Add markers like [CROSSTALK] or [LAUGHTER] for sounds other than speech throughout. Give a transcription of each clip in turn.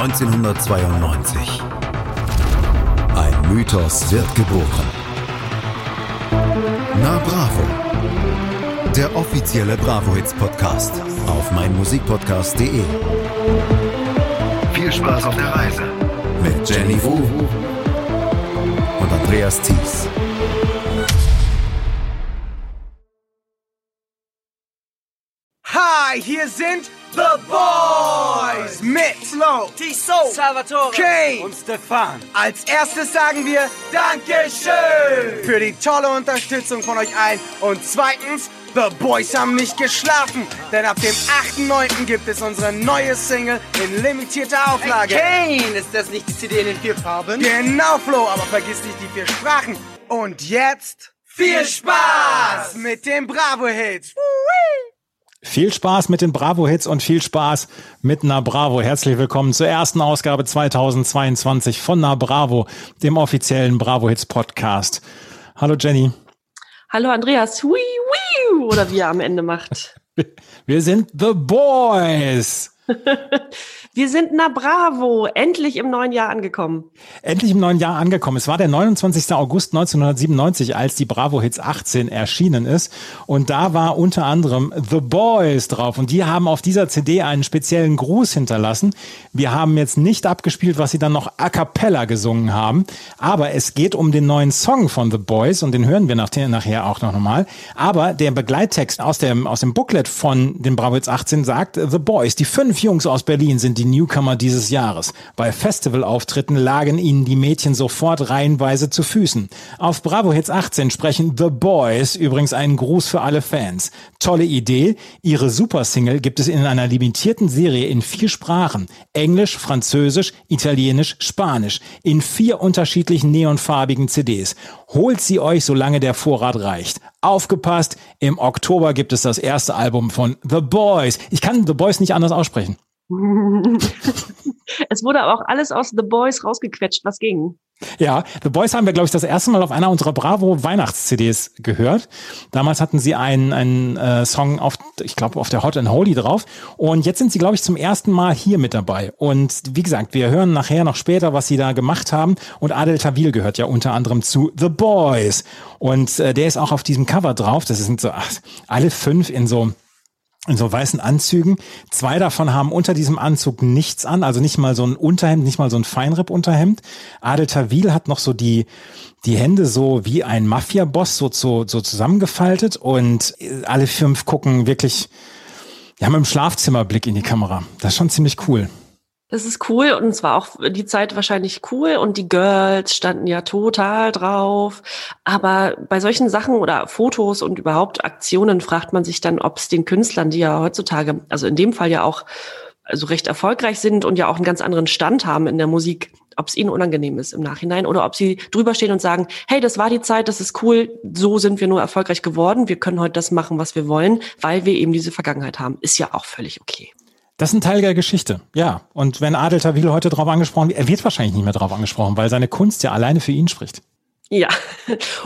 1992. Ein Mythos wird geboren. Na Bravo. Der offizielle Bravo Hits Podcast auf meinmusikpodcast.de. Viel Spaß auf der Reise mit Jenny Wu und Andreas Thies. Hi, hier sind The Boys mit Flo, Tiso, Salvatore Kane und Stefan. Als erstes sagen wir Dankeschön für die tolle Unterstützung von euch allen. Und zweitens, The Boys haben nicht geschlafen, denn ab dem 8.9. gibt es unsere neue Single in limitierter Auflage. Kane, ist das nicht die CD in den vier Farben? Genau, Flo, aber vergiss nicht die vier Sprachen. Und jetzt viel Spaß mit den Bravo-Hits. Viel Spaß mit den Bravo-Hits und viel Spaß mit Na Bravo. Herzlich willkommen zur ersten Ausgabe 2022 von Na Bravo, dem offiziellen Bravo-Hits-Podcast. Hallo Jenny. Hallo Andreas. Hui, hui, oder wie er am Ende macht. [LAUGHS] Wir sind The Boys. Wir sind na bravo, endlich im neuen Jahr angekommen. Endlich im neuen Jahr angekommen. Es war der 29. August 1997, als die Bravo Hits 18 erschienen ist. Und da war unter anderem The Boys drauf. Und die haben auf dieser CD einen speziellen Gruß hinterlassen. Wir haben jetzt nicht abgespielt, was sie dann noch a cappella gesungen haben. Aber es geht um den neuen Song von The Boys und den hören wir nachher auch noch mal. Aber der Begleittext aus dem, aus dem Booklet von den Bravo Hits 18 sagt, The Boys, die fünf Jungs aus Berlin sind die Newcomer dieses Jahres. Bei Festivalauftritten lagen ihnen die Mädchen sofort reihenweise zu Füßen. Auf Bravo Hits 18 sprechen The Boys übrigens einen Gruß für alle Fans. Tolle Idee. Ihre Supersingle gibt es in einer limitierten Serie in vier Sprachen. Englisch, Französisch, Italienisch, Spanisch. In vier unterschiedlichen neonfarbigen CDs. Holt sie euch, solange der Vorrat reicht. Aufgepasst, im Oktober gibt es das erste Album von The Boys. Ich kann The Boys nicht anders aussprechen. [LAUGHS] es wurde aber auch alles aus The Boys rausgequetscht, was ging. Ja, The Boys haben wir, glaube ich, das erste Mal auf einer unserer Bravo Weihnachts-CDs gehört. Damals hatten sie einen, einen äh, Song auf, ich glaube, auf der Hot and Holy drauf. Und jetzt sind sie, glaube ich, zum ersten Mal hier mit dabei. Und wie gesagt, wir hören nachher noch später, was sie da gemacht haben. Und Adel Tawil gehört ja unter anderem zu The Boys. Und äh, der ist auch auf diesem Cover drauf. Das sind so ach, alle fünf in so in so weißen Anzügen. Zwei davon haben unter diesem Anzug nichts an, also nicht mal so ein Unterhemd, nicht mal so ein Feinripp-Unterhemd. Adel Tawil hat noch so die, die Hände so wie ein Mafia-Boss so, so, so zusammengefaltet und alle fünf gucken wirklich, die haben im Schlafzimmerblick in die Kamera. Das ist schon ziemlich cool. Das ist cool und es war auch die Zeit wahrscheinlich cool und die Girls standen ja total drauf. Aber bei solchen Sachen oder Fotos und überhaupt Aktionen fragt man sich dann, ob es den Künstlern, die ja heutzutage, also in dem Fall ja auch also recht erfolgreich sind und ja auch einen ganz anderen Stand haben in der Musik, ob es ihnen unangenehm ist im Nachhinein oder ob sie drüber stehen und sagen, hey, das war die Zeit, das ist cool, so sind wir nur erfolgreich geworden, wir können heute das machen, was wir wollen, weil wir eben diese Vergangenheit haben. Ist ja auch völlig okay. Das ist ein Teil der Geschichte, ja. Und wenn Adel Tawil heute drauf angesprochen wird, er wird wahrscheinlich nicht mehr drauf angesprochen, weil seine Kunst ja alleine für ihn spricht. Ja,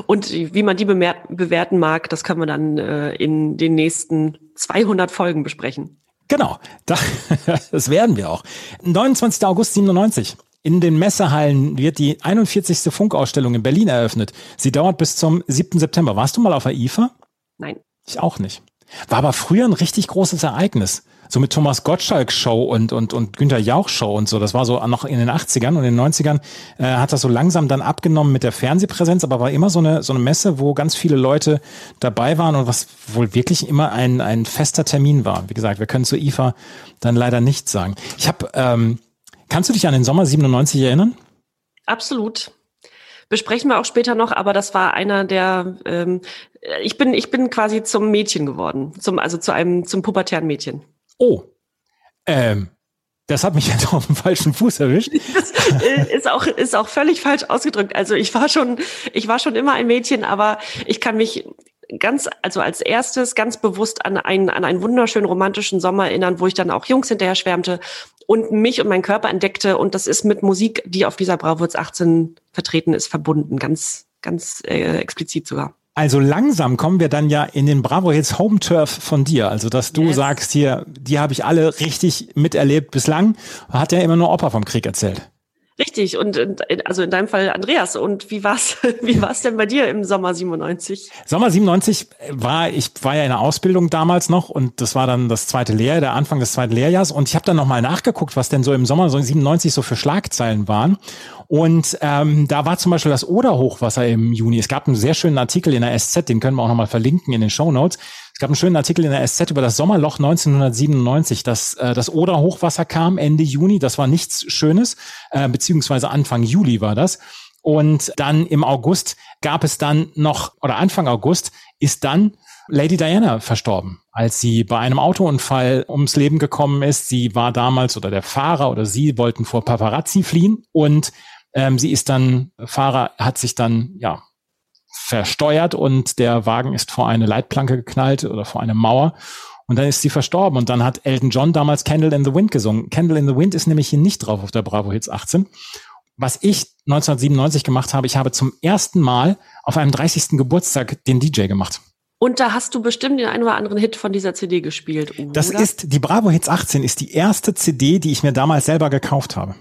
und wie man die bewerten mag, das können wir dann äh, in den nächsten 200 Folgen besprechen. Genau, [LAUGHS] das werden wir auch. 29. August 97. In den Messehallen wird die 41. Funkausstellung in Berlin eröffnet. Sie dauert bis zum 7. September. Warst du mal auf der IFA? Nein. Ich auch nicht. War aber früher ein richtig großes Ereignis so mit Thomas Gottschalk Show und, und, und Günther Jauch Show und so. Das war so noch in den 80ern und in den 90ern äh, hat das so langsam dann abgenommen mit der Fernsehpräsenz, aber war immer so eine, so eine Messe, wo ganz viele Leute dabei waren und was wohl wirklich immer ein, ein fester Termin war. Wie gesagt, wir können zu IFA dann leider nichts sagen. Ich habe, ähm, kannst du dich an den Sommer 97 erinnern? Absolut besprechen wir auch später noch, aber das war einer der, ähm, ich bin, ich bin quasi zum Mädchen geworden, zum, also zu einem, zum pubertären Mädchen. Oh, ähm, das hat mich [LAUGHS] jetzt auf dem falschen Fuß erwischt. Das äh, ist auch, ist auch völlig falsch ausgedrückt. Also ich war schon, ich war schon immer ein Mädchen, aber ich kann mich ganz, also als erstes ganz bewusst an einen, an einen wunderschönen romantischen Sommer erinnern, wo ich dann auch Jungs hinterher schwärmte und mich und meinen Körper entdeckte. Und das ist mit Musik, die auf dieser Bravo 18 vertreten ist, verbunden. Ganz, ganz äh, explizit sogar. Also langsam kommen wir dann ja in den Bravo Hits Home Turf von dir. Also dass du yes. sagst hier, die habe ich alle richtig miterlebt bislang. Hat ja immer nur Opa vom Krieg erzählt. Richtig, und also in deinem Fall Andreas. Und wie war's, [LAUGHS] wie war's denn bei dir im Sommer 97? Sommer 97 war, ich war ja in der Ausbildung damals noch und das war dann das zweite Lehrjahr, der Anfang des zweiten Lehrjahrs. Und ich habe dann nochmal nachgeguckt, was denn so im Sommer 97 so für Schlagzeilen waren. Und ähm, da war zum Beispiel das Oder-Hochwasser im Juni. Es gab einen sehr schönen Artikel in der SZ, den können wir auch nochmal verlinken in den Show Notes. Es gab einen schönen Artikel in der SZ über das Sommerloch 1997, dass äh, das Oder-Hochwasser kam Ende Juni. Das war nichts Schönes, äh, beziehungsweise Anfang Juli war das. Und dann im August gab es dann noch, oder Anfang August ist dann Lady Diana verstorben, als sie bei einem Autounfall ums Leben gekommen ist. Sie war damals oder der Fahrer oder sie wollten vor Paparazzi fliehen und ähm, sie ist dann, Fahrer hat sich dann, ja, versteuert und der Wagen ist vor eine Leitplanke geknallt oder vor eine Mauer. Und dann ist sie verstorben. Und dann hat Elton John damals Candle in the Wind gesungen. Candle in the Wind ist nämlich hier nicht drauf auf der Bravo Hits 18. Was ich 1997 gemacht habe, ich habe zum ersten Mal auf einem 30. Geburtstag den DJ gemacht. Und da hast du bestimmt den einen oder anderen Hit von dieser CD gespielt. Oder? Das ist, die Bravo Hits 18 ist die erste CD, die ich mir damals selber gekauft habe.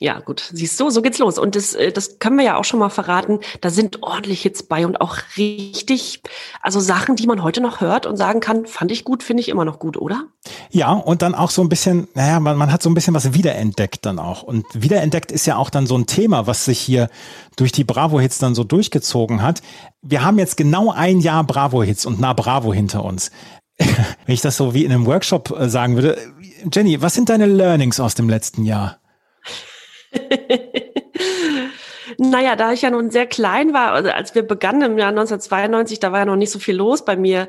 Ja, gut. Siehst du, so geht's los. Und das, äh, das können wir ja auch schon mal verraten. Da sind ordentlich Hits bei und auch richtig, also Sachen, die man heute noch hört und sagen kann, fand ich gut, finde ich immer noch gut, oder? Ja, und dann auch so ein bisschen, naja, man, man hat so ein bisschen was wiederentdeckt dann auch. Und wiederentdeckt ist ja auch dann so ein Thema, was sich hier durch die Bravo-Hits dann so durchgezogen hat. Wir haben jetzt genau ein Jahr Bravo-Hits und nah Bravo hinter uns. [LAUGHS] Wenn ich das so wie in einem Workshop äh, sagen würde, Jenny, was sind deine Learnings aus dem letzten Jahr? [LAUGHS] naja, da ich ja nun sehr klein war, also als wir begannen im Jahr 1992, da war ja noch nicht so viel los bei mir.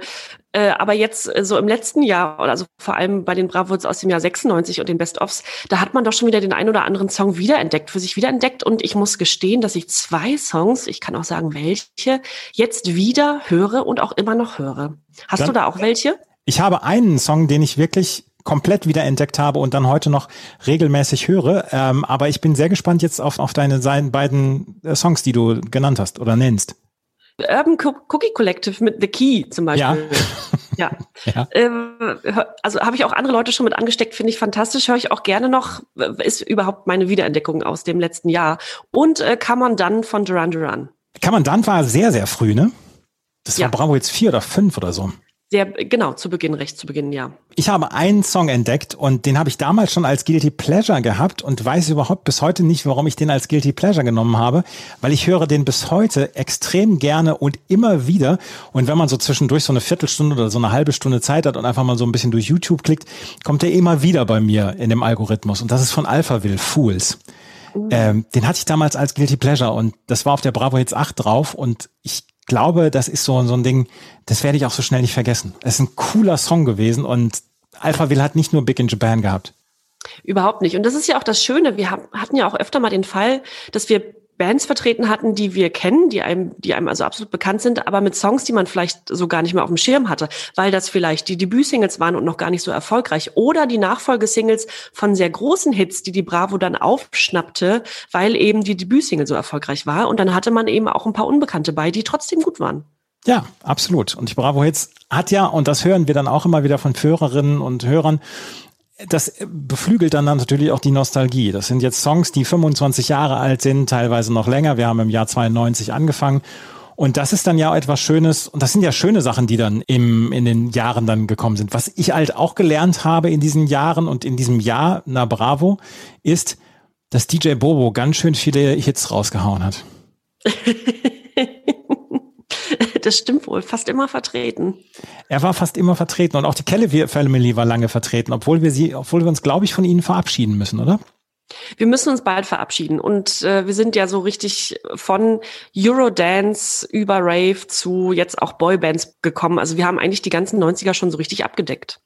Äh, aber jetzt äh, so im letzten Jahr, also vor allem bei den Bravos aus dem Jahr 96 und den Best-ofs, da hat man doch schon wieder den einen oder anderen Song wiederentdeckt, für sich wiederentdeckt. Und ich muss gestehen, dass ich zwei Songs, ich kann auch sagen welche, jetzt wieder höre und auch immer noch höre. Hast Dann, du da auch welche? Ich habe einen Song, den ich wirklich komplett wieder entdeckt habe und dann heute noch regelmäßig höre. Ähm, aber ich bin sehr gespannt jetzt auf, auf deine beiden äh, Songs, die du genannt hast oder nennst. Urban Cookie Collective mit The Key zum Beispiel. Ja. [LAUGHS] ja. ja. Ähm, also habe ich auch andere Leute schon mit angesteckt, finde ich fantastisch. Höre ich auch gerne noch. Ist überhaupt meine Wiederentdeckung aus dem letzten Jahr. Und äh, Kann man dann von Duran Duran. Kann man dann war sehr, sehr früh, ne? Das ja. war Bravo jetzt vier oder fünf oder so. Sehr, genau, zu Beginn, recht zu Beginn, ja. Ich habe einen Song entdeckt und den habe ich damals schon als Guilty Pleasure gehabt und weiß überhaupt bis heute nicht, warum ich den als Guilty Pleasure genommen habe, weil ich höre den bis heute extrem gerne und immer wieder. Und wenn man so zwischendurch so eine Viertelstunde oder so eine halbe Stunde Zeit hat und einfach mal so ein bisschen durch YouTube klickt, kommt der immer wieder bei mir in dem Algorithmus. Und das ist von Alphaville, Fools. Uh. Ähm, den hatte ich damals als Guilty Pleasure und das war auf der Bravo Hits 8 drauf und ich glaube, das ist so, so ein Ding, das werde ich auch so schnell nicht vergessen. Es ist ein cooler Song gewesen und Alphaville hat nicht nur Big in Japan gehabt. Überhaupt nicht. Und das ist ja auch das Schöne. Wir hatten ja auch öfter mal den Fall, dass wir Bands vertreten hatten, die wir kennen, die einem, die einem also absolut bekannt sind, aber mit Songs, die man vielleicht so gar nicht mehr auf dem Schirm hatte, weil das vielleicht die Debütsingles waren und noch gar nicht so erfolgreich oder die Nachfolgesingles von sehr großen Hits, die die Bravo dann aufschnappte, weil eben die Debütsingle so erfolgreich war und dann hatte man eben auch ein paar Unbekannte bei, die trotzdem gut waren. Ja, absolut. Und die Bravo Hits hat ja, und das hören wir dann auch immer wieder von Hörerinnen und Hörern, das beflügelt dann natürlich auch die Nostalgie. Das sind jetzt Songs, die 25 Jahre alt sind, teilweise noch länger. Wir haben im Jahr 92 angefangen. Und das ist dann ja etwas Schönes. Und das sind ja schöne Sachen, die dann im, in den Jahren dann gekommen sind. Was ich halt auch gelernt habe in diesen Jahren und in diesem Jahr, na bravo, ist, dass DJ Bobo ganz schön viele Hits rausgehauen hat. [LAUGHS] das stimmt wohl, fast immer vertreten. Er war fast immer vertreten und auch die Kelly Family war lange vertreten, obwohl wir sie, obwohl wir uns, glaube ich, von ihnen verabschieden müssen, oder? Wir müssen uns bald verabschieden und äh, wir sind ja so richtig von Eurodance über Rave zu jetzt auch Boybands gekommen. Also wir haben eigentlich die ganzen 90er schon so richtig abgedeckt.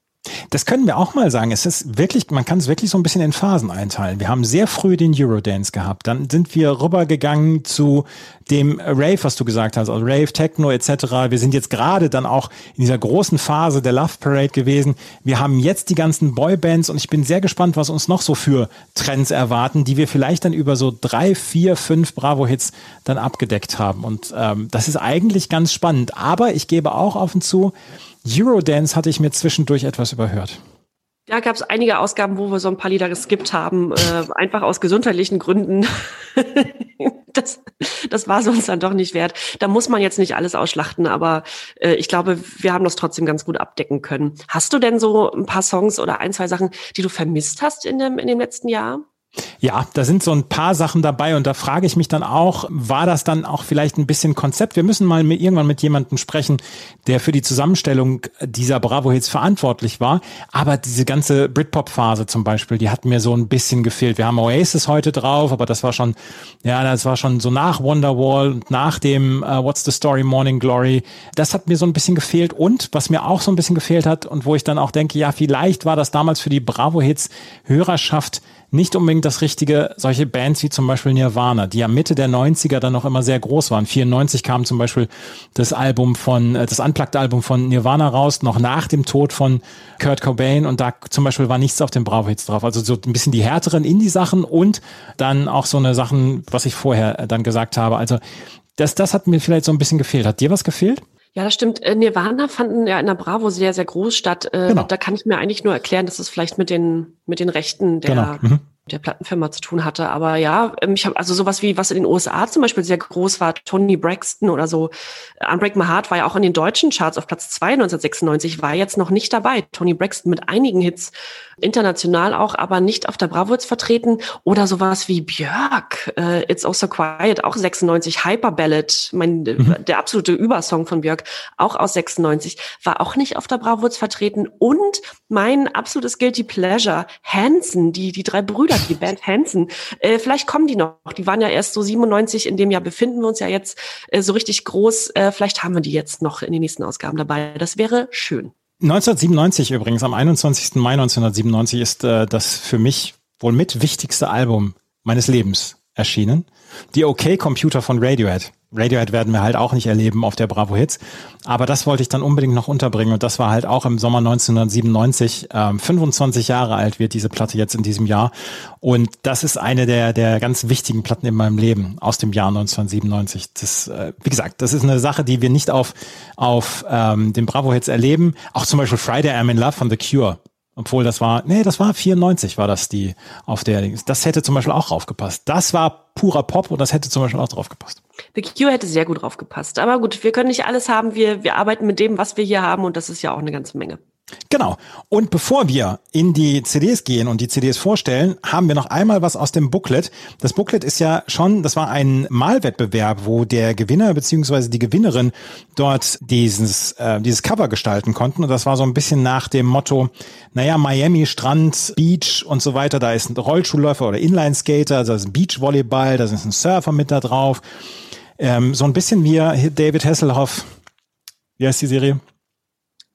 Das können wir auch mal sagen. Es ist wirklich, man kann es wirklich so ein bisschen in Phasen einteilen. Wir haben sehr früh den Eurodance gehabt. Dann sind wir rübergegangen zu dem Rave, was du gesagt hast, also Rave, Techno etc. Wir sind jetzt gerade dann auch in dieser großen Phase der Love Parade gewesen. Wir haben jetzt die ganzen Boybands und ich bin sehr gespannt, was uns noch so für Trends erwarten, die wir vielleicht dann über so drei, vier, fünf Bravo-Hits dann abgedeckt haben. Und ähm, das ist eigentlich ganz spannend. Aber ich gebe auch offen zu, Eurodance hatte ich mir zwischendurch etwas überhört. Ja, gab es einige Ausgaben, wo wir so ein paar Lieder geskippt haben, äh, einfach aus gesundheitlichen Gründen. [LAUGHS] das, das war es uns dann doch nicht wert. Da muss man jetzt nicht alles ausschlachten, aber äh, ich glaube, wir haben das trotzdem ganz gut abdecken können. Hast du denn so ein paar Songs oder ein, zwei Sachen, die du vermisst hast in dem, in dem letzten Jahr? Ja, da sind so ein paar Sachen dabei und da frage ich mich dann auch, war das dann auch vielleicht ein bisschen Konzept? Wir müssen mal mit, irgendwann mit jemandem sprechen, der für die Zusammenstellung dieser Bravo-Hits verantwortlich war. Aber diese ganze Britpop-Phase zum Beispiel, die hat mir so ein bisschen gefehlt. Wir haben Oasis heute drauf, aber das war schon, ja, das war schon so nach Wonderwall und nach dem uh, What's the Story Morning Glory. Das hat mir so ein bisschen gefehlt und was mir auch so ein bisschen gefehlt hat und wo ich dann auch denke, ja, vielleicht war das damals für die Bravo-Hits Hörerschaft nicht unbedingt das Richtige, solche Bands wie zum Beispiel Nirvana, die ja Mitte der 90er dann noch immer sehr groß waren. 94 kam zum Beispiel das Album von, äh, das Unplugged-Album von Nirvana raus, noch nach dem Tod von Kurt Cobain und da zum Beispiel war nichts auf den Bravo-Hits drauf. Also so ein bisschen die härteren Indie-Sachen und dann auch so eine Sachen, was ich vorher äh, dann gesagt habe. Also das, das hat mir vielleicht so ein bisschen gefehlt. Hat dir was gefehlt? Ja, das stimmt. Äh, Nirvana fanden ja in der Bravo sehr, sehr groß statt. Genau. Da kann ich mir eigentlich nur erklären, dass es vielleicht mit den, mit den Rechten der, genau. mhm der Plattenfirma zu tun hatte. Aber ja, ähm, ich habe also sowas wie, was in den USA zum Beispiel sehr groß war, Tony Braxton oder so. Unbreak My Heart war ja auch in den deutschen Charts auf Platz 2 1996, war jetzt noch nicht dabei. Tony Braxton mit einigen Hits, international auch, aber nicht auf der Bravo jetzt vertreten. Oder sowas wie Björk, uh, It's Also Quiet, auch 96, Hyper Ballad, mein, mhm. der absolute Übersong von Björk, auch aus 96, war auch nicht auf der Bravo jetzt vertreten. Und mein absolutes Guilty Pleasure, Hansen, die, die drei Brüder Brüder, die Band Hansen. Äh, vielleicht kommen die noch. Die waren ja erst so 97, in dem Jahr befinden wir uns ja jetzt äh, so richtig groß. Äh, vielleicht haben wir die jetzt noch in den nächsten Ausgaben dabei. Das wäre schön. 1997 übrigens, am 21. Mai 1997 ist äh, das für mich wohl mit wichtigste Album meines Lebens erschienen. Die OK Computer von Radiohead. Radiohead werden wir halt auch nicht erleben auf der Bravo Hits. Aber das wollte ich dann unbedingt noch unterbringen und das war halt auch im Sommer 1997. Ähm, 25 Jahre alt wird diese Platte jetzt in diesem Jahr und das ist eine der, der ganz wichtigen Platten in meinem Leben aus dem Jahr 1997. Das, äh, wie gesagt, das ist eine Sache, die wir nicht auf, auf ähm, den Bravo Hits erleben. Auch zum Beispiel Friday I'm in Love von The Cure obwohl das war, nee, das war 94 war das die auf der, das hätte zum Beispiel auch draufgepasst. Das war purer Pop und das hätte zum Beispiel auch draufgepasst. The Cure hätte sehr gut draufgepasst. Aber gut, wir können nicht alles haben. Wir, wir arbeiten mit dem, was wir hier haben und das ist ja auch eine ganze Menge. Genau. Und bevor wir in die CDs gehen und die CDs vorstellen, haben wir noch einmal was aus dem Booklet. Das Booklet ist ja schon, das war ein Malwettbewerb, wo der Gewinner beziehungsweise die Gewinnerin dort dieses, äh, dieses Cover gestalten konnten. Und das war so ein bisschen nach dem Motto, naja, Miami, Strand, Beach und so weiter. Da ist ein Rollschuhläufer oder Inline-Skater, da ist ein Beachvolleyball, da ist ein Surfer mit da drauf. Ähm, so ein bisschen wie David Hasselhoff. Wie heißt die Serie?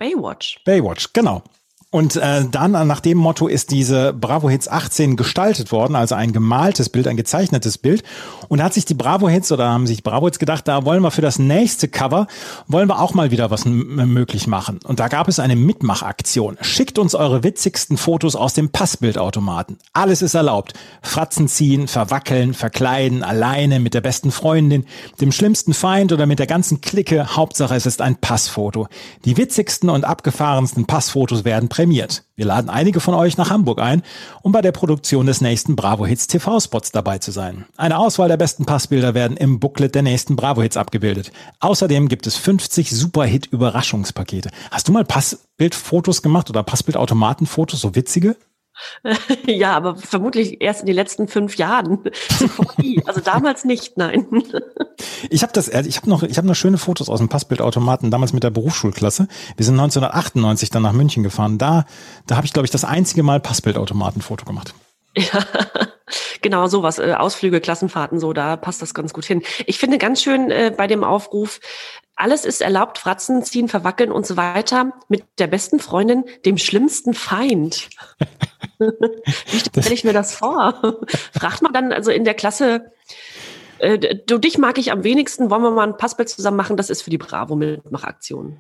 Baywatch. Baywatch, genau. Und äh, dann nach dem Motto ist diese Bravo Hits 18 gestaltet worden, also ein gemaltes Bild, ein gezeichnetes Bild. Und da hat sich die Bravo Hits oder haben sich Bravo Hits gedacht, da wollen wir für das nächste Cover, wollen wir auch mal wieder was möglich machen. Und da gab es eine Mitmachaktion. Schickt uns eure witzigsten Fotos aus dem Passbildautomaten. Alles ist erlaubt. Fratzen ziehen, verwackeln, verkleiden, alleine, mit der besten Freundin, dem schlimmsten Feind oder mit der ganzen Clique. Hauptsache es ist ein Passfoto. Die witzigsten und abgefahrensten Passfotos werden prämiert. Wir laden einige von euch nach Hamburg ein, um bei der Produktion des nächsten Bravo Hits TV-Spots dabei zu sein. Eine Auswahl der besten Passbilder werden im Booklet der nächsten Bravo Hits abgebildet. Außerdem gibt es 50 Superhit-Überraschungspakete. Hast du mal Passbildfotos gemacht oder Passbildautomatenfotos, so witzige? [LAUGHS] Ja, aber vermutlich erst in den letzten fünf Jahren. [LAUGHS] also damals nicht, nein. [LAUGHS] Ich habe das, ich habe noch, ich habe noch schöne Fotos aus dem Passbildautomaten damals mit der Berufsschulklasse. Wir sind 1998 dann nach München gefahren. Da, da habe ich glaube ich das einzige Mal Passbildautomatenfoto gemacht. Ja, genau sowas. Äh, Ausflüge, Klassenfahrten, so da passt das ganz gut hin. Ich finde ganz schön äh, bei dem Aufruf alles ist erlaubt, Fratzen ziehen, verwackeln und so weiter, mit der besten Freundin, dem schlimmsten Feind. [LAUGHS] Wie stelle ich mir das vor? Fragt man dann also in der Klasse, äh, du, dich mag ich am wenigsten, wollen wir mal ein Passbild zusammen machen? Das ist für die Bravo-Mitmachaktion.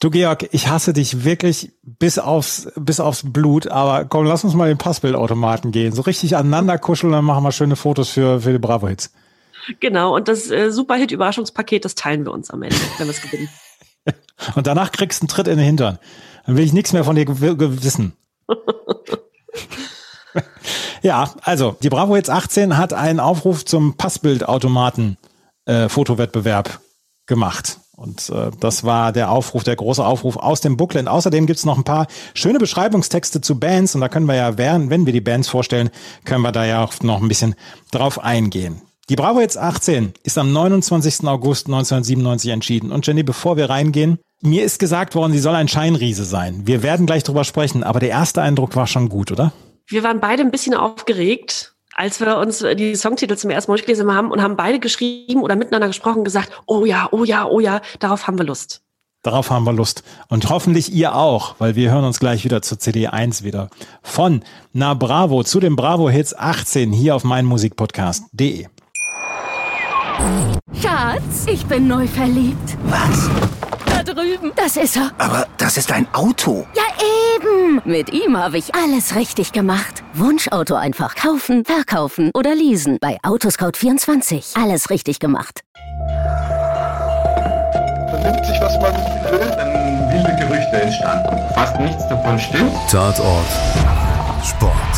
Du Georg, ich hasse dich wirklich bis aufs, bis aufs Blut, aber komm, lass uns mal den Passbildautomaten gehen. So richtig aneinander kuscheln, dann machen wir schöne Fotos für, für die Bravo-Hits. Genau, und das äh, Superhit-Überraschungspaket, das teilen wir uns am Ende, wenn wir es gewinnen. [LAUGHS] und danach kriegst du einen Tritt in den Hintern. Dann will ich nichts mehr von dir wissen. [LAUGHS] ja, also, die Bravo Hits 18 hat einen Aufruf zum Passbildautomaten äh, Fotowettbewerb gemacht. Und äh, das war der Aufruf, der große Aufruf aus dem Booklet. Außerdem gibt's noch ein paar schöne Beschreibungstexte zu Bands und da können wir ja, während, wenn wir die Bands vorstellen, können wir da ja auch noch ein bisschen drauf eingehen. Die Bravo jetzt 18 ist am 29. August 1997 entschieden. Und Jenny, bevor wir reingehen, mir ist gesagt worden, sie soll ein Scheinriese sein. Wir werden gleich drüber sprechen, aber der erste Eindruck war schon gut, oder? Wir waren beide ein bisschen aufgeregt als wir uns die Songtitel zum ersten Mal durchgelesen haben und haben beide geschrieben oder miteinander gesprochen, gesagt, oh ja, oh ja, oh ja, darauf haben wir Lust. Darauf haben wir Lust. Und hoffentlich ihr auch, weil wir hören uns gleich wieder zur CD1 wieder. Von Na Bravo zu den Bravo Hits 18 hier auf meinmusikpodcast.de. Schatz, ich bin neu verliebt. Was? Da drüben. Das ist er. Aber das ist ein Auto. Ja, eben. Mit ihm habe ich alles richtig gemacht. Wunschauto einfach kaufen, verkaufen oder leasen. Bei Autoscout24. Alles richtig gemacht. Man nimmt sich, was man will. Dann wilde Gerüchte entstanden. Fast nichts davon stimmt. Tatort. Sport.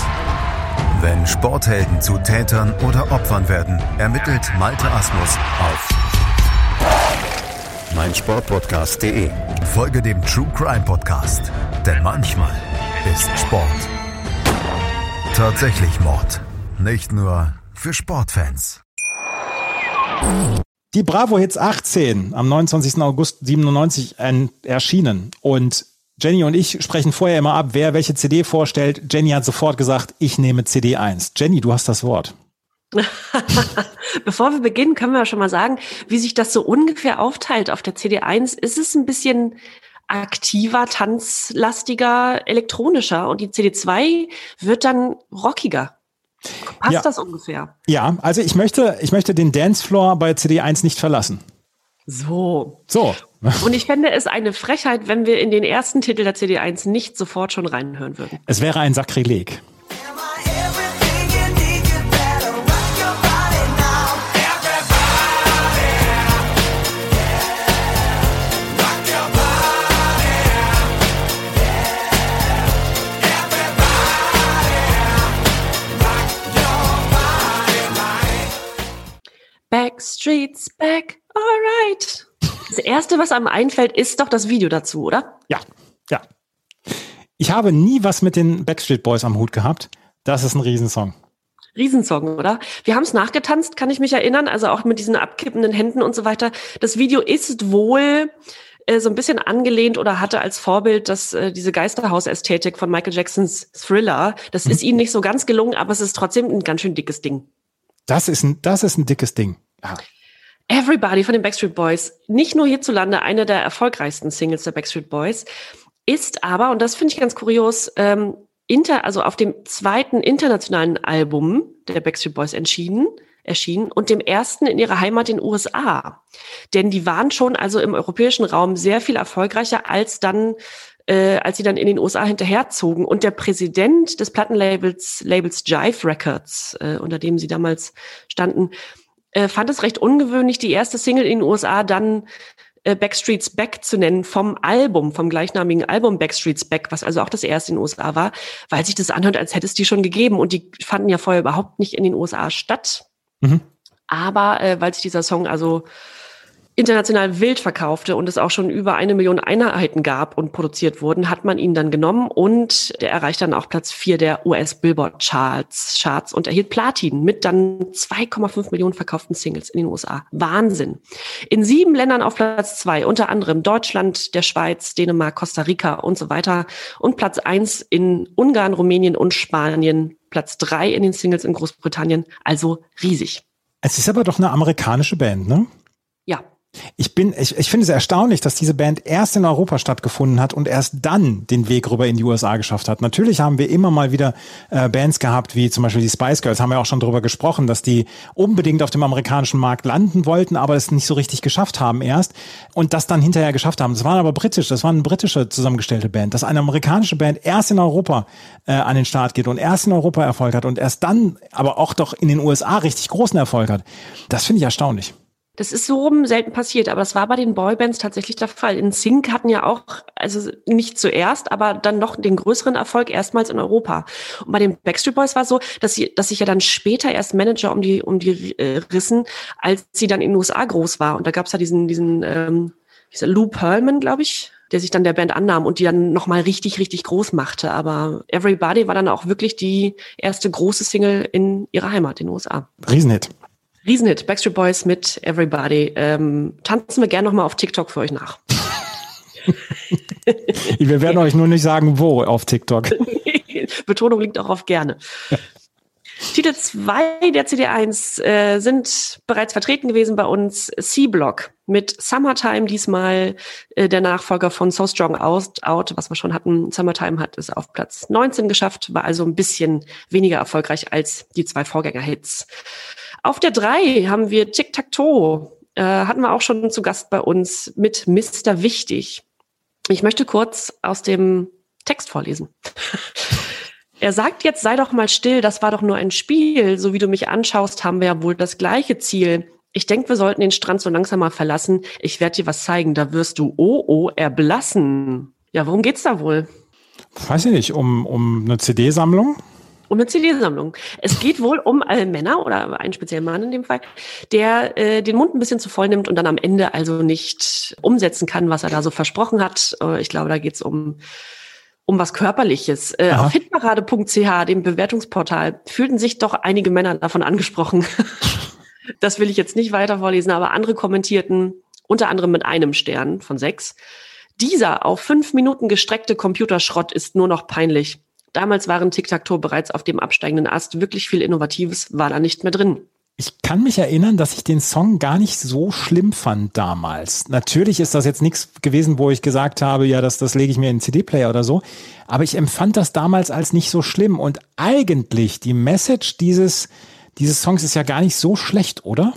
Wenn Sporthelden zu Tätern oder Opfern werden, ermittelt Malte Asmus auf meinsportpodcast.de. Folge dem True Crime Podcast, denn manchmal ist Sport tatsächlich Mord. Nicht nur für Sportfans. Die Bravo Hits 18 am 29. August 97 erschienen und Jenny und ich sprechen vorher immer ab, wer welche CD vorstellt. Jenny hat sofort gesagt, ich nehme CD 1. Jenny, du hast das Wort. [LAUGHS] Bevor wir beginnen, können wir schon mal sagen, wie sich das so ungefähr aufteilt. Auf der CD 1 ist es ein bisschen aktiver, tanzlastiger, elektronischer und die CD 2 wird dann rockiger. Passt ja. das ungefähr? Ja, also ich möchte, ich möchte den Dancefloor bei CD 1 nicht verlassen. So. So. [LAUGHS] Und ich fände es eine Frechheit, wenn wir in den ersten Titel der CD1 nicht sofort schon reinhören würden. Es wäre ein Sakrileg. Backstreet's back, alright. Das erste, was einem einfällt, ist doch das Video dazu, oder? Ja, ja. Ich habe nie was mit den Backstreet Boys am Hut gehabt. Das ist ein Riesensong. Riesensong, oder? Wir haben es nachgetanzt, kann ich mich erinnern, also auch mit diesen abkippenden Händen und so weiter. Das Video ist wohl äh, so ein bisschen angelehnt oder hatte als Vorbild das, äh, diese Geisterhausästhetik von Michael Jacksons Thriller. Das mhm. ist ihnen nicht so ganz gelungen, aber es ist trotzdem ein ganz schön dickes Ding. Das ist ein, das ist ein dickes Ding. Ja. Everybody von den Backstreet Boys, nicht nur hierzulande eine der erfolgreichsten Singles der Backstreet Boys, ist aber, und das finde ich ganz kurios, ähm, inter, also auf dem zweiten internationalen Album der Backstreet Boys entschieden, erschienen und dem ersten in ihrer Heimat in den USA. Denn die waren schon also im europäischen Raum sehr viel erfolgreicher als dann äh, als sie dann in den USA hinterherzogen. Und der Präsident des Plattenlabels Labels Jive Records, äh, unter dem sie damals standen, äh, fand es recht ungewöhnlich, die erste Single in den USA dann äh, Backstreet's Back zu nennen vom Album, vom gleichnamigen Album Backstreet's Back, was also auch das erste in den USA war, weil sich das anhört, als hätte es die schon gegeben. Und die fanden ja vorher überhaupt nicht in den USA statt. Mhm. Aber äh, weil sich dieser Song also international wild verkaufte und es auch schon über eine Million Einheiten gab und produziert wurden, hat man ihn dann genommen und der erreicht dann auch Platz vier der US Billboard Charts, Charts und erhielt Platin mit dann 2,5 Millionen verkauften Singles in den USA. Wahnsinn. In sieben Ländern auf Platz zwei, unter anderem Deutschland, der Schweiz, Dänemark, Costa Rica und so weiter und Platz eins in Ungarn, Rumänien und Spanien, Platz drei in den Singles in Großbritannien, also riesig. Es ist aber doch eine amerikanische Band, ne? Ja, Ich bin, ich, ich finde es erstaunlich, dass diese Band erst in Europa stattgefunden hat und erst dann den Weg rüber in die USA geschafft hat. Natürlich haben wir immer mal wieder äh, Bands gehabt, wie zum Beispiel die Spice Girls, haben wir auch schon drüber gesprochen, dass die unbedingt auf dem amerikanischen Markt landen wollten, aber es nicht so richtig geschafft haben erst und das dann hinterher geschafft haben. Das waren aber britisch, das war eine britische zusammengestellte Band. Dass eine amerikanische Band erst in Europa äh, an den Start geht und erst in Europa Erfolg hat und erst dann aber auch doch in den USA richtig großen Erfolg hat, das finde ich erstaunlich. Das ist so rum selten passiert, aber das war bei den Boybands tatsächlich der Fall. In Sync hatten ja auch, also nicht zuerst, aber dann noch den größeren Erfolg erstmals in Europa. Und bei den Backstreet Boys war es so, dass sie, dass sich ja dann später erst Manager um die um die äh, rissen, als sie dann in den USA groß war. Und da gab es ja diesen diesen ähm, dieser Lou Pearlman, glaube ich, der sich dann der Band annahm und die dann nochmal richtig, richtig groß machte. Aber Everybody war dann auch wirklich die erste große Single in ihrer Heimat, in den USA. Riesenhit. Riesenhit, Backstreet Boys mit Everybody. Ähm, tanzen wir gerne nochmal auf TikTok für euch nach. [LAUGHS] wir werden euch nur nicht sagen, wo auf TikTok. [LAUGHS] Betonung liegt auch auf gerne. Titel 2 der CD1 äh, sind bereits vertreten gewesen bei uns. C-Block mit Summertime, diesmal äh, der Nachfolger von So Strong Out, Out, was wir schon hatten. Summertime hat es auf Platz 19 geschafft, war also ein bisschen weniger erfolgreich als die zwei Vorgängerhits. Auf der 3 haben wir Tic-Tac-Toe. Äh, hatten wir auch schon zu Gast bei uns mit Mr. Wichtig. Ich möchte kurz aus dem Text vorlesen. [LAUGHS] Er sagt jetzt, sei doch mal still, das war doch nur ein Spiel. So wie du mich anschaust, haben wir ja wohl das gleiche Ziel. Ich denke, wir sollten den Strand so langsam mal verlassen. Ich werde dir was zeigen, da wirst du oh oh erblassen. Ja, worum geht's da wohl? Weiß ich nicht, um, um eine CD-Sammlung? Um eine CD-Sammlung. Es geht wohl um äh, Männer oder einen speziellen Mann in dem Fall, der äh, den Mund ein bisschen zu voll nimmt und dann am Ende also nicht umsetzen kann, was er da so versprochen hat. Äh, ich glaube, da geht's um um was Körperliches. Äh, auf hitparade.ch, dem Bewertungsportal, fühlten sich doch einige Männer davon angesprochen. [LAUGHS] das will ich jetzt nicht weiter vorlesen, aber andere kommentierten, unter anderem mit einem Stern von sechs. Dieser auf fünf Minuten gestreckte Computerschrott ist nur noch peinlich. Damals waren Tic-Tac-Toe bereits auf dem absteigenden Ast. Wirklich viel Innovatives war da nicht mehr drin. Ich kann mich erinnern, dass ich den Song gar nicht so schlimm fand damals. Natürlich ist das jetzt nichts gewesen, wo ich gesagt habe, ja, das, das lege ich mir in den CD-Player oder so. Aber ich empfand das damals als nicht so schlimm. Und eigentlich, die Message dieses, dieses Songs ist ja gar nicht so schlecht, oder?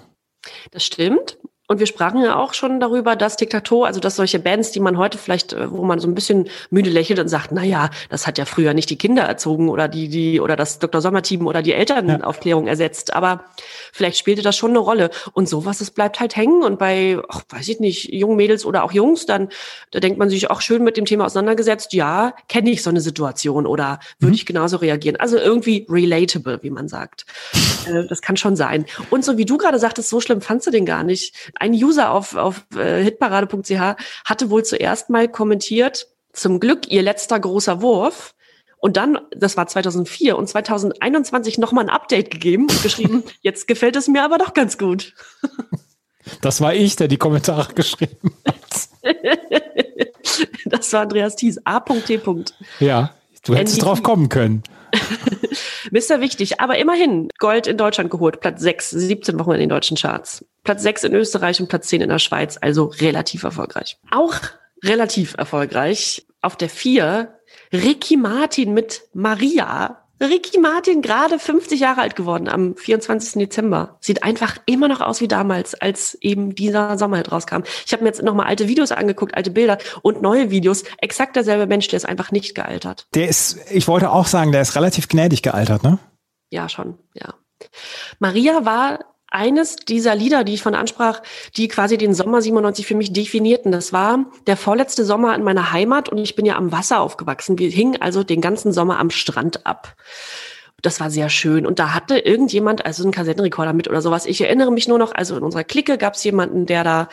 Das stimmt. Und wir sprachen ja auch schon darüber, dass Diktator, also dass solche Bands, die man heute vielleicht, äh, wo man so ein bisschen müde lächelt und sagt, na ja, das hat ja früher nicht die Kinder erzogen oder die, die, oder das Dr. Sommer-Team oder die Elternaufklärung ja. ersetzt. Aber vielleicht spielte das schon eine Rolle. Und sowas, es bleibt halt hängen. Und bei, ach, weiß ich nicht, jungen Mädels oder auch Jungs, dann, da denkt man sich auch schön mit dem Thema auseinandergesetzt. Ja, kenne ich so eine Situation oder würde mhm. ich genauso reagieren. Also irgendwie relatable, wie man sagt. [LAUGHS] Äh, das kann schon sein. Und so wie du gerade sagtest, so schlimm fandst du den gar nicht ein User auf, auf äh, hitparade.ch hatte wohl zuerst mal kommentiert, zum Glück ihr letzter großer Wurf. Und dann, das war 2004 und 2021 nochmal ein Update gegeben und geschrieben, [LAUGHS] jetzt gefällt es mir aber doch ganz gut. [LAUGHS] Das war ich, der die Kommentare geschrieben hat. [LAUGHS] das war Andreas Thies, A.T. Ja, du hättest drauf kommen können. [LAUGHS] Mr. Wichtig, aber immerhin Gold in Deutschland geholt, Platz 6, 17 Wochen in den deutschen Charts. Platz 6 in Österreich und Platz 10 in der Schweiz, also relativ erfolgreich. Auch relativ erfolgreich auf der 4 Ricky Martin mit Maria. Ricky Martin, gerade 50 Jahre alt geworden am 24. Dezember. Sieht einfach immer noch aus wie damals, als eben dieser Sommer halt rauskam. Ich habe mir jetzt nochmal alte Videos angeguckt, alte Bilder und neue Videos. Exakt derselbe Mensch, der ist einfach nicht gealtert. Der ist, ich wollte auch sagen, der ist relativ gnädig gealtert, ne? Ja, schon, ja. Maria war eines dieser Lieder, die ich von ansprach, die quasi den Sommer 97 für mich definierten. Das war der vorletzte Sommer in meiner Heimat und ich bin ja am Wasser aufgewachsen. Wir hingen also den ganzen Sommer am Strand ab. Das war sehr schön. Und da hatte irgendjemand also einen Kassettenrekorder mit oder sowas. Ich erinnere mich nur noch, also in unserer Clique gab es jemanden, der da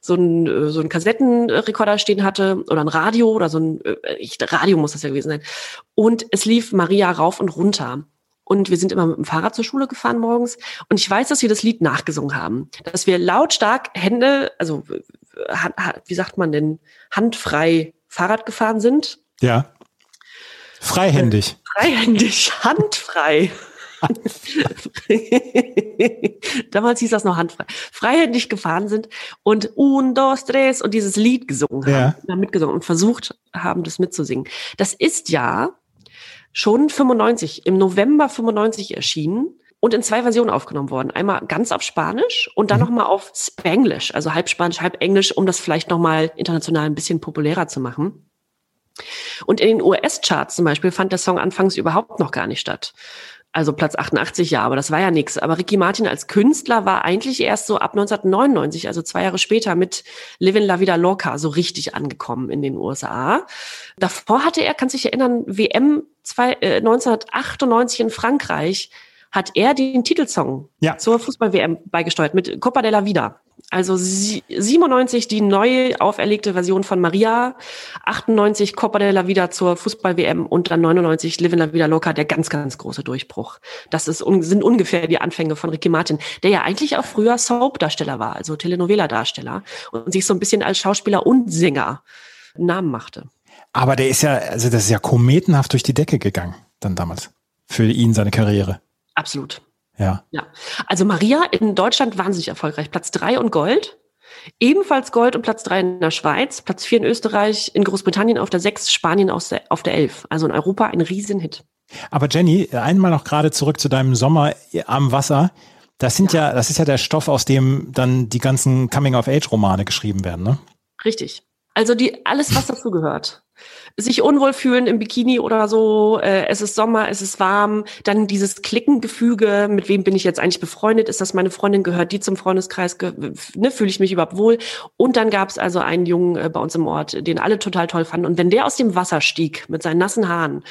so ein so ein Kassettenrekorder stehen hatte oder ein Radio oder so ein äh, ich, Radio muss das ja gewesen sein. Und es lief Maria rauf und runter. Und wir sind immer mit dem Fahrrad zur Schule gefahren morgens. Und ich weiß, dass wir das Lied nachgesungen haben. Dass wir lautstark Hände, also wie sagt man denn, handfrei Fahrrad gefahren sind. Ja. Freihändig. Äh, freihändig, [LAUGHS] handfrei. [LAUGHS] Damals hieß das noch handfrei. Freihändig gefahren sind und un, dos, tres und dieses Lied gesungen haben, ja. mitgesungen und versucht haben, das mitzusingen. Das ist ja schon 95, im November 95 erschienen und in zwei Versionen aufgenommen worden. Einmal ganz auf Spanisch und dann mhm. nochmal auf Spanglish, also halb Spanisch, halb Englisch, um das vielleicht nochmal international ein bisschen populärer zu machen. Und in den US-Charts zum Beispiel fand der Song anfangs überhaupt noch gar nicht statt. Also Platz 88, ja, aber das war ja nichts. Aber Ricky Martin als Künstler war eigentlich erst so ab 1999, also zwei Jahre später mit Livin La Vida Loca so richtig angekommen in den USA. Davor hatte er, kann sich erinnern, WM zwei, äh, 1998 in Frankreich hat er den Titelsong ja. zur Fußball-WM beigesteuert mit Copa de la Vida. Also 97 die neu auferlegte Version von Maria, 98 Copa de la Vida zur Fußball-WM und dann 99 Live in la Vida Loca, der ganz, ganz große Durchbruch. Das ist, sind ungefähr die Anfänge von Ricky Martin, der ja eigentlich auch früher Soap-Darsteller war, also Telenovela-Darsteller und sich so ein bisschen als Schauspieler und Sänger Namen machte. Aber der ist ja, also das ist ja kometenhaft durch die Decke gegangen, dann damals. Für ihn seine Karriere. Absolut. Ja. Ja. Also Maria in Deutschland wahnsinnig erfolgreich. Platz drei und Gold. Ebenfalls Gold und Platz drei in der Schweiz, Platz vier in Österreich, in Großbritannien auf der sechs, Spanien auf der, elf. Also in Europa ein Riesenhit. Aber Jenny, einmal noch gerade zurück zu deinem Sommer am Wasser. Das sind ja. ja, das ist ja der Stoff, aus dem dann die ganzen Coming-of-Age-Romane geschrieben werden, ne? Richtig. Also die, alles, was dazu gehört sich unwohl fühlen im Bikini oder so, äh, es ist Sommer, es ist warm, dann dieses Klickengefüge, mit wem bin ich jetzt eigentlich befreundet, ist das meine Freundin, gehört die zum Freundeskreis, ne, fühle ich mich überhaupt wohl. Und dann gab es also einen Jungen äh, bei uns im Ort, den alle total toll fanden. Und wenn der aus dem Wasser stieg mit seinen nassen Haaren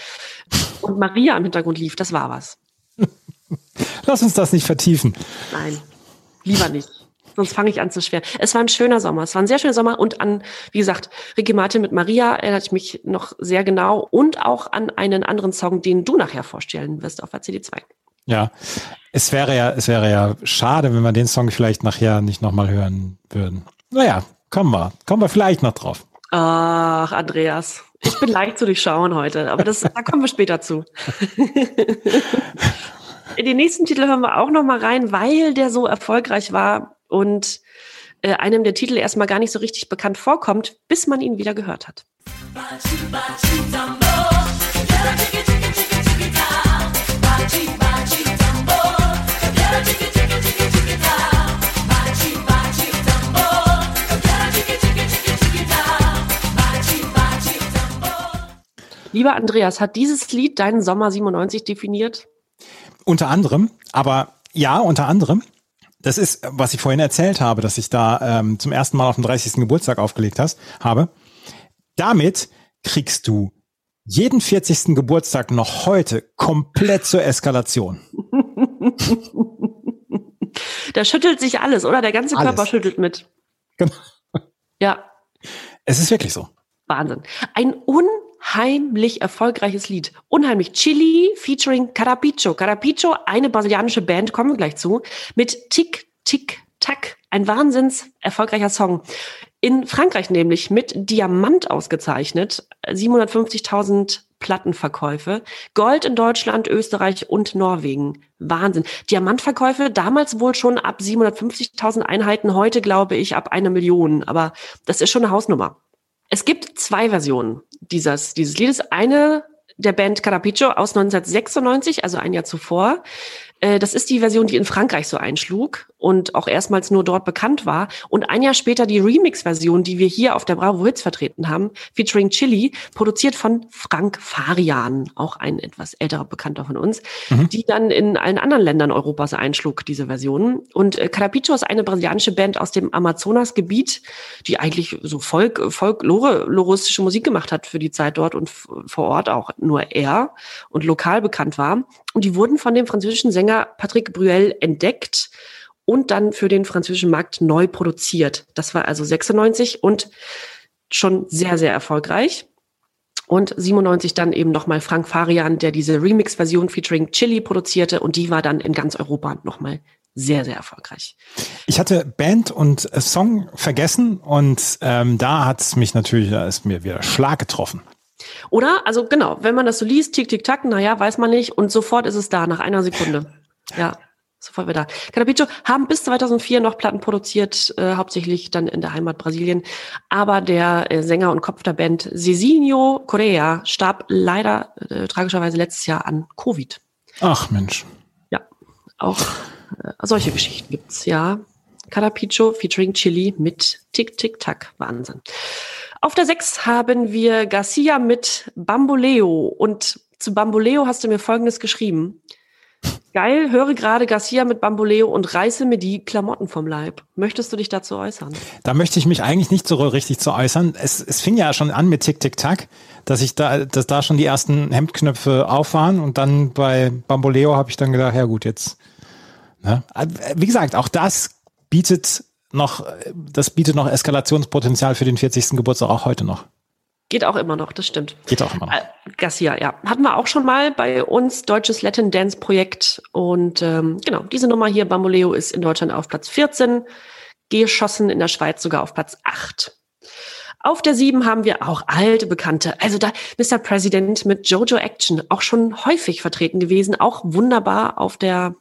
und Maria im Hintergrund lief, das war was. [LAUGHS] Lass uns das nicht vertiefen. Nein, lieber nicht. Sonst fange ich an zu schwer. Es war ein schöner Sommer. Es war ein sehr schöner Sommer. Und an, wie gesagt, Ricky Martin mit Maria erinnert ich mich noch sehr genau. Und auch an einen anderen Song, den du nachher vorstellen wirst auf der CD2. Ja, es wäre ja, es wäre ja schade, wenn wir den Song vielleicht nachher nicht nochmal hören würden. Naja, kommen wir. Kommen wir vielleicht noch drauf. Ach, Andreas. Ich bin leicht zu durchschauen heute, aber das, da kommen wir später zu. [LAUGHS] Den nächsten Titel hören wir auch noch mal rein, weil der so erfolgreich war und äh, einem der Titel erstmal gar nicht so richtig bekannt vorkommt, bis man ihn wieder gehört hat. Lieber Andreas, hat dieses Lied deinen Sommer 97 definiert? Unter anderem, aber ja, unter anderem. Das ist, was ich vorhin erzählt habe, dass ich da ähm, zum ersten Mal auf den 30. Geburtstag aufgelegt hast, habe. Damit kriegst du jeden 40. Geburtstag noch heute komplett zur Eskalation. [LAUGHS] da schüttelt sich alles, oder? Der ganze alles. Körper schüttelt mit. Genau. Ja. Es ist wirklich so. Wahnsinn. Ein unheimlich erfolgreiches Lied. Unheimlich. Chili featuring Carapicho. Carapicho, eine brasilianische Band, kommen wir gleich zu, mit Tick, Tick, Tack. Ein wahnsinns erfolgreicher Song. In Frankreich nämlich mit Diamant ausgezeichnet. 750.000 Plattenverkäufe. Gold in Deutschland, Österreich und Norwegen. Wahnsinn. Diamantverkäufe damals wohl schon ab 750.000 Einheiten, heute glaube ich ab einer Million. Aber das ist schon eine Hausnummer. Es gibt zwei Versionen dieses, dieses Liedes. Eine der Band Carapicho aus 1996, also ein Jahr zuvor. Äh, das ist die Version, die in Frankreich so einschlug und auch erstmals nur dort bekannt war. Und ein Jahr später die Remix-Version, die wir hier auf der Bravo Hits vertreten haben, featuring Chili, produziert von Frank Farian, auch ein etwas älterer Bekannter von uns, mhm. die dann in allen anderen Ländern Europas einschlug, diese Version. Und äh, Carapicho ist eine brasilianische Band aus dem Amazonasgebiet, die eigentlich so Folk, folkloristische Musik gemacht hat für die Zeit dort und vor Ort auch nur er und lokal bekannt war. Und die wurden von dem französischen Sänger Patrick Bruel entdeckt und dann für den französischen Markt neu produziert. Das war also 96 und schon sehr, sehr erfolgreich. Und 97 dann eben nochmal Frank Farian, der diese Remix-Version featuring Chili produzierte und die war dann in ganz Europa nochmal sehr, sehr erfolgreich. Ich hatte Band und Song vergessen und ähm, da hat es mich natürlich, da ist mir wieder Schlag getroffen. Oder? Also genau, wenn man das so liest, tick, tick, tack, naja, weiß man nicht. Und sofort ist es da, nach einer Sekunde. Ja, sofort wieder. Carapicho haben bis 2004 noch Platten produziert, äh, hauptsächlich dann in der Heimat Brasilien. Aber der äh, Sänger und Kopf der Band Cezinho Correa starb leider äh, tragischerweise letztes Jahr an Covid. Ach Mensch. Ja, auch äh, solche Geschichten gibt's, ja. Carapicho featuring Chili mit Tick, Tick, Tack. Wahnsinn. Auf der 6 haben wir Garcia mit Bamboleo. Und zu Bamboleo hast du mir Folgendes geschrieben. Geil, höre gerade Garcia mit Bamboleo und reiße mir die Klamotten vom Leib. Möchtest du dich dazu äußern? Da möchte ich mich eigentlich nicht so richtig zu äußern. Es, es fing ja schon an mit Tick, Tick, Tack, dass ich da, dass da schon die ersten Hemdknöpfe auf waren und dann bei Bamboleo habe ich dann gedacht, ja gut, jetzt. Ne? Wie gesagt, auch das bietet noch, das bietet noch Eskalationspotenzial für den 40. Geburtstag auch heute noch. Geht auch immer noch, das stimmt. Geht auch immer noch. Äh, Garcia, ja. Hatten wir auch schon mal bei uns, deutsches Latin Dance Projekt. Und ähm, genau, diese Nummer hier, Bamboleo, ist in Deutschland auf Platz 14, geschossen in der Schweiz sogar auf Platz 8. Auf der 7 haben wir auch alte Bekannte. Also da Mr. President mit Jojo Action, auch schon häufig vertreten gewesen, auch wunderbar auf der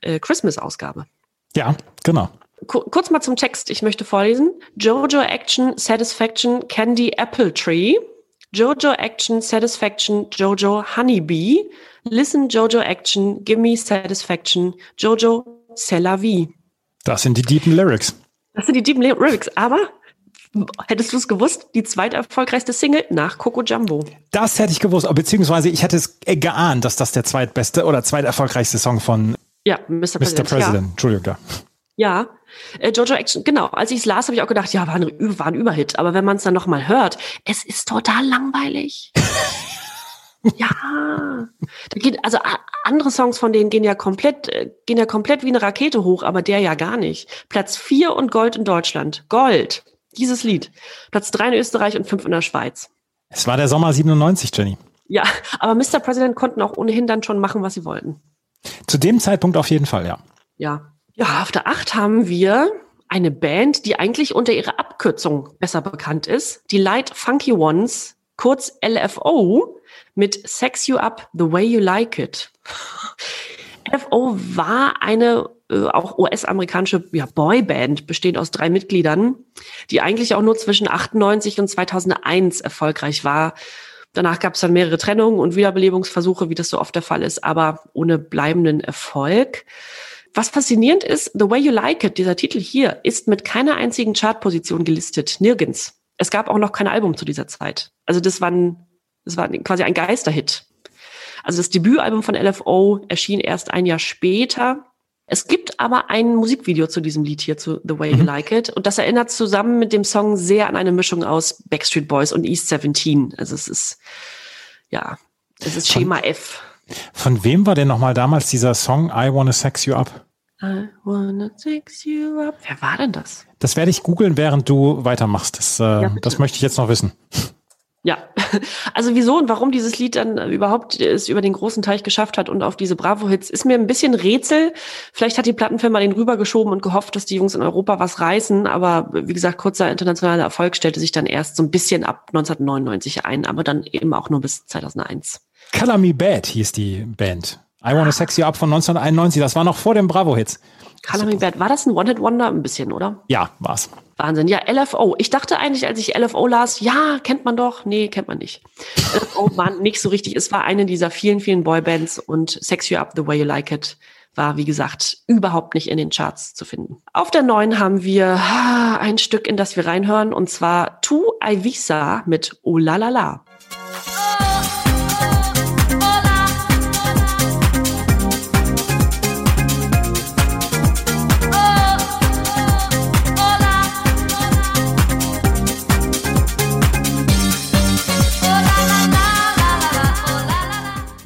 äh, Christmas-Ausgabe. Ja, genau kurz mal zum Text, ich möchte vorlesen. Jojo Action Satisfaction Candy Apple Tree. Jojo Action Satisfaction Jojo Honeybee. Listen Jojo Action Gimme Satisfaction Jojo C'est Das sind die deepen Lyrics. Das sind die deepen Lyrics, aber Hättest du es gewusst? Die zweiterfolgreichste Single nach Coco Jumbo. Das hätte ich gewusst, beziehungsweise ich hätte es geahnt, dass das der zweitbeste oder zweiterfolgreichste Song von ja, Mr. President. Mr. President. Ja. Entschuldigung, da. Ja, äh, Jojo Action, genau. Als ich es las, habe ich auch gedacht, ja, war ein, war ein Überhit. Aber wenn man es dann nochmal hört, es ist total langweilig. [LAUGHS] ja, da geht, also andere Songs von denen gehen ja komplett, äh, gehen ja komplett wie eine Rakete hoch, aber der ja gar nicht. Platz vier und Gold in Deutschland. Gold. Dieses Lied. Platz drei in Österreich und fünf in der Schweiz. Es war der Sommer 97, Jenny. Ja, aber Mr. President konnten auch ohnehin dann schon machen, was sie wollten. Zu dem Zeitpunkt auf jeden Fall, ja. Ja, ja, auf der Acht haben wir eine Band, die eigentlich unter ihrer Abkürzung besser bekannt ist. Die Light Funky Ones, kurz LFO, mit Sex You Up the Way You Like It. LFO war eine äh, auch US-amerikanische ja, Boyband, bestehend aus drei Mitgliedern, die eigentlich auch nur zwischen 98 und 2001 erfolgreich war. Danach gab es dann mehrere Trennungen und Wiederbelebungsversuche, wie das so oft der Fall ist, aber ohne bleibenden Erfolg. Was faszinierend ist, The Way You Like It, dieser Titel hier, ist mit keiner einzigen Chartposition gelistet. Nirgends. Es gab auch noch kein Album zu dieser Zeit. Also das war, ein, das war quasi ein Geisterhit. Also das Debütalbum von LFO erschien erst ein Jahr später. Es gibt aber ein Musikvideo zu diesem Lied hier, zu The Way You mhm. Like It. Und das erinnert zusammen mit dem Song sehr an eine Mischung aus Backstreet Boys und East 17. Also es ist, ja, es ist Schema F. Von wem war denn nochmal damals dieser Song I Wanna Sex You Up? I wanna sex you up. Wer war denn das? Das werde ich googeln, während du weitermachst. Das, äh, ja, das möchte ich jetzt noch wissen. Ja, [LAUGHS] also wieso und warum dieses Lied dann überhaupt es über den großen Teich geschafft hat und auf diese Bravo-Hits, ist mir ein bisschen Rätsel. Vielleicht hat die Plattenfirma den rübergeschoben und gehofft, dass die Jungs in Europa was reißen. Aber wie gesagt, kurzer internationaler Erfolg stellte sich dann erst so ein bisschen ab 1999 ein, aber dann eben auch nur bis 2001. Color Me Bad hieß die Band. I Wanna Sex You Up von 1991. Das war noch vor dem Bravo-Hits. Color Me Bad. War das ein One-Hit-Wonder? Ein bisschen, oder? Ja, war's. Wahnsinn. Ja, LFO. Ich dachte eigentlich, als ich LFO las, ja, kennt man doch. Nee, kennt man nicht. LFO war [LAUGHS] nicht so richtig. Es war eine dieser vielen, vielen Boybands und Sex You Up the Way You Like It war, wie gesagt, überhaupt nicht in den Charts zu finden. Auf der neuen haben wir ein Stück, in das wir reinhören, und zwar Tu Ivisa mit Oh La La La.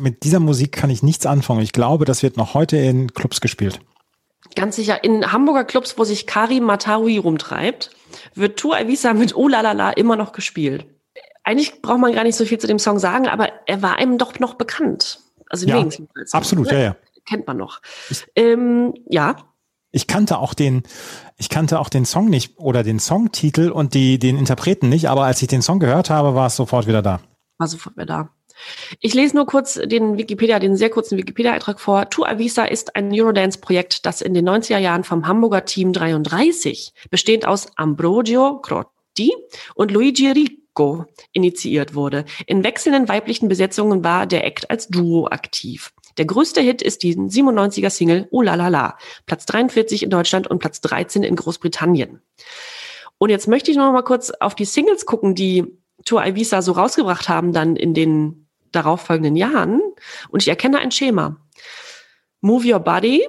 Mit dieser Musik kann ich nichts anfangen. Ich glaube, das wird noch heute in Clubs gespielt. Ganz sicher. In Hamburger Clubs, wo sich Karim Matawi rumtreibt, wird Tour Avisa mit Oh la la la immer noch gespielt. Eigentlich braucht man gar nicht so viel zu dem Song sagen, aber er war einem doch noch bekannt. Also ja, absolut, ja, ja. Kennt man noch. Ich, ähm, ja. Ich kannte auch den, ich kannte auch den Song nicht oder den Songtitel und die, den Interpreten nicht, aber als ich den Song gehört habe, war es sofort wieder da. war sofort wieder da. Ich lese nur kurz den Wikipedia, den sehr kurzen Wikipedia-Eintrag vor. Tu Avisa ist ein Eurodance-Projekt, das in den 90er Jahren vom Hamburger Team 33, bestehend aus Ambrogio Crotti und Luigi Rico, initiiert wurde. In wechselnden weiblichen Besetzungen war der Act als Duo aktiv. Der größte Hit ist die 97er Single Oh la la la, Platz 43 in Deutschland und Platz 13 in Großbritannien. Und jetzt möchte ich noch mal kurz auf die Singles gucken, die Tour Ivisa so rausgebracht haben dann in den darauffolgenden Jahren. Und ich erkenne ein Schema. Move Your Body,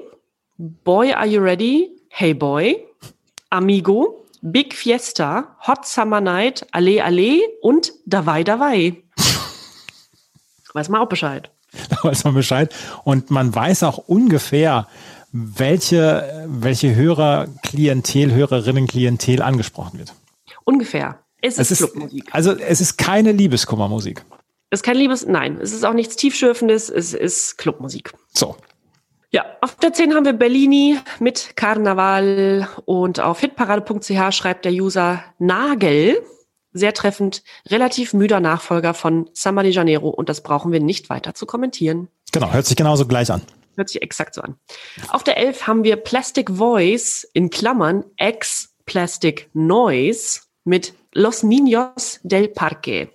Boy Are You Ready, Hey Boy, Amigo, Big Fiesta, Hot Summer Night, Ale Ale und Davai Davai. [LAUGHS] Weiß man auch Bescheid. Da weiß man Bescheid. Und man weiß auch ungefähr, welche, welche Hörerklientel, Hörerinnenklientel angesprochen wird. Ungefähr. Es ist, es ist Clubmusik. Also es ist keine Liebeskummermusik. Es ist kein Liebes, nein. Es ist auch nichts Tiefschürfendes, es ist Clubmusik. So. Ja, auf der 10 haben wir Bellini mit Karneval und auf hitparade.ch schreibt der User Nagel, sehr treffend, relativ müder Nachfolger von Samba de Janeiro und das brauchen wir nicht weiter zu kommentieren. Genau, hört sich genauso gleich an. Hört sich exakt so an. Auf der 11 haben wir Plastic Voice in Klammern Ex Plastic Noise mit Los Niños del Parque.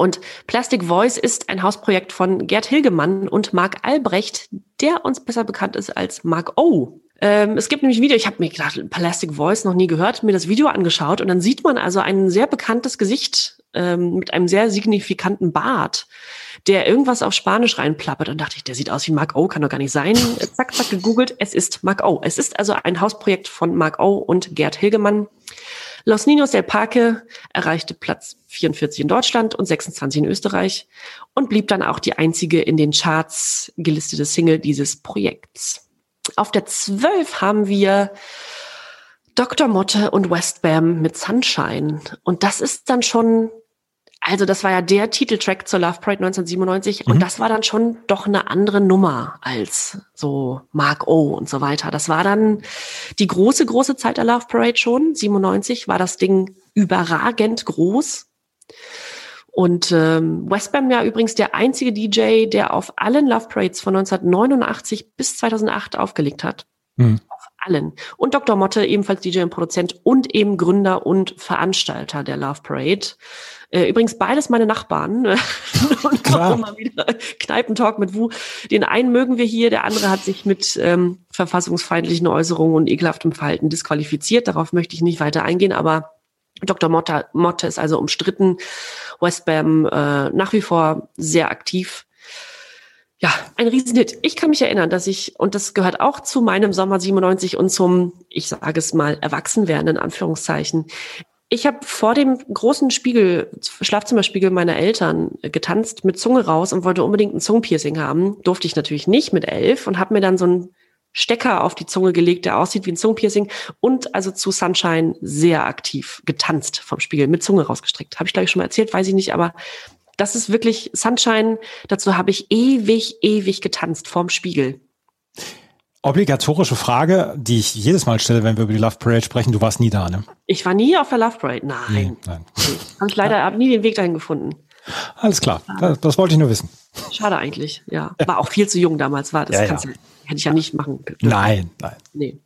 Und Plastic Voice ist ein Hausprojekt von Gerd Hilgemann und Marc Albrecht, der uns besser bekannt ist als Marc O. Ähm, es gibt nämlich ein Video, ich habe mir gedacht, Plastic Voice noch nie gehört, mir das Video angeschaut und dann sieht man also ein sehr bekanntes Gesicht ähm, mit einem sehr signifikanten Bart, der irgendwas auf Spanisch reinplappert. Und dachte ich, der sieht aus wie Mark O, kann doch gar nicht sein. zack, zack, gegoogelt, es ist Mark O. Es ist also ein Hausprojekt von Mark O und Gerd Hilgemann. Los Niños del Parque erreichte Platz 44 in Deutschland und 26 in Österreich und blieb dann auch die einzige in den Charts gelistete Single dieses Projekts. Auf der 12 haben wir Dr. Motte und Westbam mit Sunshine. Und das ist dann schon also das war ja der Titeltrack zur Love Parade 1997 mhm. und das war dann schon doch eine andere Nummer als so Mark O und so weiter. Das war dann die große, große Zeit der Love Parade schon. 97 war das Ding überragend groß. Und ähm, Westbam ja übrigens der einzige DJ, der auf allen Love Parades von 1989 bis 2008 aufgelegt hat. Mhm. Auf allen. Und Dr. Motte, ebenfalls DJ und Produzent und eben Gründer und Veranstalter der Love Parade. Äh, übrigens beides meine Nachbarn. [LAUGHS] und Klar. mal wieder Kneipentalk mit Wu. Den einen mögen wir hier, der andere hat sich mit ähm, verfassungsfeindlichen Äußerungen und ekelhaftem Verhalten disqualifiziert. Darauf möchte ich nicht weiter eingehen, aber Dr. Motte, Motte ist also umstritten. Westbam äh, nach wie vor sehr aktiv. Ja, ein Riesenhit. Ich kann mich erinnern, dass ich, und das gehört auch zu meinem Sommer 97 und zum, ich sage es mal, Erwachsenwerden in Anführungszeichen. Ich habe vor dem großen Spiegel, Schlafzimmerspiegel meiner Eltern getanzt mit Zunge raus und wollte unbedingt ein Zungenpiercing haben. Durfte ich natürlich nicht mit elf und habe mir dann so einen Stecker auf die Zunge gelegt, der aussieht wie ein Zungenpiercing und also zu Sunshine sehr aktiv getanzt vom Spiegel mit Zunge rausgestreckt. Habe ich glaube ich schon mal erzählt, weiß ich nicht, aber das ist wirklich Sunshine. Dazu habe ich ewig, ewig getanzt vorm Spiegel. Obligatorische Frage, die ich jedes Mal stelle, wenn wir über die Love Parade sprechen. Du warst nie da, ne? Ich war nie auf der Love Parade. Nein. Nee, nein. Habe ich leider hab nie den Weg dahin gefunden. Alles klar. Das, das, wollte ich nur wissen. Schade eigentlich, ja. War auch viel zu jung damals, war das ja, ja. Du, hätte ich ja nicht machen können. Nein, nein. Nee.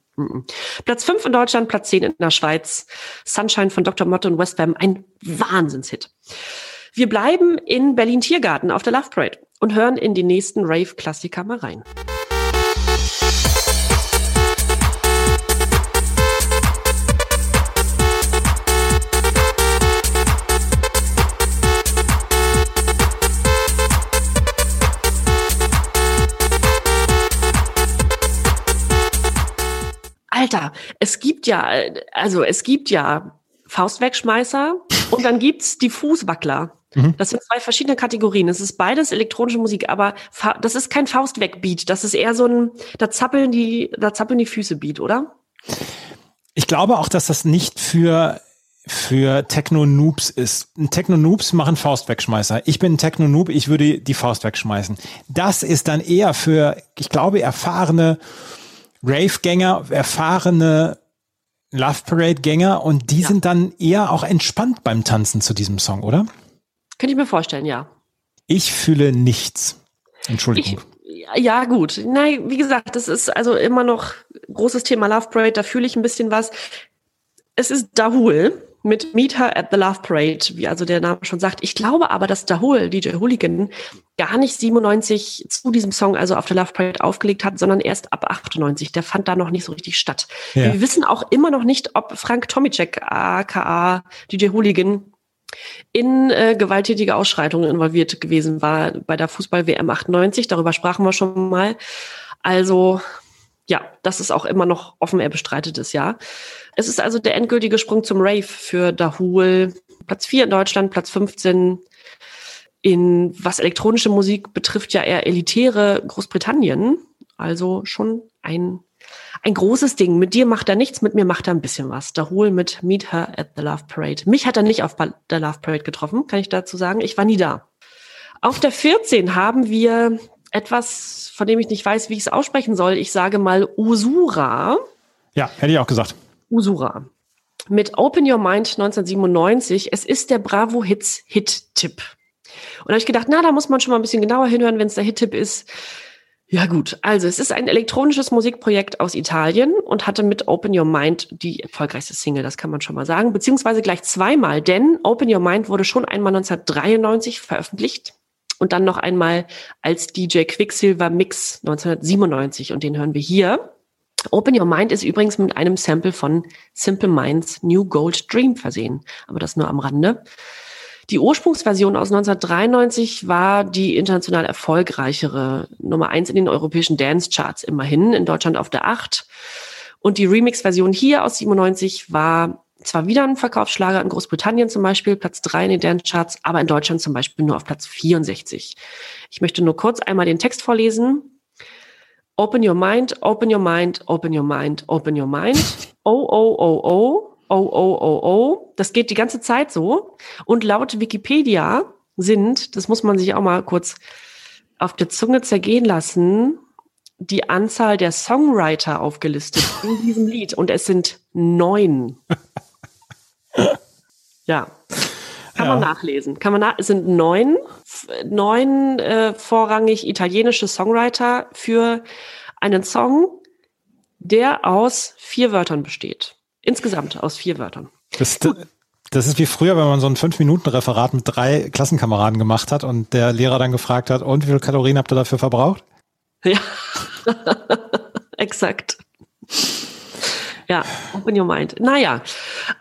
Platz 5 in Deutschland, Platz 10 in der Schweiz. Sunshine von Dr. Motto und Westbam, ein Wahnsinnshit. Wir bleiben in Berlin Tiergarten auf der Love Parade und hören in die nächsten Rave-Klassiker mal rein. Alter, es gibt ja, also es gibt ja Faustwegschmeißer und dann gibt's die Fußwackler. Mhm. Das sind zwei verschiedene Kategorien. Es ist beides elektronische Musik, aber das ist kein Faustweg-Beat. Das ist eher so ein, da zappeln die, da zappeln die Füße Beat, oder? Ich glaube auch, dass das nicht für für Techno-Noobs ist. Techno-Noobs machen Faustwegschmeißer. Ich bin ein Techno-Noob, ich würde die Faust wegschmeißen. Das ist dann eher für, ich glaube, erfahrene Rave-Gänger, erfahrene Love Parade-Gänger und die ja. sind dann eher auch entspannt beim Tanzen zu diesem Song, oder? Könnte ich mir vorstellen, ja. Ich fühle nichts. Entschuldigung. Ich, ja, gut. Nein, wie gesagt, das ist also immer noch großes Thema Love Parade, da fühle ich ein bisschen was. Es ist Dahul mit Meet Her at the Love Parade, wie also der Name schon sagt. Ich glaube aber, dass Dahul, DJ Hooligan, gar nicht 97 zu diesem Song, also auf der Love Parade, aufgelegt hat, sondern erst ab 98. Der fand da noch nicht so richtig statt. Ja. Wir wissen auch immer noch nicht, ob Frank Tomicek, aka DJ Hooligan, in äh, gewalttätige Ausschreitungen involviert gewesen war bei der Fußball-WM 98. Darüber sprachen wir schon mal. Also ja, das ist auch immer noch offen, er bestreitet es ja. Es ist also der endgültige Sprung zum Rave für Dahul. Platz 4 in Deutschland, Platz 15 in, was elektronische Musik betrifft, ja eher elitäre Großbritannien. Also schon ein, ein großes Ding. Mit dir macht er nichts, mit mir macht er ein bisschen was. Dahul mit Meet Her at the Love Parade. Mich hat er nicht auf der Love Parade getroffen, kann ich dazu sagen. Ich war nie da. Auf der 14 haben wir etwas, von dem ich nicht weiß, wie ich es aussprechen soll. Ich sage mal Usura. Ja, hätte ich auch gesagt. Usura. Mit Open Your Mind 1997. Es ist der Bravo Hits Hit-Tipp. Und da habe ich gedacht, na, da muss man schon mal ein bisschen genauer hinhören, wenn es der Hit-Tipp ist. Ja gut, also es ist ein elektronisches Musikprojekt aus Italien und hatte mit Open Your Mind die erfolgreichste Single, das kann man schon mal sagen, beziehungsweise gleich zweimal, denn Open Your Mind wurde schon einmal 1993 veröffentlicht und dann noch einmal als DJ Quicksilver Mix 1997 und den hören wir hier. Open Your Mind ist übrigens mit einem Sample von Simple Minds New Gold Dream versehen, aber das nur am Rande. Die Ursprungsversion aus 1993 war die international erfolgreichere Nummer eins in den europäischen Dance Charts immerhin, in Deutschland auf der acht. Und die Remix-Version hier aus 97 war zwar wieder ein Verkaufsschlager in Großbritannien zum Beispiel, Platz drei in den Dance-Charts, aber in Deutschland zum Beispiel nur auf Platz 64. Ich möchte nur kurz einmal den Text vorlesen. Open your mind, open your mind, open your mind, open your mind. [LAUGHS] Oh, oh, oh, oh, oh, oh, oh, oh. Das geht die ganze Zeit so. Und laut Wikipedia sind, das muss man sich auch mal kurz auf der Zunge zergehen lassen, die Anzahl der Songwriter aufgelistet in diesem Lied. Und es sind neun. [LAUGHS] ja. Kann ja. man nachlesen. Kann man nach es sind neun, neun äh, vorrangig italienische Songwriter für einen Song, der aus vier Wörtern besteht. Insgesamt aus vier Wörtern. Das, das ist wie früher, wenn man so ein Fünf-Minuten-Referat mit drei Klassenkameraden gemacht hat und der Lehrer dann gefragt hat, und wie viele Kalorien habt ihr dafür verbraucht? Ja, [LAUGHS] exakt. Ja, open your mind. Naja,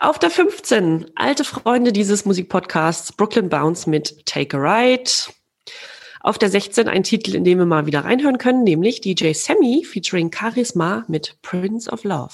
auf der 15, alte Freunde dieses Musikpodcasts, Brooklyn Bounce mit Take a Ride. Auf der 16 ein Titel, in dem wir mal wieder reinhören können, nämlich DJ Sammy featuring Charisma mit Prince of Love.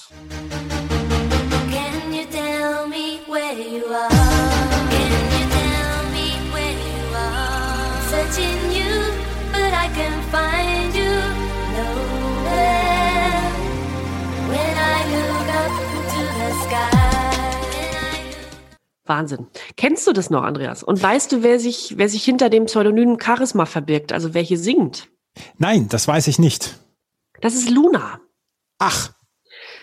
Wahnsinn. Kennst du das noch, Andreas? Und weißt du, wer sich, wer sich hinter dem Pseudonym Charisma verbirgt, also wer hier singt? Nein, das weiß ich nicht. Das ist Luna. Ach.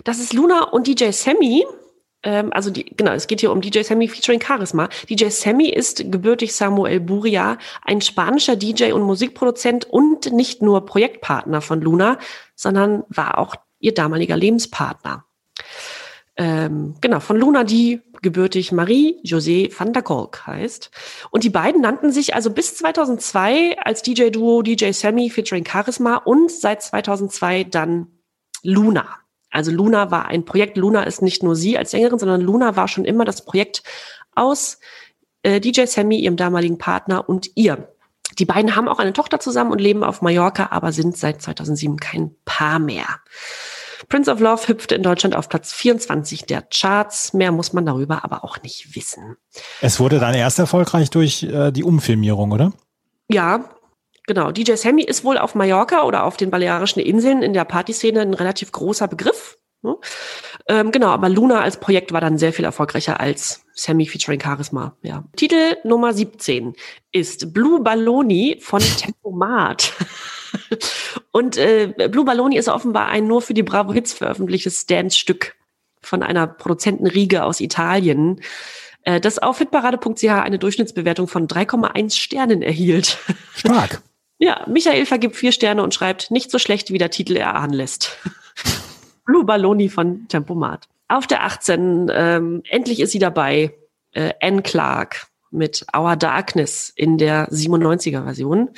Das ist Luna und DJ Sammy. Ähm, also die, genau, es geht hier um DJ Sammy featuring Charisma. DJ Sammy ist gebürtig Samuel Buria, ein spanischer DJ und Musikproduzent und nicht nur Projektpartner von Luna, sondern war auch ihr damaliger Lebenspartner ähm, genau, von Luna, die gebürtig Marie-José van der Kolk heißt. Und die beiden nannten sich also bis 2002 als DJ-Duo DJ Sammy featuring Charisma und seit 2002 dann Luna. Also Luna war ein Projekt. Luna ist nicht nur sie als Sängerin, sondern Luna war schon immer das Projekt aus äh, DJ Sammy, ihrem damaligen Partner und ihr. Die beiden haben auch eine Tochter zusammen und leben auf Mallorca, aber sind seit 2007 kein Paar mehr. Prince of Love hüpfte in Deutschland auf Platz 24 der Charts. Mehr muss man darüber aber auch nicht wissen. Es wurde dann erst erfolgreich durch äh, die Umfilmierung, oder? Ja, genau. DJ Sammy ist wohl auf Mallorca oder auf den Balearischen Inseln in der Partyszene ein relativ großer Begriff. Ne? Ähm, genau, aber Luna als Projekt war dann sehr viel erfolgreicher als Sammy featuring Charisma. Ja. Titel Nummer 17 ist Blue Balloni von [LAUGHS] Tempomat. Und äh, Blue Balloni ist offenbar ein nur für die Bravo Hits veröffentlichtes Dance-Stück von einer Produzentenriege aus Italien. äh, das auf hitparade.ch eine Durchschnittsbewertung von 3,1 Sternen erhielt. Stark. [LAUGHS] Ja, Michael vergibt vier Sterne und schreibt, nicht so schlecht, wie der Titel erahnen lässt. [LAUGHS] Blue Balloni von Tempomat. Auf der 18, ähm, endlich ist sie dabei, äh, Anne Clark mit Our Darkness in der 97er Version.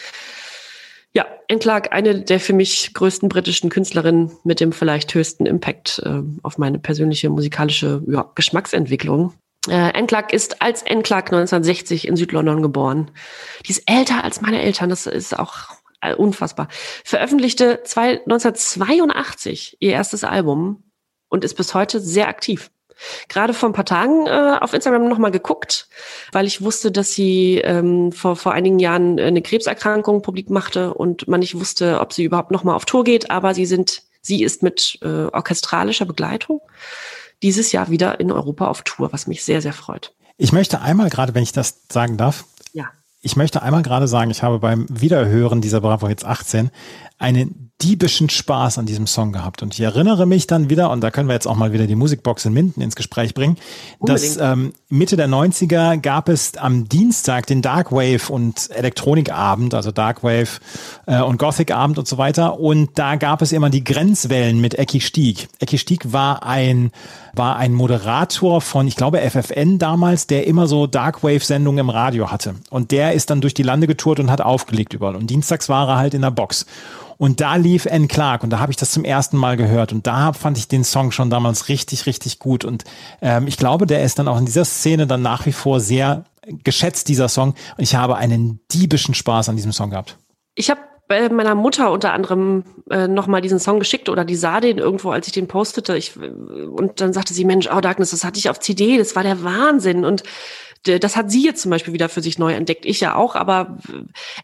Ja, Anne Clark, eine der für mich größten britischen Künstlerinnen mit dem vielleicht höchsten Impact äh, auf meine persönliche musikalische ja, Geschmacksentwicklung. Äh, Anne Clark ist als Anne Clark 1960 in Südlondon geboren. Die ist älter als meine Eltern, das ist auch äh, unfassbar. Veröffentlichte zwei, 1982 ihr erstes Album und ist bis heute sehr aktiv. Gerade vor ein paar Tagen äh, auf Instagram nochmal geguckt, weil ich wusste, dass sie ähm, vor, vor einigen Jahren eine Krebserkrankung publik machte und man nicht wusste, ob sie überhaupt nochmal auf Tour geht, aber sie sind, sie ist mit äh, orchestralischer Begleitung dieses Jahr wieder in Europa auf Tour, was mich sehr, sehr freut. Ich möchte einmal gerade, wenn ich das sagen darf, ja. ich möchte einmal gerade sagen, ich habe beim Wiederhören dieser Bravo Hits 18 einen diebischen Spaß an diesem Song gehabt. Und ich erinnere mich dann wieder, und da können wir jetzt auch mal wieder die Musikbox in Minden ins Gespräch bringen, Unbedingt. dass ähm, Mitte der 90er gab es am Dienstag den Darkwave und Elektronikabend, also Darkwave äh, und Gothic-Abend und so weiter. Und da gab es immer die Grenzwellen mit Ecki Stieg. Ecki Stieg war ein war ein Moderator von, ich glaube, FFN damals, der immer so Darkwave-Sendungen im Radio hatte. Und der ist dann durch die Lande getourt und hat aufgelegt überall. Und dienstags war er halt in der Box. Und da lief N. Clark und da habe ich das zum ersten Mal gehört und da fand ich den Song schon damals richtig, richtig gut. Und ähm, ich glaube, der ist dann auch in dieser Szene dann nach wie vor sehr geschätzt, dieser Song. Und ich habe einen diebischen Spaß an diesem Song gehabt. Ich habe bei meiner Mutter unter anderem äh, nochmal diesen Song geschickt oder die sah den irgendwo, als ich den postete. Ich, und dann sagte sie, Mensch, oh Darkness, das hatte ich auf CD, das war der Wahnsinn. Und das hat sie jetzt zum Beispiel wieder für sich neu entdeckt. Ich ja auch, aber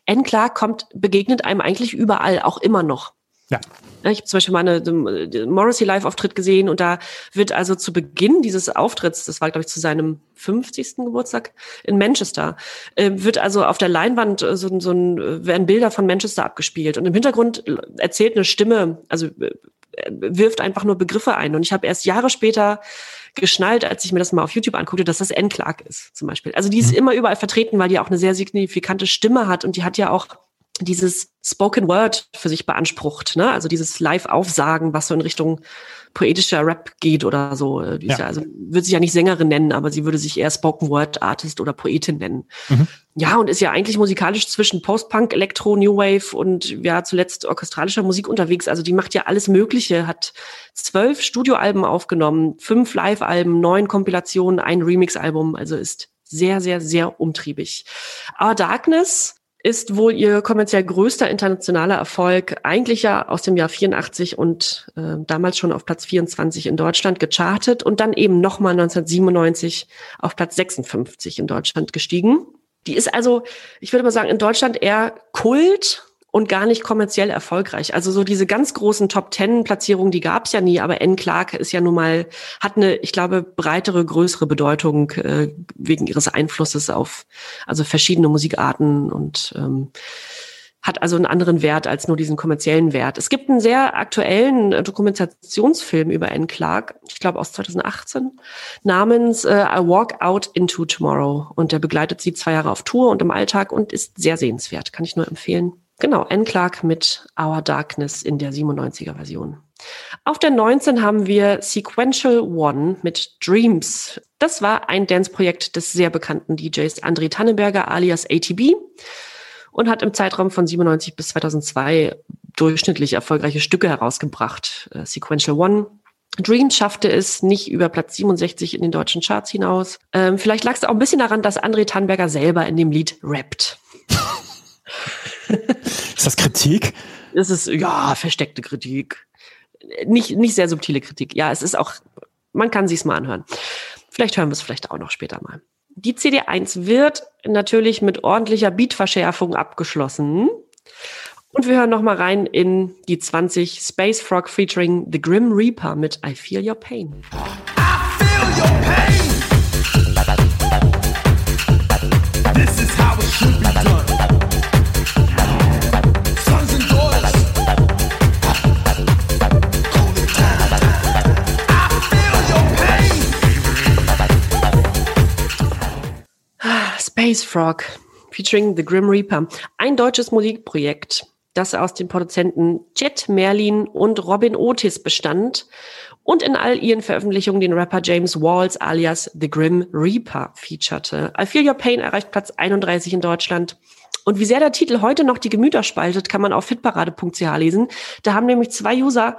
N. Clark kommt, begegnet einem eigentlich überall, auch immer noch. Ja. Ich habe zum Beispiel mal eine Morrissey Live-Auftritt gesehen und da wird also zu Beginn dieses Auftritts, das war glaube ich zu seinem 50. Geburtstag in Manchester, äh, wird also auf der Leinwand äh, so, so ein, werden Bilder von Manchester abgespielt und im Hintergrund erzählt eine Stimme, also äh, wirft einfach nur Begriffe ein und ich habe erst Jahre später geschnallt, als ich mir das mal auf YouTube anguckte, dass das N. Clark ist, zum Beispiel. Also die ist mhm. immer überall vertreten, weil die auch eine sehr signifikante Stimme hat und die hat ja auch dieses Spoken Word für sich beansprucht, ne? Also dieses Live-Aufsagen, was so in Richtung poetischer Rap geht oder so. Ja. ja. also würde sich ja nicht Sängerin nennen, aber sie würde sich eher Spoken Word Artist oder Poetin nennen. Mhm. Ja, und ist ja eigentlich musikalisch zwischen Post-Punk, Elektro, New Wave und ja zuletzt orchestralischer Musik unterwegs. Also die macht ja alles Mögliche, hat zwölf Studioalben aufgenommen, fünf Live-Alben, neun Kompilationen, ein Remix-Album. Also ist sehr, sehr, sehr umtriebig. Our Darkness ist wohl ihr kommerziell größter internationaler Erfolg, eigentlich ja aus dem Jahr 84 und äh, damals schon auf Platz 24 in Deutschland gechartet und dann eben nochmal 1997 auf Platz 56 in Deutschland gestiegen. Die ist also, ich würde mal sagen, in Deutschland eher Kult und gar nicht kommerziell erfolgreich. Also so diese ganz großen Top Ten Platzierungen, die gab es ja nie, aber N. Clark ist ja nun mal, hat eine, ich glaube, breitere, größere Bedeutung äh, wegen ihres Einflusses auf also verschiedene Musikarten und ähm, hat also einen anderen Wert als nur diesen kommerziellen Wert. Es gibt einen sehr aktuellen Dokumentationsfilm über N. Clark, ich glaube aus 2018, namens äh, I Walk Out Into Tomorrow. Und der begleitet sie zwei Jahre auf Tour und im Alltag und ist sehr sehenswert, kann ich nur empfehlen. Genau, N. Clark mit Our Darkness in der 97er Version. Auf der 19 haben wir Sequential One mit Dreams. Das war ein Dance-Projekt des sehr bekannten DJs André Tannenberger alias ATB und hat im Zeitraum von 97 bis 2002 durchschnittlich erfolgreiche Stücke herausgebracht. Äh, Sequential One Dreams schaffte es nicht über Platz 67 in den deutschen Charts hinaus. Ähm, vielleicht lag es auch ein bisschen daran, dass André Tannenberger selber in dem Lied rappt. [LAUGHS] [LAUGHS] Ist das Kritik? Es ist, ja, versteckte Kritik. Nicht, nicht sehr subtile Kritik. Ja, es ist auch, man kann sich's mal anhören. Vielleicht hören wir es vielleicht auch noch später mal. Die CD1 wird natürlich mit ordentlicher Beatverschärfung abgeschlossen. Und wir hören noch mal rein in die 20 Space Frog featuring The Grim Reaper mit I Feel Your Pain. I feel your pain. This is how it should be done. Space Frog featuring The Grim Reaper. Ein deutsches Musikprojekt, das aus den Produzenten Jet Merlin und Robin Otis bestand und in all ihren Veröffentlichungen den Rapper James Walls alias The Grim Reaper featurete. I Feel Your Pain erreicht Platz 31 in Deutschland. Und wie sehr der Titel heute noch die Gemüter spaltet, kann man auf hitparade.ch lesen. Da haben nämlich zwei User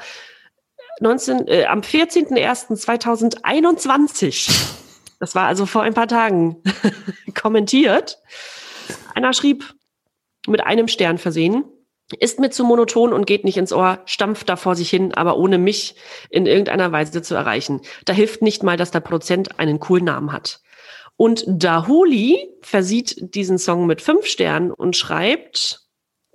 19, äh, am 14.01.2021, das war also vor ein paar Tagen, [LAUGHS] kommentiert. Einer schrieb, mit einem Stern versehen, ist mir zu monoton und geht nicht ins Ohr, stampft da vor sich hin, aber ohne mich in irgendeiner Weise zu erreichen. Da hilft nicht mal, dass der Produzent einen coolen Namen hat. Und Dahuli versieht diesen Song mit fünf Sternen und schreibt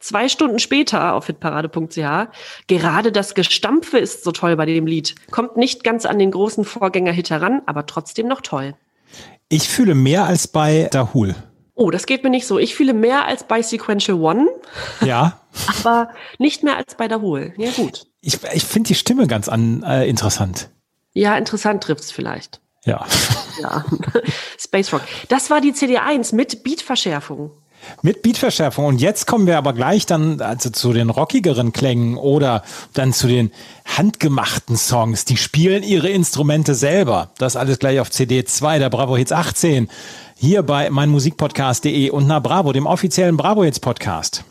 zwei Stunden später auf hitparade.ch, gerade das Gestampfe ist so toll bei dem Lied. Kommt nicht ganz an den großen Vorgänger-Hit heran, aber trotzdem noch toll. Ich fühle mehr als bei Dahul. Oh, das geht mir nicht so. Ich fühle mehr als bei Sequential One. Ja. [LAUGHS] aber nicht mehr als bei Dahul. Ja, gut. Ich, ich finde die Stimme ganz an, äh, interessant. Ja, interessant trifft's vielleicht. Ja. Ja. [LAUGHS] Space Rock. Das war die CD1 mit Beatverschärfung. Mit Beatverschärfung. Und jetzt kommen wir aber gleich dann also zu den rockigeren Klängen oder dann zu den handgemachten Songs. Die spielen ihre Instrumente selber. Das alles gleich auf CD 2 der Bravo Hits 18. Hier bei meinmusikpodcast.de und na Bravo, dem offiziellen Bravo Hits Podcast.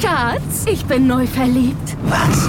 Schatz, ich bin neu verliebt. Was?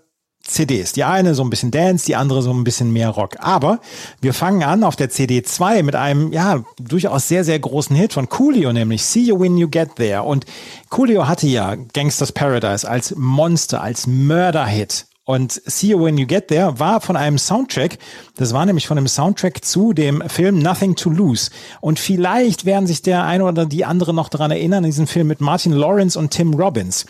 CDs. Die eine so ein bisschen Dance, die andere so ein bisschen mehr Rock. Aber wir fangen an auf der CD 2 mit einem, ja, durchaus sehr, sehr großen Hit von Coolio, nämlich See You When You Get There. Und Coolio hatte ja Gangsters Paradise als Monster, als Mörder-Hit. Und See You When You Get There war von einem Soundtrack, das war nämlich von einem Soundtrack zu dem Film Nothing to Lose. Und vielleicht werden sich der eine oder die andere noch daran erinnern, diesen Film mit Martin Lawrence und Tim Robbins.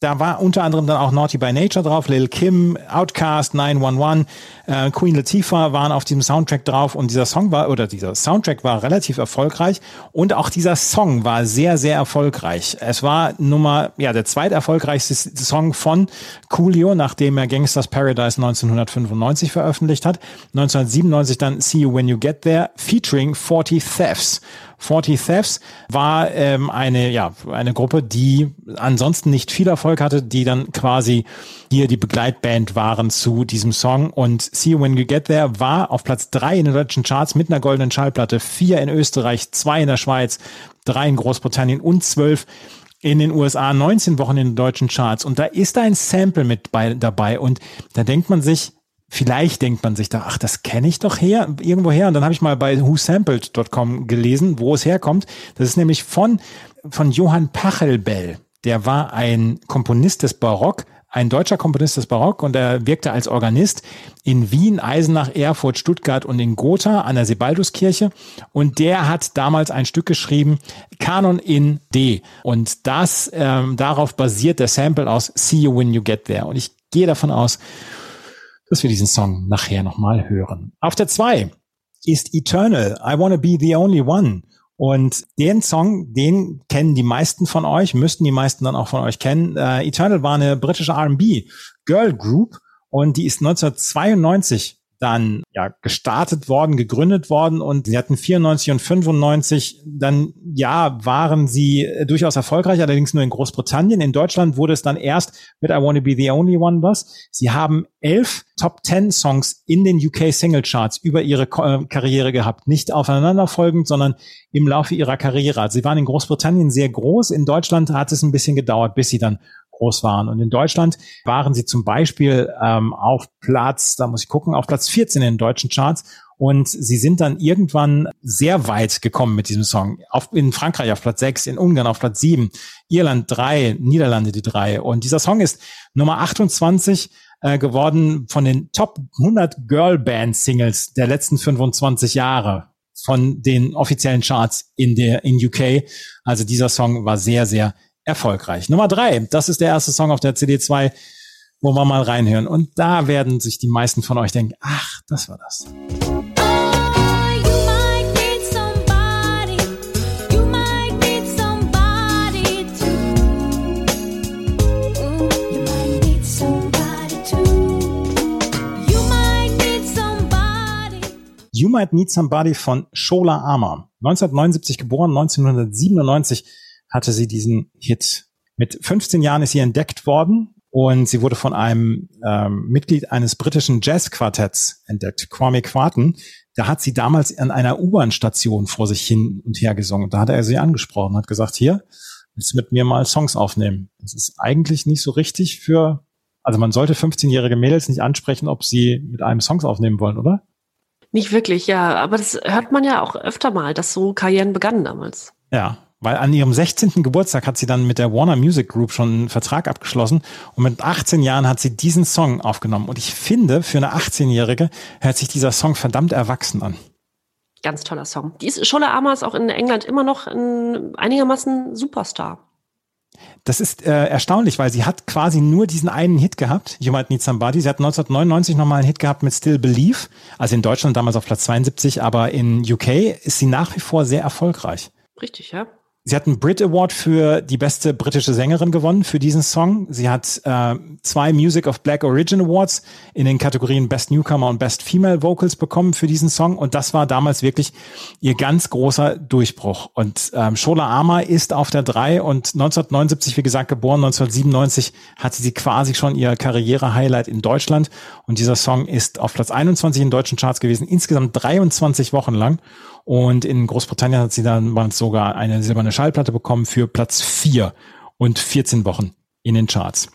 Da war unter anderem dann auch Naughty by Nature drauf, Lil Kim, Outcast, 911, äh, Queen Latifah waren auf diesem Soundtrack drauf und dieser Song war, oder dieser Soundtrack war relativ erfolgreich und auch dieser Song war sehr, sehr erfolgreich. Es war Nummer, ja, der zweiterfolgreichste Song von Coolio, nachdem er Gangsters Paradise 1995 veröffentlicht hat. 1997 dann See You When You Get There, featuring 40 Thefts. 40 Thefts war ähm, eine, ja, eine Gruppe, die ansonsten nicht viel Erfolg hatte, die dann quasi hier die Begleitband waren zu diesem Song. Und See You When You Get There war auf Platz drei in den deutschen Charts mit einer goldenen Schallplatte, vier in Österreich, zwei in der Schweiz, drei in Großbritannien und zwölf in den USA, 19 Wochen in den deutschen Charts. Und da ist ein Sample mit bei, dabei. Und da denkt man sich, vielleicht denkt man sich da, ach, das kenne ich doch her, irgendwo her. Und dann habe ich mal bei whosampled.com gelesen, wo es herkommt. Das ist nämlich von, von Johann Pachelbel. Der war ein Komponist des Barock, ein deutscher Komponist des Barock und er wirkte als Organist in Wien, Eisenach, Erfurt, Stuttgart und in Gotha an der Sebalduskirche. Und der hat damals ein Stück geschrieben, Kanon in D. Und das, ähm, darauf basiert der Sample aus See You When You Get There. Und ich gehe davon aus, dass wir diesen Song nachher nochmal hören. Auf der zwei ist Eternal, I Wanna Be the Only One. Und den Song, den kennen die meisten von euch, müssten die meisten dann auch von euch kennen. Uh, Eternal war eine britische R&B Girl Group und die ist 1992 dann ja gestartet worden, gegründet worden und sie hatten 94 und 95 dann ja waren sie äh, durchaus erfolgreich, allerdings nur in Großbritannien. In Deutschland wurde es dann erst mit I Wanna Be the Only One was. Sie haben elf Top Ten Songs in den UK Single Charts über ihre äh, Karriere gehabt, nicht aufeinanderfolgend, sondern im Laufe ihrer Karriere. Also sie waren in Großbritannien sehr groß. In Deutschland hat es ein bisschen gedauert, bis sie dann groß waren. Und in Deutschland waren sie zum Beispiel ähm, auf Platz, da muss ich gucken, auf Platz 14 in den deutschen Charts. Und sie sind dann irgendwann sehr weit gekommen mit diesem Song. Auf, in Frankreich auf Platz 6, in Ungarn auf Platz 7, Irland 3, Niederlande die 3. Und dieser Song ist Nummer 28 äh, geworden von den Top 100 Girl Band Singles der letzten 25 Jahre von den offiziellen Charts in der in UK. Also dieser Song war sehr sehr erfolgreich. Nummer drei, das ist der erste Song auf der CD2, wo wir mal reinhören. Und da werden sich die meisten von euch denken, ach, das war das. You Might Need Somebody von Shola Armer. 1979 geboren, 1997 hatte sie diesen Hit. Mit 15 Jahren ist sie entdeckt worden und sie wurde von einem ähm, Mitglied eines britischen Jazzquartetts entdeckt, Kwame Quarten. Da hat sie damals an einer U-Bahn-Station vor sich hin und her gesungen. Da hat er sie angesprochen, hat gesagt, hier, willst du mit mir mal Songs aufnehmen? Das ist eigentlich nicht so richtig für, also man sollte 15-jährige Mädels nicht ansprechen, ob sie mit einem Songs aufnehmen wollen, oder? Nicht wirklich, ja. Aber das hört man ja auch öfter mal, dass so Karrieren begannen damals. Ja, weil an ihrem 16. Geburtstag hat sie dann mit der Warner Music Group schon einen Vertrag abgeschlossen und mit 18 Jahren hat sie diesen Song aufgenommen. Und ich finde, für eine 18-Jährige hört sich dieser Song verdammt erwachsen an. Ganz toller Song. Die ist, Scholle Ama ist auch in England immer noch ein einigermaßen Superstar. Das ist äh, erstaunlich, weil sie hat quasi nur diesen einen Hit gehabt, You Might Need Somebody. Sie hat 1999 nochmal einen Hit gehabt mit Still Believe, also in Deutschland damals auf Platz 72, aber in UK ist sie nach wie vor sehr erfolgreich. Richtig, ja. Sie hat einen Brit Award für die beste britische Sängerin gewonnen für diesen Song. Sie hat äh, zwei Music of Black Origin Awards in den Kategorien Best Newcomer und Best Female Vocals bekommen für diesen Song. Und das war damals wirklich ihr ganz großer Durchbruch. Und ähm, Shola Ama ist auf der drei und 1979, wie gesagt, geboren. 1997 hatte sie quasi schon ihr Karriere-Highlight in Deutschland. Und dieser Song ist auf Platz 21 in deutschen Charts gewesen, insgesamt 23 Wochen lang. Und in Großbritannien hat sie dann sogar eine silberne Schallplatte bekommen für Platz 4 und 14 Wochen in den Charts.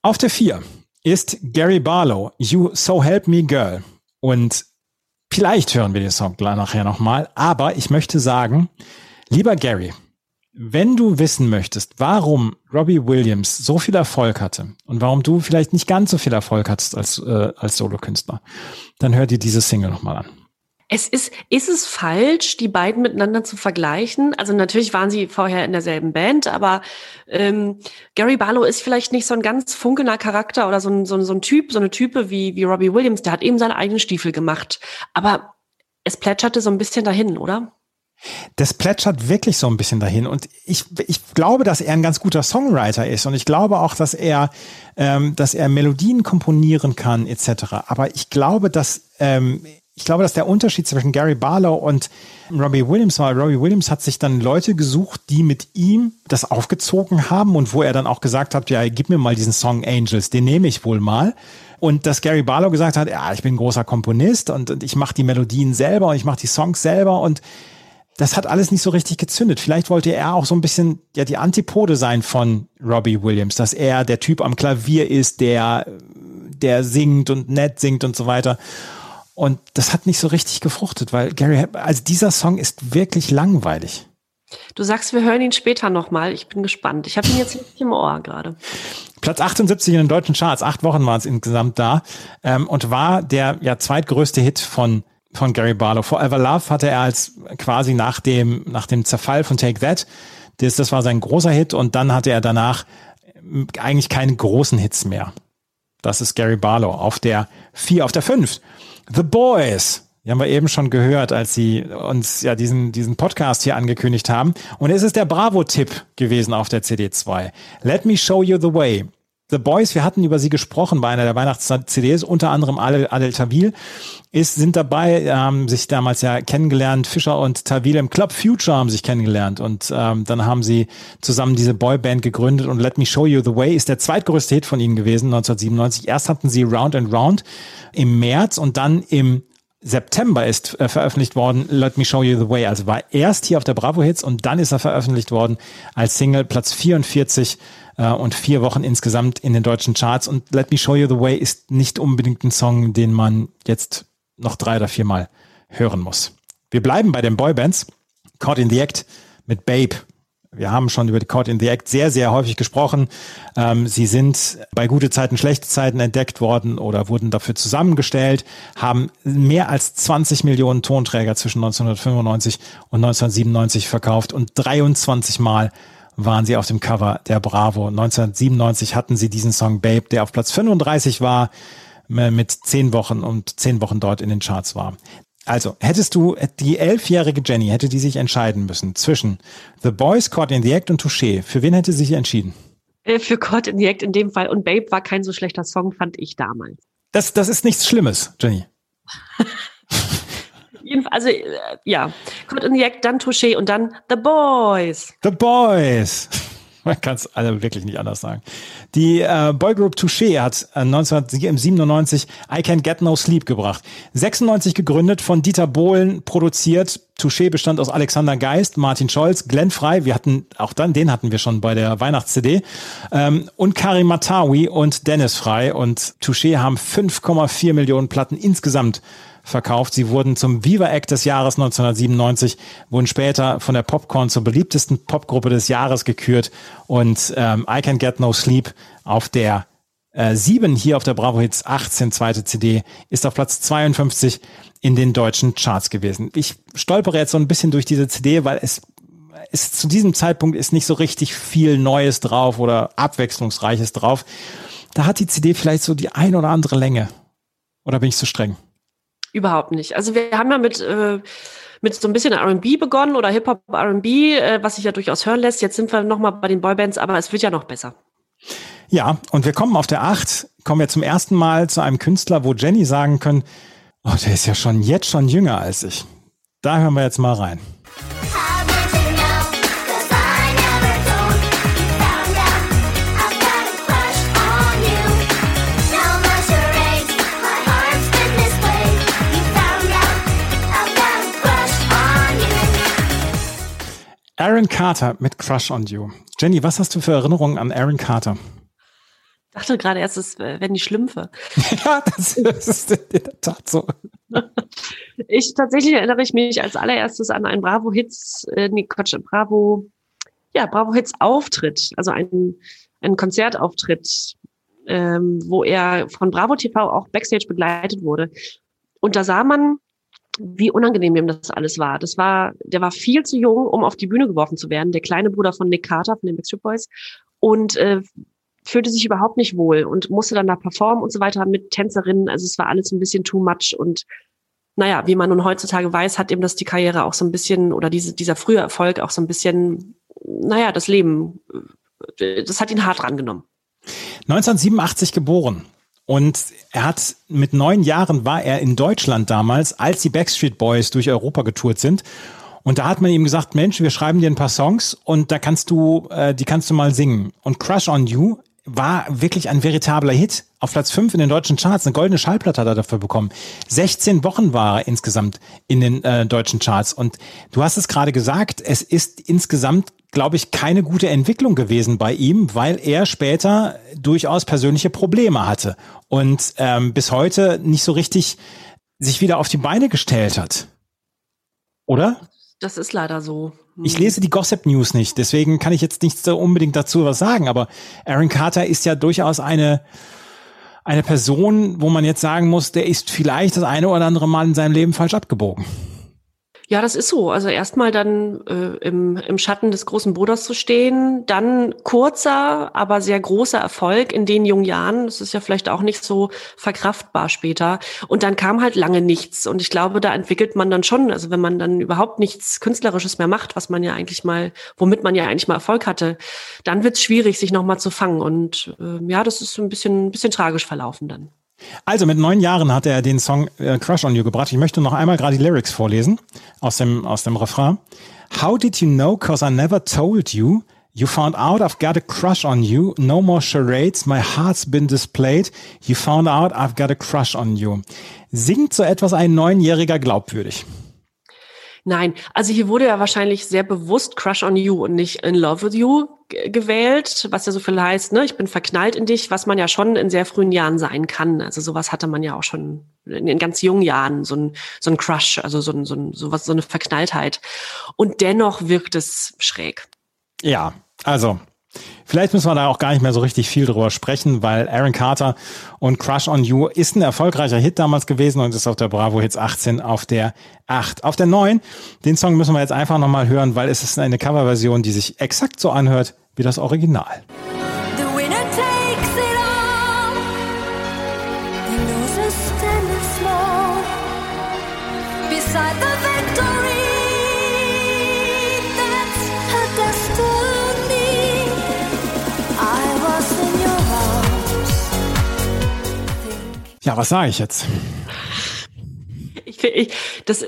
Auf der 4 ist Gary Barlow, You So Help Me Girl. Und vielleicht hören wir den Song nachher nochmal, aber ich möchte sagen, lieber Gary, wenn du wissen möchtest, warum Robbie Williams so viel Erfolg hatte und warum du vielleicht nicht ganz so viel Erfolg hattest als, äh, als Solokünstler, dann hör dir diese Single nochmal an. Es ist, ist es falsch, die beiden miteinander zu vergleichen? Also natürlich waren sie vorher in derselben Band, aber ähm, Gary Barlow ist vielleicht nicht so ein ganz funkelnder Charakter oder so ein, so ein, so ein Typ, so eine Type wie, wie Robbie Williams, der hat eben seine eigenen Stiefel gemacht. Aber es plätscherte so ein bisschen dahin, oder? Das plätschert wirklich so ein bisschen dahin. Und ich, ich glaube, dass er ein ganz guter Songwriter ist. Und ich glaube auch, dass er, ähm, dass er Melodien komponieren kann, etc. Aber ich glaube, dass ähm, ich glaube, dass der Unterschied zwischen Gary Barlow und Robbie Williams war, Robbie Williams hat sich dann Leute gesucht, die mit ihm das aufgezogen haben und wo er dann auch gesagt hat, ja, gib mir mal diesen Song Angels, den nehme ich wohl mal. Und dass Gary Barlow gesagt hat, ja, ich bin großer Komponist und, und ich mache die Melodien selber und ich mache die Songs selber und das hat alles nicht so richtig gezündet. Vielleicht wollte er auch so ein bisschen ja die Antipode sein von Robbie Williams, dass er der Typ am Klavier ist, der der singt und nett singt und so weiter. Und das hat nicht so richtig gefruchtet, weil Gary, also dieser Song ist wirklich langweilig. Du sagst, wir hören ihn später nochmal. Ich bin gespannt. Ich habe ihn jetzt nicht im Ohr gerade. Platz 78 in den deutschen Charts. Acht Wochen waren es insgesamt da. Ähm, und war der ja zweitgrößte Hit von, von Gary Barlow. Forever Love hatte er als quasi nach dem, nach dem Zerfall von Take That. Das, das war sein großer Hit. Und dann hatte er danach eigentlich keine großen Hits mehr. Das ist Gary Barlow auf der vier, auf der fünf. The Boys. Die haben wir eben schon gehört, als sie uns ja diesen, diesen Podcast hier angekündigt haben. Und es ist der Bravo-Tipp gewesen auf der CD2. Let me show you the way. The Boys, wir hatten über sie gesprochen bei einer der Weihnachts-CDs, unter anderem Adel, Adel Tawil, ist, sind dabei, haben sich damals ja kennengelernt, Fischer und Tawil im Club Future haben sich kennengelernt und ähm, dann haben sie zusammen diese Boyband gegründet und Let Me Show You The Way ist der zweitgrößte Hit von ihnen gewesen, 1997. Erst hatten sie Round and Round im März und dann im September ist äh, veröffentlicht worden, Let Me Show You the Way. Also war erst hier auf der Bravo Hits und dann ist er veröffentlicht worden als Single Platz 44 äh, und vier Wochen insgesamt in den deutschen Charts. Und Let Me Show You the Way ist nicht unbedingt ein Song, den man jetzt noch drei oder viermal hören muss. Wir bleiben bei den Boybands. Caught in the Act mit Babe. Wir haben schon über die Caught in the Act sehr, sehr häufig gesprochen. Ähm, sie sind bei gute Zeiten, schlechte Zeiten entdeckt worden oder wurden dafür zusammengestellt, haben mehr als 20 Millionen Tonträger zwischen 1995 und 1997 verkauft und 23 Mal waren sie auf dem Cover der Bravo. 1997 hatten sie diesen Song Babe, der auf Platz 35 war, mit zehn Wochen und zehn Wochen dort in den Charts war. Also, hättest du die elfjährige Jenny, hätte die sich entscheiden müssen zwischen The Boys, Caught in the Act und Touché. Für wen hätte sie sich entschieden? Äh, für Caught in the Act in dem Fall. Und Babe war kein so schlechter Song, fand ich damals. Das, das ist nichts Schlimmes, Jenny. [LAUGHS] also äh, ja, Caught in the Act, dann Touché und dann The Boys. The Boys. [LAUGHS] Man kann es alle wirklich nicht anders sagen. Die äh, Boygroup Touché hat äh, 1997 I Can't Get No Sleep gebracht. 96 gegründet, von Dieter Bohlen produziert. Touché bestand aus Alexander Geist, Martin Scholz, Glenn Frey, wir hatten, auch dann, den hatten wir schon bei der Weihnachts-CD, ähm, und Karim Matawi und Dennis Frey. Und Touché haben 5,4 Millionen Platten insgesamt verkauft. Sie wurden zum Viva Act des Jahres 1997, wurden später von der Popcorn zur beliebtesten Popgruppe des Jahres gekürt und ähm, I Can Get No Sleep auf der äh, 7 hier auf der Bravo Hits 18 zweite CD ist auf Platz 52 in den deutschen Charts gewesen. Ich stolpere jetzt so ein bisschen durch diese CD, weil es ist zu diesem Zeitpunkt ist nicht so richtig viel Neues drauf oder abwechslungsreiches drauf. Da hat die CD vielleicht so die ein oder andere Länge. Oder bin ich zu streng? Überhaupt nicht. Also wir haben ja mit, äh, mit so ein bisschen R&B begonnen oder Hip-Hop R&B, äh, was sich ja durchaus hören lässt. Jetzt sind wir nochmal bei den Boybands, aber es wird ja noch besser. Ja, und wir kommen auf der 8, kommen wir zum ersten Mal zu einem Künstler, wo Jenny sagen können, oh, der ist ja schon jetzt schon jünger als ich. Da hören wir jetzt mal rein. Aaron Carter mit Crush on You. Jenny, was hast du für Erinnerungen an Aaron Carter? Ich dachte gerade erst, es wären die Schlümpfe. [LAUGHS] ja, das, das, ist in der Tat so. [LAUGHS] ich tatsächlich erinnere ich mich als allererstes an einen Bravo Hits, äh, nee, Quatsch, Bravo, ja, Bravo Hits Auftritt, also ein, ein Konzertauftritt, ähm, wo er von Bravo TV auch Backstage begleitet wurde. Und da sah man wie unangenehm ihm das alles war. Das war, der war viel zu jung, um auf die Bühne geworfen zu werden. Der kleine Bruder von Nick Carter von den Backstreet Boys und äh, fühlte sich überhaupt nicht wohl und musste dann da performen und so weiter mit Tänzerinnen. Also es war alles ein bisschen too much und naja, wie man nun heutzutage weiß, hat ihm das die Karriere auch so ein bisschen oder diese, dieser frühe Erfolg auch so ein bisschen, naja, das Leben, äh, das hat ihn hart rangenommen. 1987 geboren. Und er hat mit neun Jahren war er in Deutschland damals, als die Backstreet Boys durch Europa getourt sind. Und da hat man ihm gesagt, Mensch, wir schreiben dir ein paar Songs und da kannst du, äh, die kannst du mal singen. Und Crush on You war wirklich ein veritabler Hit. Auf Platz 5 in den deutschen Charts, eine goldene Schallplatte hat er dafür bekommen. 16 Wochen war er insgesamt in den äh, deutschen Charts. Und du hast es gerade gesagt, es ist insgesamt glaube ich, keine gute Entwicklung gewesen bei ihm, weil er später durchaus persönliche Probleme hatte und ähm, bis heute nicht so richtig sich wieder auf die Beine gestellt hat. Oder? Das ist leider so. Hm. Ich lese die Gossip News nicht, deswegen kann ich jetzt nicht so unbedingt dazu was sagen, aber Aaron Carter ist ja durchaus eine, eine Person, wo man jetzt sagen muss, der ist vielleicht das eine oder andere Mal in seinem Leben falsch abgebogen. Ja, das ist so. Also erstmal dann äh, im, im Schatten des großen Bruders zu stehen, dann kurzer, aber sehr großer Erfolg in den jungen Jahren. Das ist ja vielleicht auch nicht so verkraftbar später. Und dann kam halt lange nichts. Und ich glaube, da entwickelt man dann schon, also wenn man dann überhaupt nichts Künstlerisches mehr macht, was man ja eigentlich mal, womit man ja eigentlich mal Erfolg hatte, dann wird es schwierig, sich nochmal zu fangen. Und äh, ja, das ist ein bisschen, ein bisschen tragisch verlaufen dann. Also mit neun Jahren hat er den Song äh, Crush on You gebracht. Ich möchte noch einmal gerade die Lyrics vorlesen aus dem, aus dem Refrain. How did you know, cause I never told you? You found out I've got a crush on you. No more charades. My heart's been displayed. You found out I've got a crush on you. Singt so etwas ein Neunjähriger glaubwürdig? Nein, also hier wurde ja wahrscheinlich sehr bewusst Crush on You und nicht In Love with You gewählt, was ja so viel heißt, ne, ich bin verknallt in dich, was man ja schon in sehr frühen Jahren sein kann. Also sowas hatte man ja auch schon in den ganz jungen Jahren, so ein, so ein Crush, also so ein, so ein, sowas, so eine Verknalltheit. Und dennoch wirkt es schräg. Ja, also Vielleicht müssen wir da auch gar nicht mehr so richtig viel drüber sprechen, weil Aaron Carter und Crush on You ist ein erfolgreicher Hit damals gewesen und ist auf der Bravo Hits 18 auf der 8. Auf der 9, den Song müssen wir jetzt einfach nochmal hören, weil es ist eine Coverversion, die sich exakt so anhört wie das Original. Ja, was sage ich jetzt? Ich, ich, das,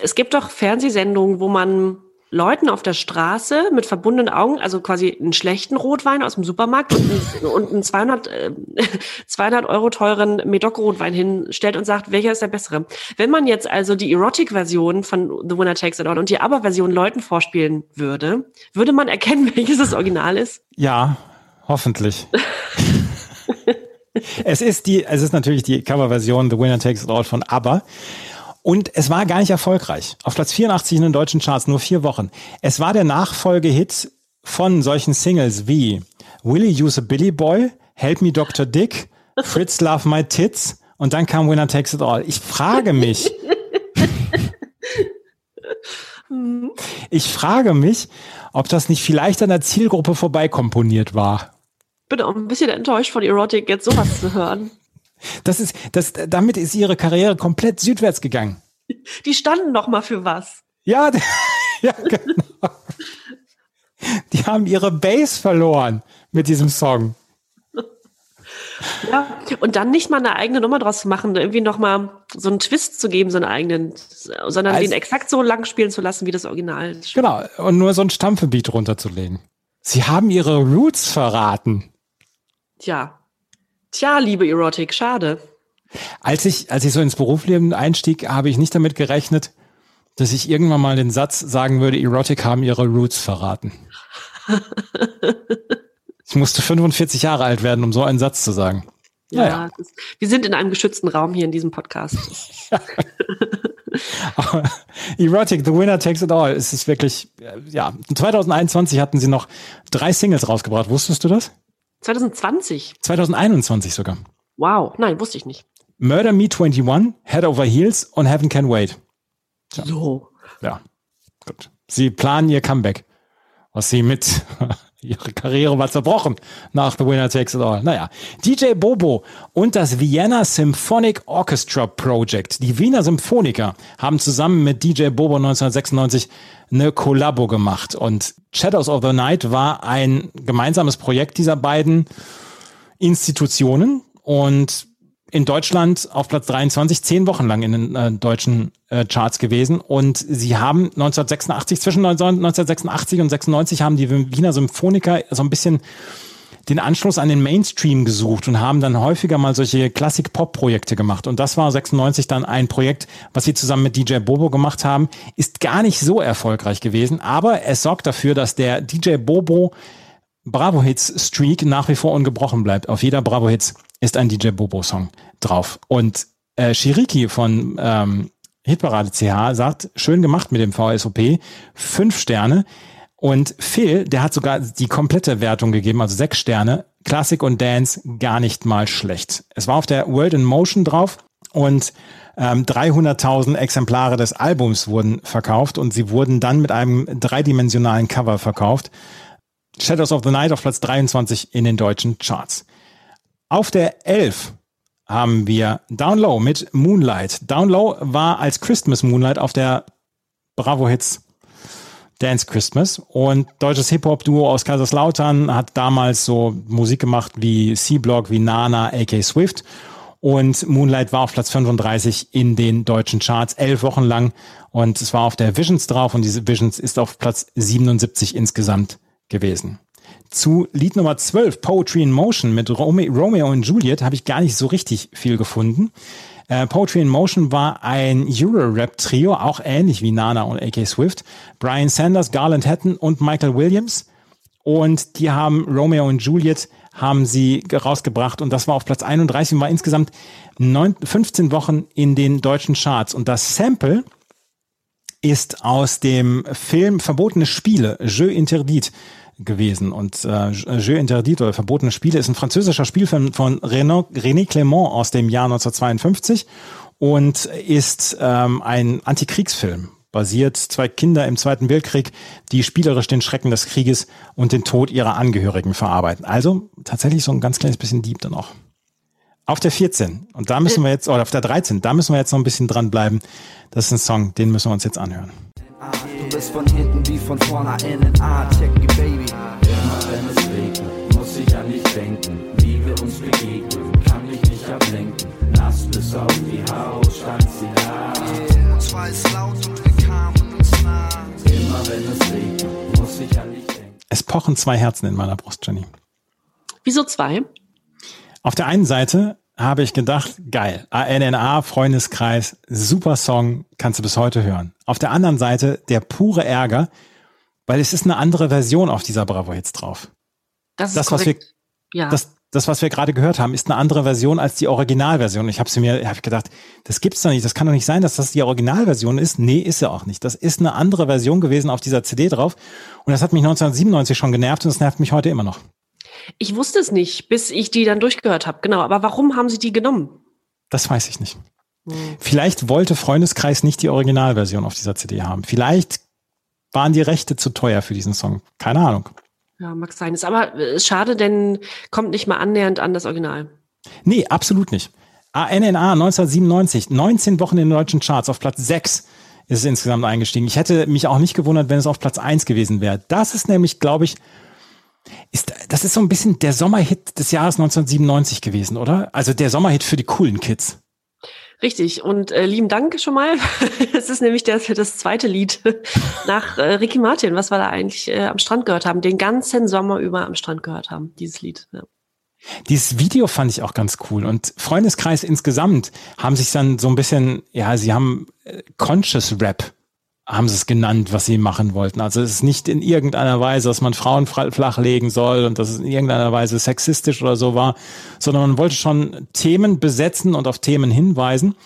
es gibt doch Fernsehsendungen, wo man Leuten auf der Straße mit verbundenen Augen, also quasi einen schlechten Rotwein aus dem Supermarkt und einen, und einen 200, äh, 200 Euro teuren Medoc-Rotwein hinstellt und sagt, welcher ist der bessere. Wenn man jetzt also die Erotic-Version von The Winner Takes It All und die Aber-Version Leuten vorspielen würde, würde man erkennen, [LAUGHS] welches das Original ist? Ja, hoffentlich. [LAUGHS] es ist die, es ist natürlich die Coverversion The Winner Takes It All von ABBA. Und es war gar nicht erfolgreich. Auf Platz 84 in den deutschen Charts, nur vier Wochen. Es war der Nachfolgehit von solchen Singles wie Will You Use a Billy Boy, Help Me Dr. Dick, Fritz Love My Tits und dann kam Winner Takes It All. Ich frage mich, [LAUGHS] ich frage mich, ob das nicht vielleicht an der Zielgruppe vorbei komponiert war. Bin auch ein bisschen enttäuscht von Erotic, jetzt sowas zu hören. Das ist, das, damit ist ihre Karriere komplett südwärts gegangen. Die standen noch mal für was. Ja, [LAUGHS] ja, genau. Die haben ihre Base verloren mit diesem Song. Ja, und dann nicht mal eine eigene Nummer draus zu machen, irgendwie noch mal so einen Twist zu geben, so einen eigenen, sondern also, den exakt so lang spielen zu lassen, wie das Original. Genau, und nur so ein Stampfebeat runterzulegen. Sie haben ihre Roots verraten. Tja, Tja, liebe Erotik, schade. Als ich, als ich so ins Berufsleben einstieg, habe ich nicht damit gerechnet, dass ich irgendwann mal den Satz sagen würde, Erotik haben ihre Roots verraten. [LAUGHS] ich musste 45 Jahre alt werden, um so einen Satz zu sagen. Ja, ja. Das, wir sind in einem geschützten Raum hier in diesem Podcast. [LAUGHS] Erotic, The Winner Takes It All. Es ist wirklich, ja, 2021 hatten sie noch drei Singles rausgebracht. Wusstest du das? 2020? 2021 sogar. Wow, nein, wusste ich nicht. Murder Me 21, Head Over Heels und Heaven Can Wait. Tja. So. Ja, gut. Sie planen ihr Comeback, was sie mit [LAUGHS] ihre Karriere war zerbrochen nach The Winner Takes It All. Naja, DJ Bobo und das Vienna Symphonic Orchestra Project, die Wiener Symphoniker, haben zusammen mit DJ Bobo 1996 eine Kollabo gemacht. Und Shadows of the Night war ein gemeinsames Projekt dieser beiden Institutionen und in Deutschland auf Platz 23, zehn Wochen lang in den äh, deutschen äh, Charts gewesen. Und sie haben 1986, zwischen 1986 und 96 haben die Wiener Symphoniker so ein bisschen den Anschluss an den Mainstream gesucht und haben dann häufiger mal solche Klassik-Pop-Projekte gemacht. Und das war 96 dann ein Projekt, was sie zusammen mit DJ Bobo gemacht haben, ist gar nicht so erfolgreich gewesen, aber es sorgt dafür, dass der DJ Bobo Bravo Hits Streak nach wie vor ungebrochen bleibt. Auf jeder Bravo Hits ist ein DJ Bobo Song drauf. Und äh, Shiriki von ähm, Hitparade CH sagt, schön gemacht mit dem VSOP, fünf Sterne. Und Phil, der hat sogar die komplette Wertung gegeben, also sechs Sterne. Classic und Dance gar nicht mal schlecht. Es war auf der World in Motion drauf und ähm, 300.000 Exemplare des Albums wurden verkauft und sie wurden dann mit einem dreidimensionalen Cover verkauft. Shadows of the Night auf Platz 23 in den deutschen Charts. Auf der 11 haben wir Down Low mit Moonlight. Down Low war als Christmas Moonlight auf der Bravo Hits Dance Christmas. Und deutsches Hip-Hop-Duo aus Kaiserslautern hat damals so Musik gemacht wie C-Block, wie Nana, AK Swift. Und Moonlight war auf Platz 35 in den deutschen Charts, elf Wochen lang. Und es war auf der Visions drauf und diese Visions ist auf Platz 77 insgesamt gewesen. Zu Lied Nummer 12, Poetry in Motion mit Romeo und Juliet, habe ich gar nicht so richtig viel gefunden. Äh, Poetry in Motion war ein Euro-Rap-Trio, auch ähnlich wie Nana und AK Swift. Brian Sanders, Garland Hatton und Michael Williams. Und die haben Romeo und Juliet haben sie rausgebracht und das war auf Platz 31 und war insgesamt 9, 15 Wochen in den deutschen Charts. Und das Sample ist aus dem Film Verbotene Spiele, Jeu Interdit gewesen. Und äh, Jeu Interdit oder Verbotene Spiele ist ein französischer Spielfilm von René Clément aus dem Jahr 1952 und ist ähm, ein Antikriegsfilm. Basiert zwei Kinder im Zweiten Weltkrieg, die spielerisch den Schrecken des Krieges und den Tod ihrer Angehörigen verarbeiten. Also tatsächlich so ein ganz kleines bisschen Dieb dann auch. Auf der 14, und da müssen wir jetzt, oder auf der 13, da müssen wir jetzt noch ein bisschen dranbleiben. Das ist ein Song, den müssen wir uns jetzt anhören bist von hinten wie von vorne innen. Ah, checken die Baby. Immer wenn es regnet, muss ich an dich denken. Wie wir uns begegnen, kann mich nicht ablenken. Nass bis auf die Haut stand sie da. Uns war es laut und wir kamen uns nah. Immer wenn es regnet, muss ich an dich denken. Es pochen zwei Herzen in meiner Brust, Jenny. Wieso zwei? Auf der einen Seite habe ich gedacht, geil, ANNA, Freundeskreis, super Song, kannst du bis heute hören. Auf der anderen Seite der pure Ärger, weil es ist eine andere Version auf dieser Bravo jetzt drauf. Das ist das, was wir, ja. das, das, was wir gerade gehört haben, ist eine andere Version als die Originalversion. Ich habe sie mir, habe gedacht, das gibt's doch nicht. Das kann doch nicht sein, dass das die Originalversion ist. Nee, ist sie auch nicht. Das ist eine andere Version gewesen auf dieser CD drauf. Und das hat mich 1997 schon genervt und das nervt mich heute immer noch. Ich wusste es nicht, bis ich die dann durchgehört habe. Genau. Aber warum haben sie die genommen? Das weiß ich nicht. Vielleicht wollte Freundeskreis nicht die Originalversion auf dieser CD haben. Vielleicht waren die Rechte zu teuer für diesen Song. Keine Ahnung. Ja, mag sein. Ist aber äh, schade, denn kommt nicht mal annähernd an das Original. Nee, absolut nicht. ANNA 1997, 19 Wochen in den deutschen Charts, auf Platz 6 ist es insgesamt eingestiegen. Ich hätte mich auch nicht gewundert, wenn es auf Platz 1 gewesen wäre. Das ist nämlich, glaube ich, ist, das ist so ein bisschen der Sommerhit des Jahres 1997 gewesen, oder? Also der Sommerhit für die coolen Kids. Richtig. Und äh, lieben Dank schon mal. [LAUGHS] Es ist nämlich das, das zweite Lied [LAUGHS] nach äh, Ricky Martin, was wir da eigentlich äh, am Strand gehört haben, den ganzen Sommer über am Strand gehört haben, dieses Lied. Ja. Dieses Video fand ich auch ganz cool und Freundeskreis insgesamt haben sich dann so ein bisschen, ja, sie haben äh, Conscious Rap haben sie es genannt, was sie machen wollten. Also es ist nicht in irgendeiner Weise, dass man Frauen fra- flachlegen soll und dass es in irgendeiner Weise sexistisch oder so war, sondern man wollte schon Themen besetzen und auf Themen hinweisen.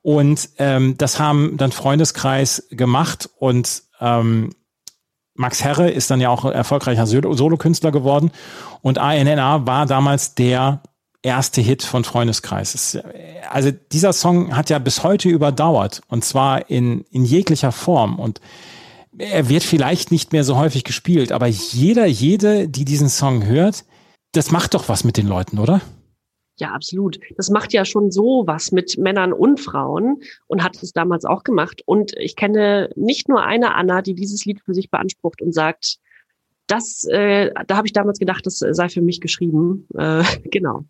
Und ähm, das haben dann Freundeskreis gemacht und ähm, Max Herre ist dann ja auch erfolgreicher Solo- Solokünstler geworden und ANNA war damals der erste Hit von Freundeskreis. Es, also dieser Song hat ja bis heute überdauert und zwar in, in jeglicher Form und er wird vielleicht nicht mehr so häufig gespielt, aber jeder, jede, die diesen Song hört, das macht doch was mit den Leuten, oder? Ja, absolut. Das macht ja schon so was mit Männern und Frauen und hat es damals auch gemacht. Und ich kenne nicht nur eine Anna, die dieses Lied für sich beansprucht und sagt, das, äh, da habe ich damals gedacht, das sei für mich geschrieben. Äh, [LAUGHS] genau.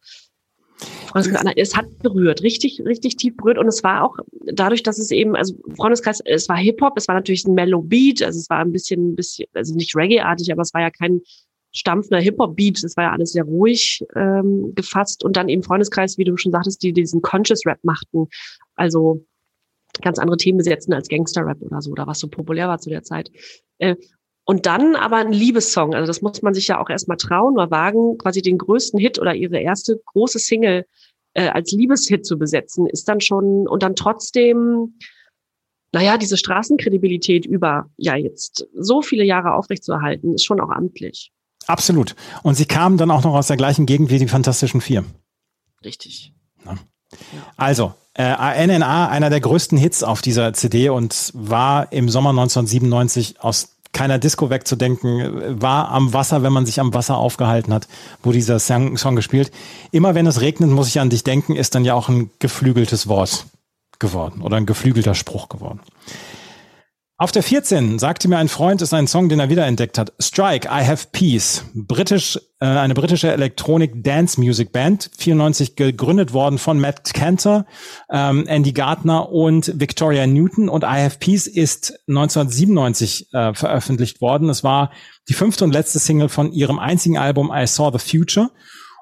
Freundeskreis Anna, es hat berührt, richtig, richtig tief berührt. Und es war auch dadurch, dass es eben, also Freundeskreis, es war Hip-Hop, es war natürlich ein Mellow Beat, also es war ein bisschen, ein bisschen, also nicht Reggae-artig, aber es war ja kein stampfender Hip-Hop-Beat, es war ja alles sehr ruhig ähm, gefasst. Und dann eben Freundeskreis, wie du schon sagtest, die diesen Conscious-Rap machten. Also ganz andere Themen besetzen als Gangster-Rap oder so, oder was so populär war zu der Zeit. Äh, und dann aber ein Liebessong. Also das muss man sich ja auch erstmal trauen oder wagen, quasi den größten Hit oder ihre erste große Single äh, als Liebeshit zu besetzen, ist dann schon und dann trotzdem, naja, diese Straßenkredibilität über ja jetzt so viele Jahre aufrechtzuerhalten, ist schon auch amtlich. Absolut. Und sie kamen dann auch noch aus der gleichen Gegend wie die Fantastischen Vier. Richtig. Also, äh, ANNA, einer der größten Hits auf dieser CD und war im Sommer 1997 aus keiner Disco wegzudenken, war am Wasser, wenn man sich am Wasser aufgehalten hat, wo dieser Song, Song gespielt. Immer wenn es regnet, muss ich an dich denken, ist dann ja auch ein geflügeltes Wort geworden oder ein geflügelter Spruch geworden. Auf der 14 sagte mir ein Freund, ist ein Song, den er wiederentdeckt hat. Strike, I Have Peace. Britisch, äh, eine britische Electronic Dance Music Band. 94 gegründet worden von Matt Cantor, ähm, Andy Gardner und Victoria Newton. Und I Have Peace ist 1997 äh, veröffentlicht worden. Es war die fünfte und letzte Single von ihrem einzigen Album I Saw the Future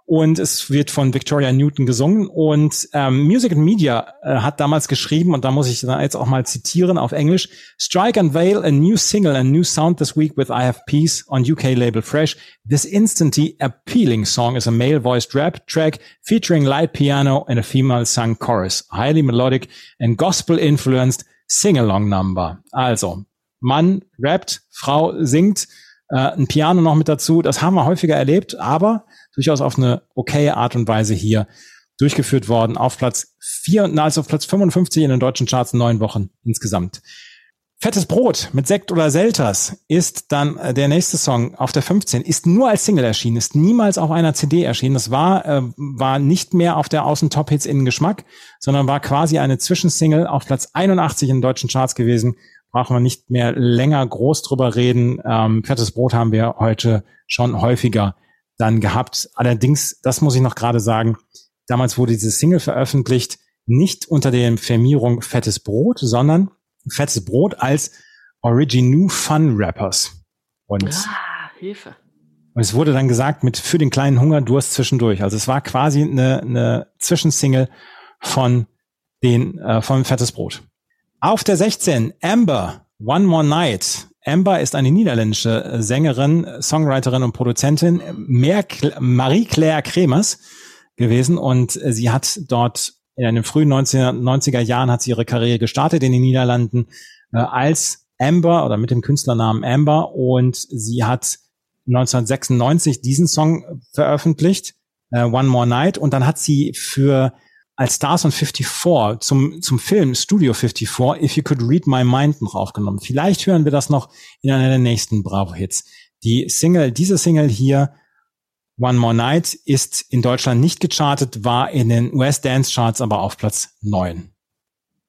und es wird von Victoria Newton gesungen. Und ähm, Music and Media äh, hat damals geschrieben und da muss ich dann jetzt auch mal zitieren auf Englisch Strike unveil a new single and new sound this week with I Have Peace on UK label Fresh. This instantly appealing song is a male voiced rap track featuring light piano and a female sung chorus. Highly melodic and gospel influenced sing-along number. Also Mann rappt Frau singt äh, ein Piano noch mit dazu. Das haben wir häufiger erlebt aber durchaus auf eine okaye Art und Weise hier durchgeführt worden. Auf Platz 4, also auf Platz 55 in den deutschen Charts neun Wochen insgesamt. Fettes Brot mit Sekt oder Selters ist dann äh, der nächste Song auf der 15, ist nur als Single erschienen, ist niemals auf einer CD erschienen. Das war, äh, war nicht mehr auf der Außen-Top-Hits in Geschmack, sondern war quasi eine Zwischensingle auf Platz 81 in den deutschen Charts gewesen. Brauchen wir nicht mehr länger groß drüber reden. Ähm, Fettes Brot haben wir heute schon häufiger dann gehabt. Allerdings, das muss ich noch gerade sagen, damals wurde diese Single veröffentlicht, nicht unter der Firmierung Fettes Brot, sondern Fettes Brot als Originu Fun Rappers Und, Ah, Hilfe. und es wurde dann gesagt mit für den kleinen Hunger Durst zwischendurch. Also es war quasi eine, eine Zwischensingle von den äh, von Fettes Brot. Auf der 16 Amber One More Night. Amber ist eine niederländische äh, Sängerin, Songwriterin und Produzentin, Marie-Claire Kremers gewesen. Und äh, sie hat dort in den frühen 1990er Jahren hat sie ihre Karriere gestartet in den Niederlanden äh, als Amber oder mit dem Künstlernamen Amber. Und sie hat 1996 diesen Song veröffentlicht, äh, One More Night. Und dann hat sie für als Stars von 54 zum, zum Film Studio 54 If You Could Read My Mind noch aufgenommen. Vielleicht hören wir das noch in einer der nächsten Bravo-Hits. Die Single, diese Single hier, One More Night, ist in Deutschland nicht gechartet, war in den US Dance Charts aber auf Platz 9.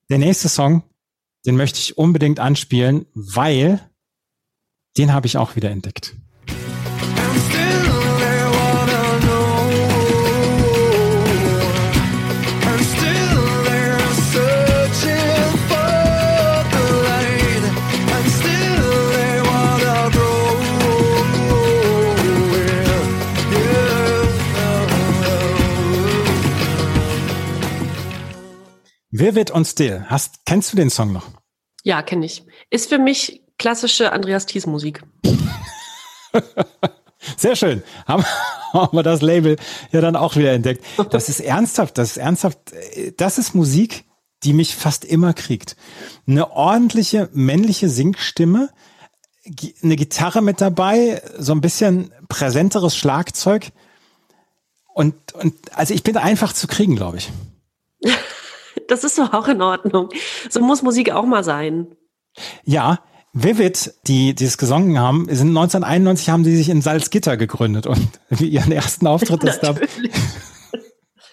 Der nächste Song, den möchte ich unbedingt anspielen, weil den habe ich auch wieder entdeckt. Vivid und Still. Hast, kennst du den Song noch? Ja, kenne ich. Ist für mich klassische Andreas Thies Musik. [LAUGHS] Sehr schön. Haben, [LAUGHS] haben wir das Label ja dann auch wieder entdeckt. Das ist ernsthaft, das ist ernsthaft, das ist Musik, die mich fast immer kriegt. Eine ordentliche männliche Singstimme, eine Gitarre mit dabei, so ein bisschen präsenteres Schlagzeug. Und, und also ich bin einfach zu kriegen, glaube ich. Das ist doch auch in Ordnung. So muss Musik auch mal sein. Ja, Vivid, die, die es gesungen haben, sind 1991 haben die sich in Salzgitter gegründet und [LAUGHS] ihren ersten Auftritt ist da.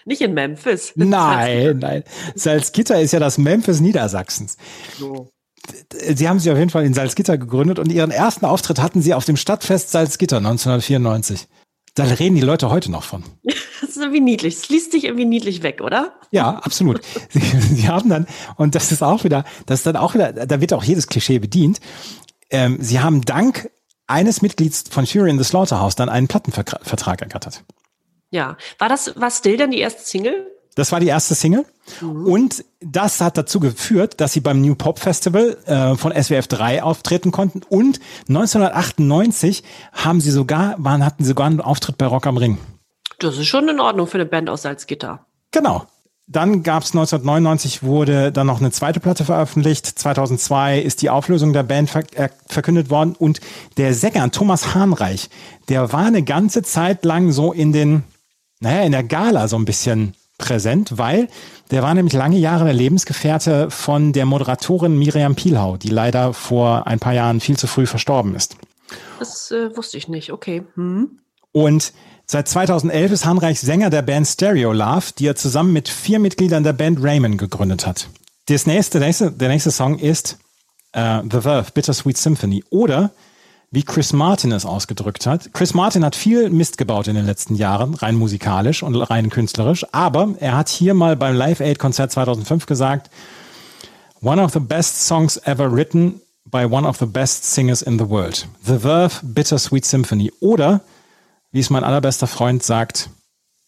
Nicht in Memphis. [LAUGHS] Nein, nein. Salzgitter ist ja das Memphis Niedersachsens. So. Sie haben sich auf jeden Fall in Salzgitter gegründet und ihren ersten Auftritt hatten sie auf dem Stadtfest Salzgitter 1994. Da reden die Leute heute noch von. [LAUGHS] Das ist irgendwie niedlich. Es liest sich irgendwie niedlich weg, oder? Ja, absolut. [LAUGHS] Sie, sie haben dann, und das ist auch wieder, das ist dann auch wieder, da wird auch jedes Klischee bedient. Ähm, sie haben dank eines Mitglieds von Fury in the Slaughterhouse dann einen Plattenvertrag ergattert. Ja. War das, war Still dann die erste Single? Das war die erste Single. Mhm. Und das hat dazu geführt, dass sie beim New Pop Festival äh, von SWF 3 auftreten konnten. Und 1998 haben sie sogar, waren, hatten sie sogar einen Auftritt bei Rock am Ring. Das ist schon in Ordnung für eine Band aus Salzgitter. Genau. Dann gab es 1999 wurde dann noch eine zweite Platte veröffentlicht. 2002 ist die Auflösung der Band äh, verkündet worden und der Sänger Thomas Hahnreich, der war eine ganze Zeit lang so in den, naja, in der Gala so ein bisschen präsent, weil der war nämlich lange Jahre der Lebensgefährte von der Moderatorin Miriam Pielhau, die leider vor ein paar Jahren viel zu früh verstorben ist. Das äh, wusste ich nicht, okay. Hm. Und seit 2011 ist Hanreich Sänger der Band Stereo Love, die er zusammen mit vier Mitgliedern der Band Raymond gegründet hat. Das nächste, der nächste, der nächste Song ist äh, The Verve, Bittersweet Symphony oder wie Chris Martin es ausgedrückt hat. Chris Martin hat viel Mist gebaut in den letzten Jahren, rein musikalisch und rein künstlerisch, aber er hat hier mal beim Live Aid Konzert 2005 gesagt, One of the best songs ever written by one of the best singers in the world. The Verve Bittersweet Symphony. Oder, wie es mein allerbester Freund sagt,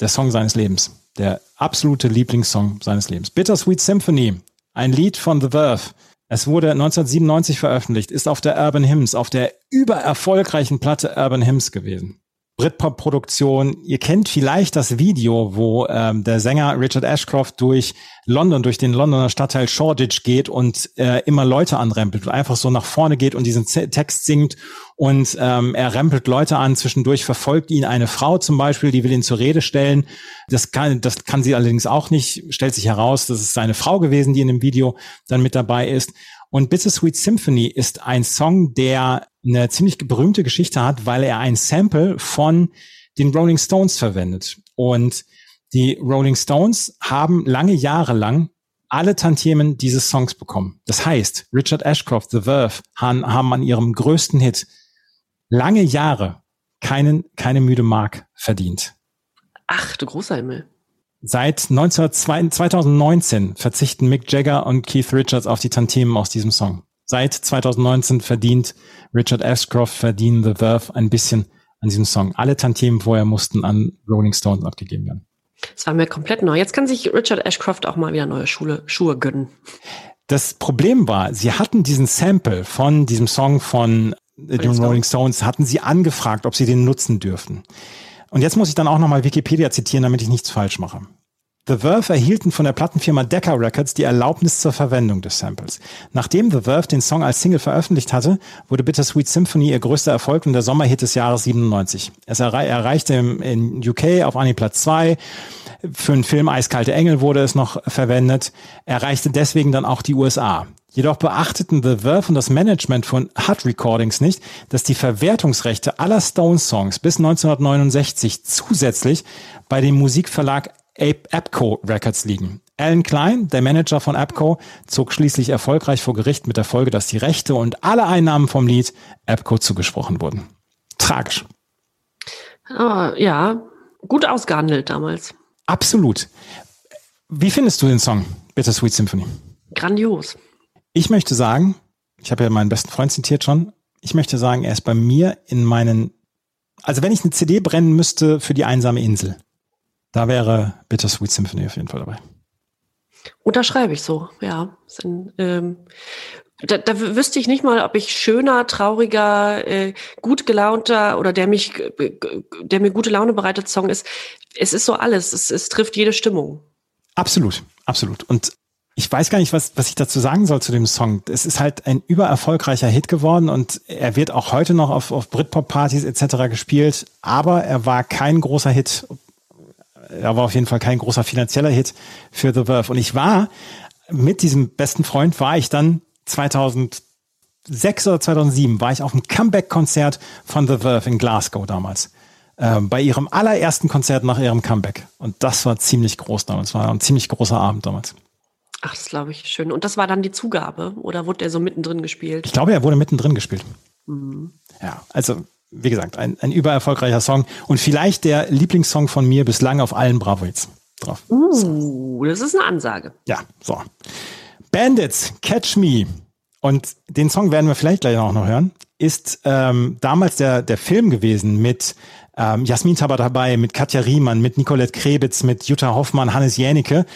der Song seines Lebens. Der absolute Lieblingssong seines Lebens. Bittersweet Symphony. Ein Lied von The Verve es wurde 1997 veröffentlicht, ist auf der Urban Hymns, auf der übererfolgreichen Platte Urban Hymns gewesen. Britpop-Produktion. Ihr kennt vielleicht das Video, wo ähm, der Sänger Richard Ashcroft durch London, durch den Londoner Stadtteil Shoreditch geht und äh, immer Leute anrempelt, einfach so nach vorne geht und diesen Z Text singt und ähm, er rempelt Leute an. Zwischendurch verfolgt ihn eine Frau zum Beispiel, die will ihn zur Rede stellen. Das kann, das kann sie allerdings auch nicht. Stellt sich heraus, das ist seine Frau gewesen, die in dem Video dann mit dabei ist. Und Bittersweet Symphony ist ein Song, der eine ziemlich berühmte Geschichte hat, weil er ein Sample von den Rolling Stones verwendet. Und die Rolling Stones haben lange Jahre lang alle Tantiemen dieses Songs bekommen. Das heißt, Richard Ashcroft, The Verve, haben, haben an ihrem größten Hit lange Jahre keinen, keine müde Mark verdient. Ach, du großer Himmel. Seit 19, 2019 verzichten Mick Jagger und Keith Richards auf die Tantiemen aus diesem Song. Seit 2019 verdient Richard Ashcroft, verdienen The Verve ein bisschen an diesem Song. Alle Tantiemen vorher mussten an Rolling Stones abgegeben werden. Das war mir komplett neu. Jetzt kann sich Richard Ashcroft auch mal wieder neue Schule, Schuhe gönnen. Das Problem war, sie hatten diesen Sample von diesem Song von den Rolling Stones, hatten sie angefragt, ob sie den nutzen dürfen. Und jetzt muss ich dann auch nochmal Wikipedia zitieren, damit ich nichts falsch mache. The Verve erhielten von der Plattenfirma Decca Records die Erlaubnis zur Verwendung des Samples. Nachdem The Verve den Song als Single veröffentlicht hatte, wurde Bittersweet Symphony ihr größter Erfolg und der Sommerhit des Jahres 97. Es erreichte in UK auf Anhieb Platz 2. Für den Film Eiskalte Engel wurde es noch verwendet. Erreichte deswegen dann auch die USA. Jedoch beachteten The Verve und das Management von Hut Recordings nicht, dass die Verwertungsrechte aller Stones-Songs bis 1969 zusätzlich bei dem Musikverlag Apco Records liegen. Alan Klein, der Manager von Apco, zog schließlich erfolgreich vor Gericht mit der Folge, dass die Rechte und alle Einnahmen vom Lied Apco zugesprochen wurden. Tragisch. Oh, ja, gut ausgehandelt damals. Absolut. Wie findest du den Song Bittersweet Symphony? Grandios. Ich möchte sagen, ich habe ja meinen besten Freund zitiert schon, ich möchte sagen, er ist bei mir in meinen, also wenn ich eine CD brennen müsste für die einsame Insel, da wäre Bittersweet Symphony auf jeden Fall dabei. Unterschreibe ich so, ja. Ein, ähm, da, da wüsste ich nicht mal, ob ich schöner, trauriger, äh, gut gelaunter oder der mich, der mir gute Laune bereitet Song ist. Es ist so alles. Es, es trifft jede Stimmung. Absolut, absolut. Und ich weiß gar nicht, was, was ich dazu sagen soll zu dem Song. Es ist halt ein übererfolgreicher Hit geworden und er wird auch heute noch auf, auf Britpop-Partys etc. gespielt, aber er war kein großer Hit, er war auf jeden Fall kein großer finanzieller Hit für The Verve. Und ich war mit diesem besten Freund, war ich dann 2006 oder 2007, war ich auf einem Comeback-Konzert von The Verve in Glasgow damals. Äh, bei ihrem allerersten Konzert nach ihrem Comeback. Und das war ziemlich groß damals. War ein ziemlich großer Abend damals. Ach, das glaube ich schön. Und das war dann die Zugabe? Oder wurde er so mittendrin gespielt? Ich glaube, er wurde mittendrin gespielt. Mhm. Ja, also wie gesagt, ein, ein übererfolgreicher Song und vielleicht der Lieblingssong von mir bislang auf allen Bravo-Hits drauf. Uh, das ist eine Ansage. Ja, so. Bandits, Catch Me. Und den Song werden wir vielleicht gleich auch noch hören. Ist ähm, damals der, der Film gewesen mit ähm, Jasmin Tabat dabei, mit Katja Riemann, mit Nicolette Krebitz, mit Jutta Hoffmann, Hannes Jänicke.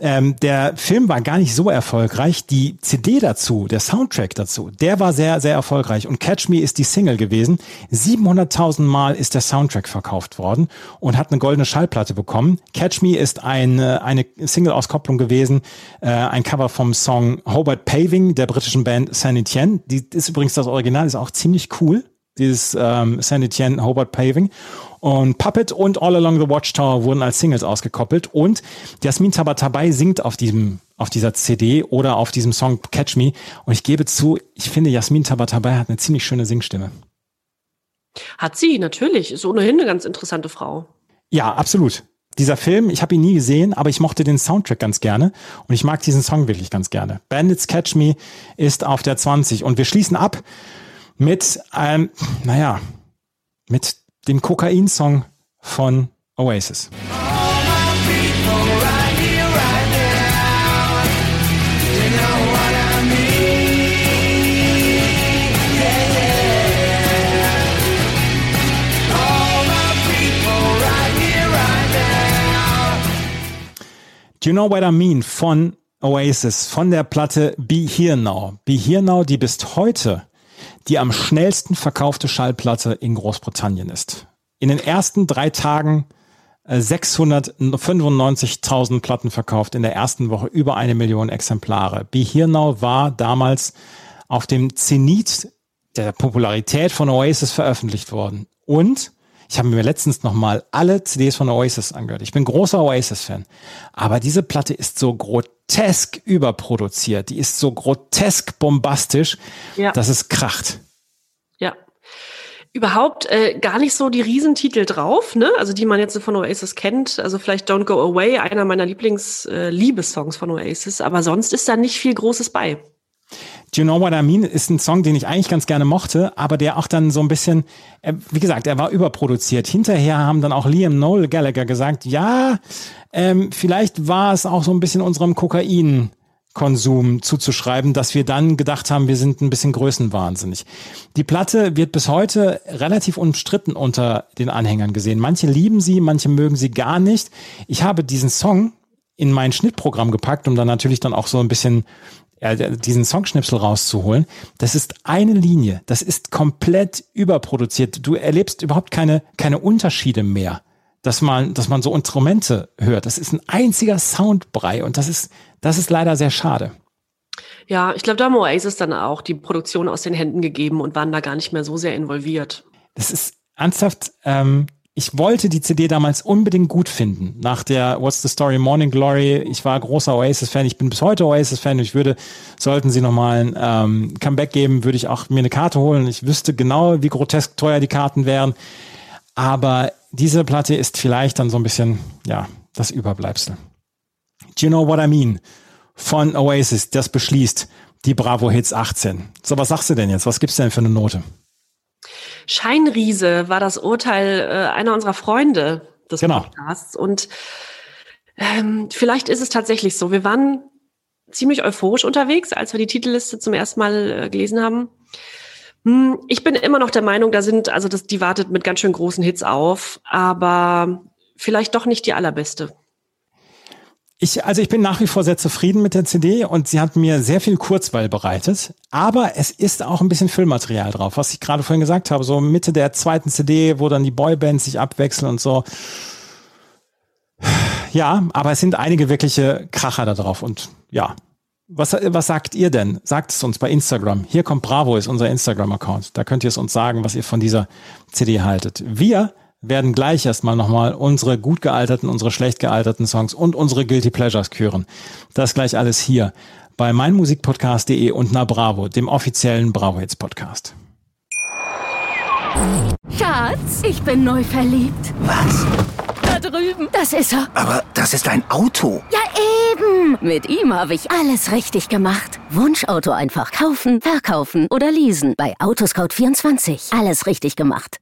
Ähm, der Film war gar nicht so erfolgreich. Die CD dazu, der Soundtrack dazu, der war sehr, sehr erfolgreich. Und Catch Me ist die Single gewesen. 700.000 Mal ist der Soundtrack verkauft worden und hat eine goldene Schallplatte bekommen. Catch Me ist eine, eine Single-Auskopplung gewesen, äh, ein Cover vom Song Hobart Paving der britischen Band Saint Etienne. Die ist übrigens das Original, ist auch ziemlich cool dieses ähm, Saint Etienne Hobart Paving. Und Puppet und All Along the Watchtower wurden als Singles ausgekoppelt. Und Jasmin Tabatabai singt auf diesem, auf dieser CD oder auf diesem Song Catch Me. Und ich gebe zu, ich finde Jasmin Tabatabai hat eine ziemlich schöne Singstimme. Hat sie, natürlich. Ist ohnehin eine ganz interessante Frau. Ja, absolut. Dieser Film, ich habe ihn nie gesehen, aber ich mochte den Soundtrack ganz gerne und ich mag diesen Song wirklich ganz gerne. Bandits Catch Me ist auf der 20 und wir schließen ab mit einem, naja, mit dem Kokain-Song von Oasis. Do you know what I mean von Oasis, von der Platte Be Here Now. Be Here Now, die bis heute die am schnellsten verkaufte Schallplatte in Großbritannien ist. In den ersten drei Tagen 695.000 äh, Platten verkauft, in der ersten Woche über eine Million Exemplare. Be Here Now war damals auf dem Zenit der Popularität von Oasis veröffentlicht worden. Und ich habe mir letztens nochmal alle CDs von Oasis angehört. Ich bin großer Oasis-Fan. Aber diese Platte ist so grotesk überproduziert. Die ist so grotesk bombastisch, ja. dass es kracht. Ja. Überhaupt äh, gar nicht so die Riesentitel drauf, ne? Also die man jetzt von Oasis kennt. Also vielleicht Don't Go Away, einer meiner Lieblings-Liebessongs äh, von Oasis. Aber sonst ist da nicht viel Großes bei. Do You Know What I Mean ist ein Song, den ich eigentlich ganz gerne mochte, aber der auch dann so ein bisschen, wie gesagt, er war überproduziert. Hinterher haben dann auch Liam Noel Gallagher gesagt, ja, ähm, vielleicht war es auch so ein bisschen unserem Kokain Konsum zuzuschreiben, dass wir dann gedacht haben, wir sind ein bisschen größenwahnsinnig. Die Platte wird bis heute relativ umstritten unter den Anhängern gesehen. Manche lieben sie, manche mögen sie gar nicht. Ich habe diesen Song in mein Schnittprogramm gepackt, um dann natürlich dann auch so ein bisschen ja, diesen Songschnipsel rauszuholen. Das ist eine Linie. Das ist komplett überproduziert. Du erlebst überhaupt keine, keine Unterschiede mehr dass man, dass man so Instrumente hört. Das ist ein einziger Soundbrei und das ist, das ist leider sehr schade. Ja, ich glaube, da haben Oasis dann auch die Produktion aus den Händen gegeben und waren da gar nicht mehr so sehr involviert. Das ist ernsthaft, ähm, ich wollte die CD damals unbedingt gut finden. Nach der What's the Story Morning Glory. Ich war großer Oasis-Fan. Ich bin bis heute Oasis-Fan. Ich würde, sollten sie nochmal ein ähm, Comeback geben, würde ich auch mir eine Karte holen. Ich wüsste genau, wie grotesk teuer die Karten wären. Aber diese Platte ist vielleicht dann so ein bisschen, ja, das Überbleibsel. Do you know what I mean? Von Oasis, das beschließt die Bravo Hits 18. So, was sagst du denn jetzt? Was gibt's denn für eine Note? Scheinriese war das Urteil äh, einer unserer Freunde des genau. Podcasts. Und ähm, vielleicht ist es tatsächlich so. Wir waren ziemlich euphorisch unterwegs, als wir die Titelliste zum ersten Mal äh, gelesen haben. Hm, ich bin immer noch der Meinung, da sind, also das, die wartet mit ganz schön großen Hits auf, aber vielleicht doch nicht die allerbeste. Ich, also ich bin nach wie vor sehr zufrieden mit der CD und sie hat mir sehr viel Kurzweil bereitet. Aber es ist auch ein bisschen Füllmaterial drauf, was ich gerade vorhin gesagt habe. So Mitte der zweiten CD, wo dann die Boybands sich abwechseln und so. Ja, aber es sind einige wirkliche Kracher da drauf und ja, was, was sagt ihr denn? Sagt es uns bei Instagram. Hier kommt Bravo, ist unser Instagram-Account. Da könnt ihr es uns sagen, was ihr von dieser CD haltet. Wir werden gleich erstmal nochmal unsere gut gealterten, unsere schlecht gealterten Songs und unsere Guilty Pleasures küren. Das gleich alles hier bei meinmusikpodcast.de und na Bravo, dem offiziellen Bravo Hits Podcast. Schatz, ich bin neu verliebt. Was? Da drüben. Das ist er. Aber das ist ein Auto. Ja, eben. Mit ihm habe ich alles richtig gemacht. Wunschauto einfach kaufen, verkaufen oder leasen. Bei Autoscout24. Alles richtig gemacht.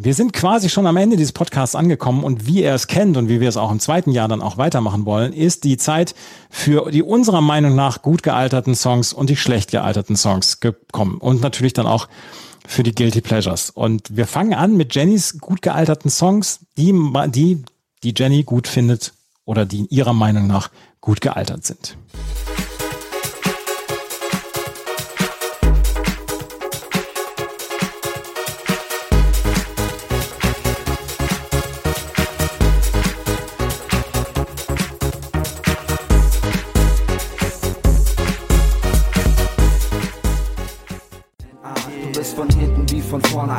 Wir sind quasi schon am Ende dieses Podcasts angekommen und wie er es kennt und wie wir es auch im zweiten Jahr dann auch weitermachen wollen, ist die Zeit für die unserer Meinung nach gut gealterten Songs und die schlecht gealterten Songs gekommen und natürlich dann auch für die Guilty Pleasures. Und wir fangen an mit Jennys gut gealterten Songs, die, die, die Jenny gut findet oder die ihrer Meinung nach gut gealtert sind.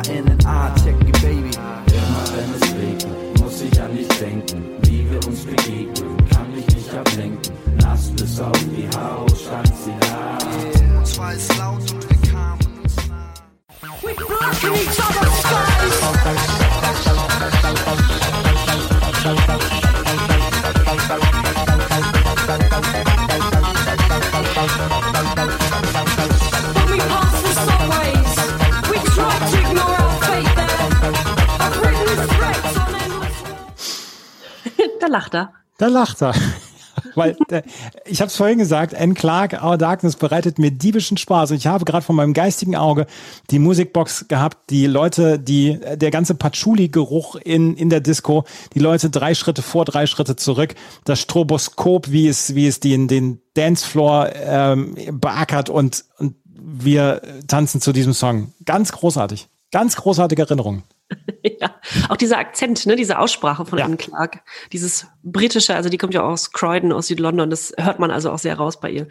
Wie von Da lacht er. [LAUGHS] Weil der, ich habe es vorhin gesagt, N. Clark, Our Darkness bereitet mir diebischen Spaß. Und ich habe gerade von meinem geistigen Auge die Musikbox gehabt, die Leute, die der ganze Patchouli-Geruch in in der Disco, die Leute drei Schritte vor, drei Schritte zurück, das Stroboskop, wie es wie es den den Dancefloor ähm, beackert und und wir tanzen zu diesem Song. Ganz großartig, ganz großartige Erinnerung. [LAUGHS] ja, auch dieser Akzent, ne, diese Aussprache von ja. Anne Clark, dieses britische, also die kommt ja aus Croydon, aus Südlondon, das hört man also auch sehr raus bei ihr.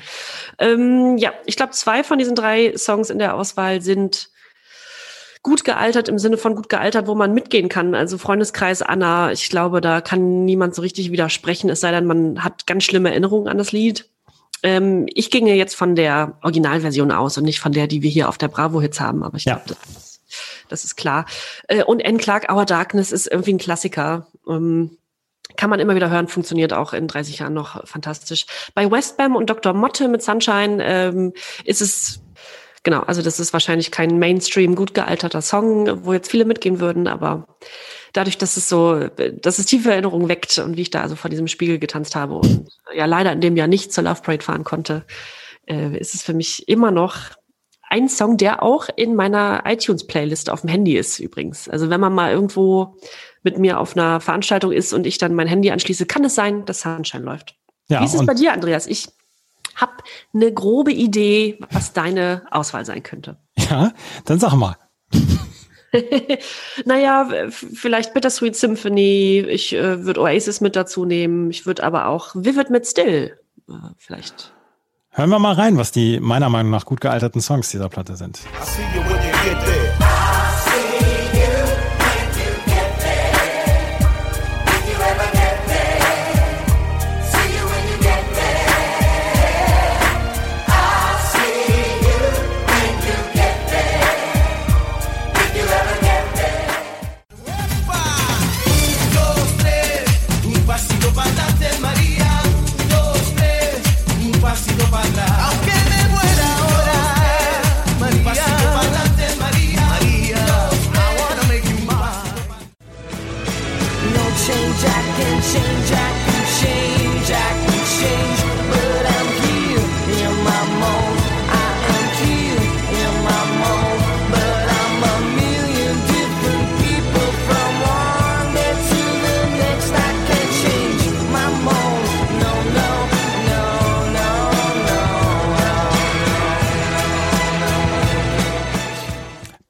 Ähm, ja, ich glaube, zwei von diesen drei Songs in der Auswahl sind gut gealtert im Sinne von gut gealtert, wo man mitgehen kann. Also Freundeskreis Anna, ich glaube, da kann niemand so richtig widersprechen, es sei denn, man hat ganz schlimme Erinnerungen an das Lied. Ähm, ich ginge jetzt von der Originalversion aus und nicht von der, die wir hier auf der Bravo-Hits haben, aber ich Ja. glaube, das, das ist klar. Äh, und N. Clark, Our Darkness ist irgendwie ein Klassiker. Ähm, kann man immer wieder hören, funktioniert auch in 30 Jahren noch fantastisch. Bei Westbam und Dr. Motte mit Sunshine ähm, ist es, genau, also das ist wahrscheinlich kein Mainstream gut gealterter Song, wo jetzt viele mitgehen würden, aber dadurch, dass es so, dass es tiefe Erinnerungen weckt und wie ich da also vor diesem Spiegel getanzt habe und ja leider in dem Jahr nicht zur Love Parade fahren konnte, äh, ist es für mich immer noch ein Song, der auch in meiner iTunes-Playlist auf dem Handy ist übrigens. Also wenn man mal irgendwo mit mir auf einer Veranstaltung ist und ich dann mein Handy anschließe, kann es sein, dass Sunshine läuft. Ja, Wie ist es bei dir, Andreas? Ich habe eine grobe Idee, was deine Auswahl sein könnte. Ja, dann sag mal. [LAUGHS] naja, vielleicht Bittersweet Symphony. Ich äh, würde Oasis mit dazu nehmen. Ich würde aber auch Vivid mit Still äh, vielleicht. Hören wir mal rein, was die meiner Meinung nach gut gealterten Songs dieser Platte sind. dos,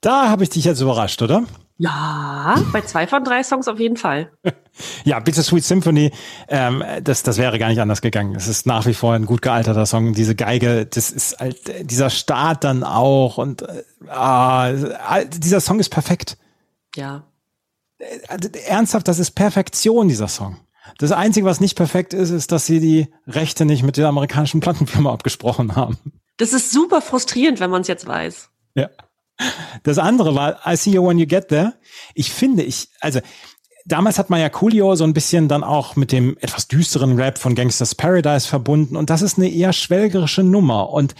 Da habe ich dich jetzt überrascht, oder? Ja, bei zwei von drei Songs auf jeden Fall. [LAUGHS] Ja, Bittersweet Symphony, ähm, das, das wäre gar nicht anders gegangen. Es ist nach wie vor ein gut gealterter Song. Diese Geige, das ist halt, äh, dieser Start dann auch und äh, ah, äh, dieser Song ist perfekt. Ja. Also, ernsthaft, das ist Perfektion, dieser Song. Das Einzige, was nicht perfekt ist, ist, dass sie die Rechte nicht mit der amerikanischen Plattenfirma [LAUGHS] abgesprochen haben. Das ist super frustrierend, wenn man es jetzt weiß. Ja. Das andere war I See You When You Get There. Ich finde, ich, also damals hat man ja Coolio so ein bisschen dann auch mit dem etwas düsteren Rap von Gangsters Paradise verbunden und das ist eine eher schwelgerische Nummer und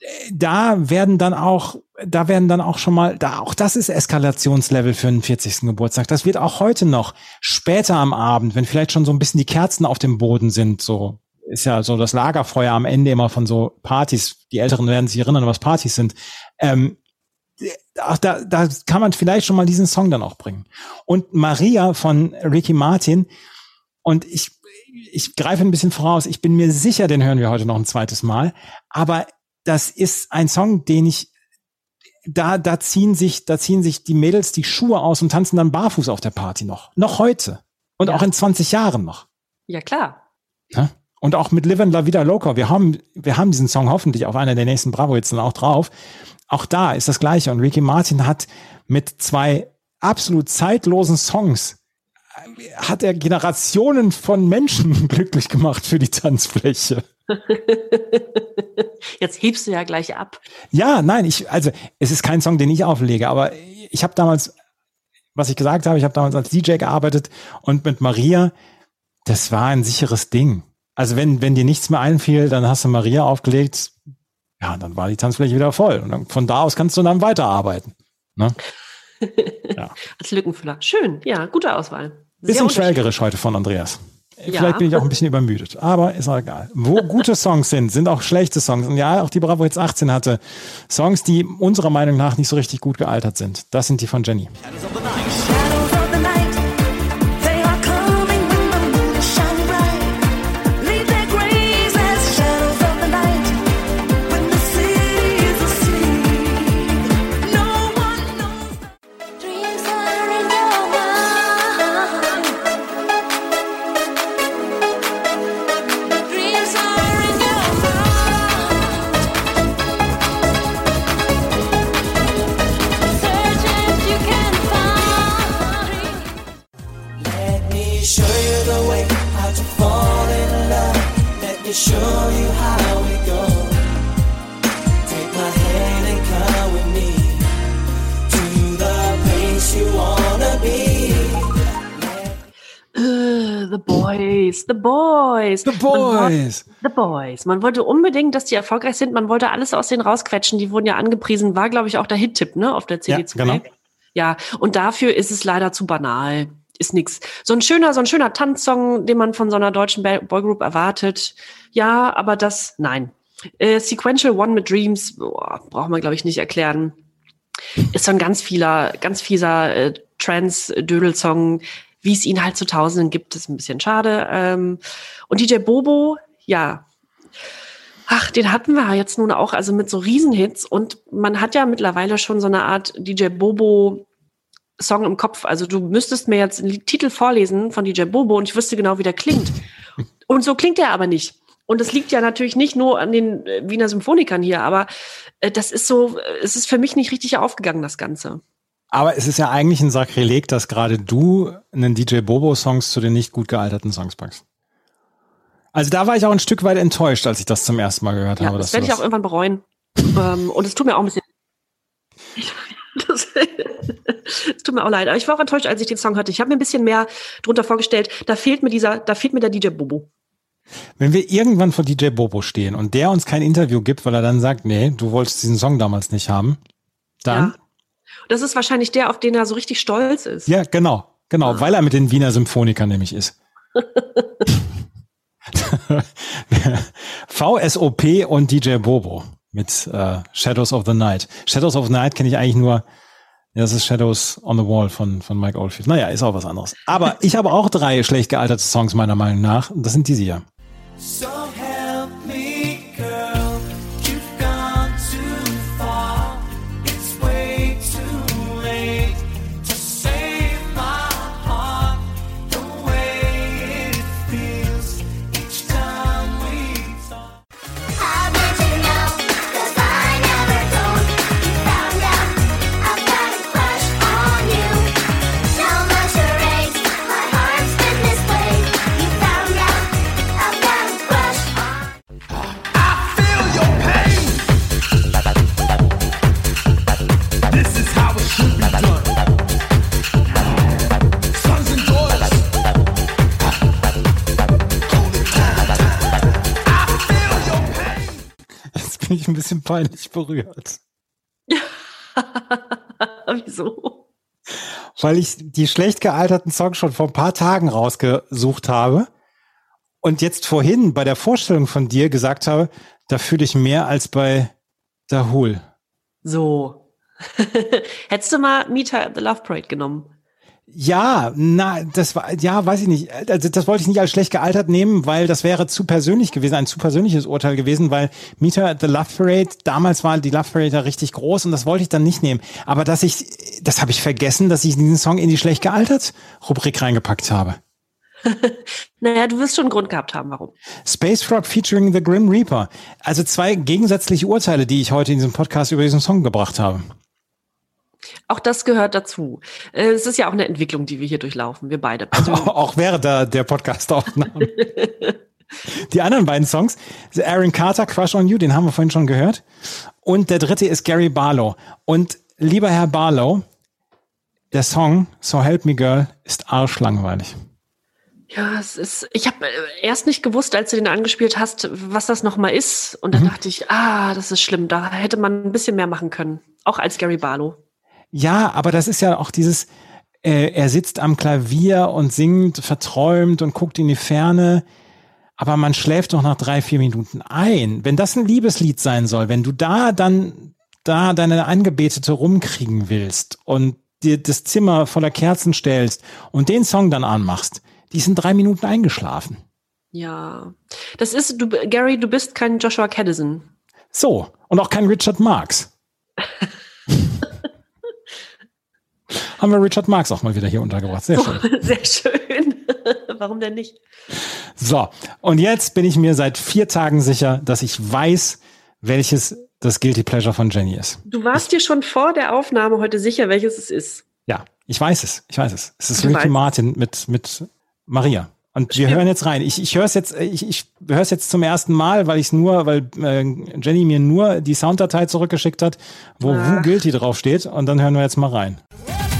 äh, da werden dann auch, da werden dann auch schon mal, da auch das ist Eskalationslevel für den 40. Geburtstag. Das wird auch heute noch später am Abend, wenn vielleicht schon so ein bisschen die Kerzen auf dem Boden sind, so ist ja so das Lagerfeuer am Ende immer von so Partys. Die Älteren werden sich erinnern, was Partys sind. Ähm, ach, da, da kann man vielleicht schon mal diesen Song dann auch bringen. Und Maria von Ricky Martin, und ich, ich greife ein bisschen voraus, ich bin mir sicher, den hören wir heute noch ein zweites Mal, aber das ist ein Song, den ich, da, da ziehen sich, da ziehen sich die Mädels die Schuhe aus und tanzen dann barfuß auf der Party noch. Noch heute. Und auch in 20 Jahren noch. Ja, klar. Ne? Und auch mit Live and La Vida Loca. Wir haben, wir haben diesen Song hoffentlich auf einer der nächsten Bravo-Hits dann auch drauf. Auch da ist das Gleiche. Und Ricky Martin hat mit zwei absolut zeitlosen Songs äh, hat er Generationen von Menschen [LAUGHS] glücklich gemacht für die Tanzfläche. [LAUGHS] Jetzt hebst du ja gleich ab. Ja, nein, ich, also es ist kein Song, den ich auflege, aber ich habe damals, was ich gesagt habe, ich habe damals als DJ gearbeitet und mit Maria, das war ein sicheres Ding. Also wenn, wenn dir nichts mehr einfiel, dann hast du Maria aufgelegt, ja, dann war die Tanzfläche wieder voll. Und dann, von da aus kannst du dann weiterarbeiten. Ne? [LAUGHS] Als Lückenfüller. Schön, ja, gute Auswahl. Sehr Bisschen schwelgerisch heute von Andreas. Ja. Vielleicht bin ich auch ein bisschen übermüdet, aber ist auch egal. Wo [LAUGHS] gute Songs sind, sind auch schlechte Songs. Und ja, auch die Bravo Hits 18 hatte Songs, die unserer Meinung nach nicht so richtig gut gealtert sind. Das sind die von Jenny. can show you how it goes. Take my hand and come with me to the place you wanna be. Äh, the Boys, The Boys. The Boys. Man, the Boys. Man wollte unbedingt, dass die erfolgreich sind. Man wollte alles aus denen rausquetschen. Die wurden ja angepriesen. War, glaube ich, auch der Hit-Tipp, ne? Auf der CD2. Ja, genau. ja, und dafür ist es leider zu banal. Ist nix. So ein schöner, so ein schöner Tanzsong, den man von so einer deutschen Boygroup erwartet. Ja, aber das, nein. Äh, Sequential One mit Dreams, boah, braucht man, glaube ich, nicht erklären. Ist so ein ganz vieler, ganz fieser äh, Trance-Dödel-Song, wie es ihn halt zu Tausenden gibt, ist ein bisschen schade. Ähm, und DJ Bobo, ja, Ach, den hatten wir jetzt nun auch, also mit so Riesenhits. Und man hat ja mittlerweile schon so eine Art DJ Bobo Song im Kopf. Also du müsstest mir jetzt einen Titel vorlesen von DJ Bobo und ich wüsste genau, wie der klingt. Und so klingt er aber nicht. Und das liegt ja natürlich nicht nur an den äh, Wiener Symphonikern hier, aber äh, das ist so, äh, es ist für mich nicht richtig aufgegangen, das Ganze. Aber es ist ja eigentlich ein Sakrileg, dass gerade du einen DJ Bobo-Songs zu den nicht gut gealterten Songs packst. Also da war ich auch ein Stück weit enttäuscht, als ich das zum ersten Mal gehört Ja, habe. das werde ich auch irgendwann bereuen. ähm, und es tut mir auch ein bisschen. [LAUGHS] Das, [LAUGHS] es tut mir auch leid. Aber ich war auch enttäuscht, als ich den Song hörte. Ich habe mir ein bisschen mehr drunter vorgestellt. Da fehlt mir dieser, da fehlt mir der DJ Bobo. Wenn wir irgendwann vor DJ Bobo stehen und der uns kein Interview gibt, weil er dann sagt, nee, du wolltest diesen Song damals nicht haben, dann, Das ist wahrscheinlich der, auf den er so richtig stolz ist. ja, genau, genau, weil er mit den Wiener Symphonikern nämlich ist. [LAUGHS] VSOP und DJ Bobo mit äh, Shadows of the Night. Shadows of the Night kenne ich eigentlich nur, ja, das ist Shadows on the Wall von, von Mike Oldfield. Naja, ist auch was anderes. Aber ich habe auch drei schlecht gealterte Songs meiner Meinung nach. Und Das sind diese hier. So Jetzt bin ich ein bisschen peinlich berührt. [LAUGHS] Wieso? weil ich die schlecht gealterten Songs schon vor ein paar Tagen rausgesucht habe und jetzt vorhin bei der Vorstellung von dir gesagt habe, da fühle ich mehr als bei Dahul. So. [LAUGHS] Hättest du mal Meter at the Love Parade genommen? Ja, na, das war, ja, weiß ich nicht. Also das wollte ich nicht als schlecht gealtert nehmen, weil das wäre zu persönlich gewesen, ein zu persönliches Urteil gewesen, weil Meter at the Love Parade, damals war die Love Parade ja richtig groß und das wollte ich dann nicht nehmen. Aber dass ich, das habe ich vergessen, dass ich diesen Song in die schlecht gealtert Rubrik reingepackt habe. [LAUGHS] Naja, du wirst schon einen Grund gehabt haben, warum. Space Rock featuring The Grim Reaper. Also zwei gegensätzliche Urteile, die ich heute in diesem Podcast über diesen Song gebracht habe. Auch das gehört dazu. Äh, Es ist ja auch eine Entwicklung, die wir hier durchlaufen, wir beide. persönlich. [LAUGHS] Auch während der, der Podcast-Aufnahme. Die anderen beiden Songs, Aaron Carter, Crush on You, den haben wir vorhin schon gehört. Und der dritte ist Gary Barlow. Und lieber Herr Barlow, der Song So Help Me Girl ist arschlangweilig. Ja, es ist. Ich habe erst nicht gewusst, als du den angespielt hast, was das nochmal ist. Und dann dachte ich, ah, das ist schlimm. Da hätte man ein bisschen mehr machen können. Auch als Gary Barlow. Ja, aber das ist ja auch dieses, äh, er sitzt am Klavier und singt verträumt und guckt in die Ferne. Aber man schläft doch nach drei, vier Minuten ein. Wenn das ein Liebeslied sein soll, wenn du da dann da deine Angebetete rumkriegen willst und dir das Zimmer voller Kerzen stellst und den Song dann anmachst, die sind drei Minuten eingeschlafen. Ja. Das ist, du, Gary, du bist kein Joshua Caddison. So. Und auch kein Richard Marx. [LAUGHS] Haben wir Richard Marx auch mal wieder hier untergebracht. Sehr schön. [LAUGHS] Sehr schön. [LAUGHS] Warum denn nicht? So, und jetzt bin ich mir seit vier Tagen sicher, dass ich weiß, welches das Guilty Pleasure von Jenny ist. Du warst dir schon vor der Aufnahme heute sicher, welches es ist. Ja, ich weiß es. Ich weiß es. Es ist Du Ricky weißt. Martin mit, mit Maria. Und wir hören jetzt rein. Ich, ich höre es jetzt, ich, ich höre es jetzt zum ersten Mal, weil ich nur, weil äh, Jenny mir nur die Sounddatei zurückgeschickt hat, wo Ah. Who Guilty draufsteht. Und dann hören wir jetzt mal rein. Dos,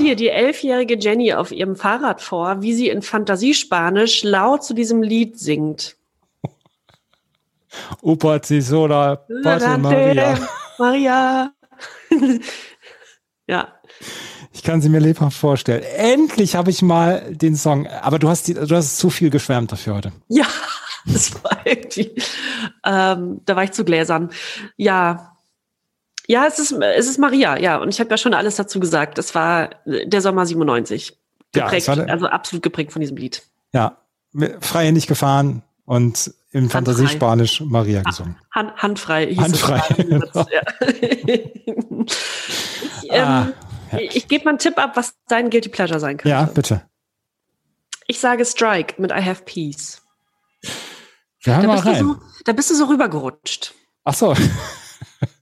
hier die elfjährige Jenny auf ihrem Fahrrad vor, wie sie in Fantasiespanisch laut zu diesem Lied singt. Opa Pater Maria. Maria. [LAUGHS] ja. Ich kann sie mir lebhaft vorstellen. Endlich habe ich mal den Song. Aber du hast, die, du hast zu viel geschwärmt dafür heute. Ja, [LAUGHS] das war irgendwie, ähm, da war ich zu gläsern. Ja. Ja, es ist, es ist Maria, ja. Und ich habe ja schon alles dazu gesagt. Es war der Sommer 97. Ja, Geprägt, der- also absolut geprägt von diesem Lied. Ja, freihändig gefahren und im Fantasiespanisch Maria gesungen. Hand, handfrei. hieß Handfrei. Es ja. [LAUGHS] ich ähm, Ah, ich gebe mal einen Tipp ab, was dein Guilty Pleasure sein könnte. Ja, bitte. Ich sage Strike mit I Have Peace. Wir hören Da mal bist, du rein. so, da bist du so rübergerutscht. Ach so.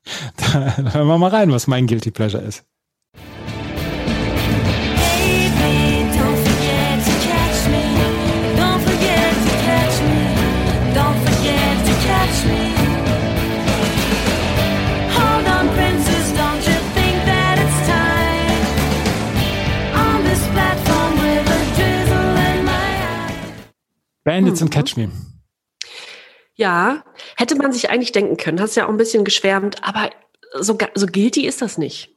[LAUGHS] da hören wir mal rein, was mein Guilty Pleasure ist. Bandits and Catch Me. Ja, hätte man sich eigentlich denken können. Hast ja auch ein bisschen geschwärmt, aber so, so guilty ist das nicht.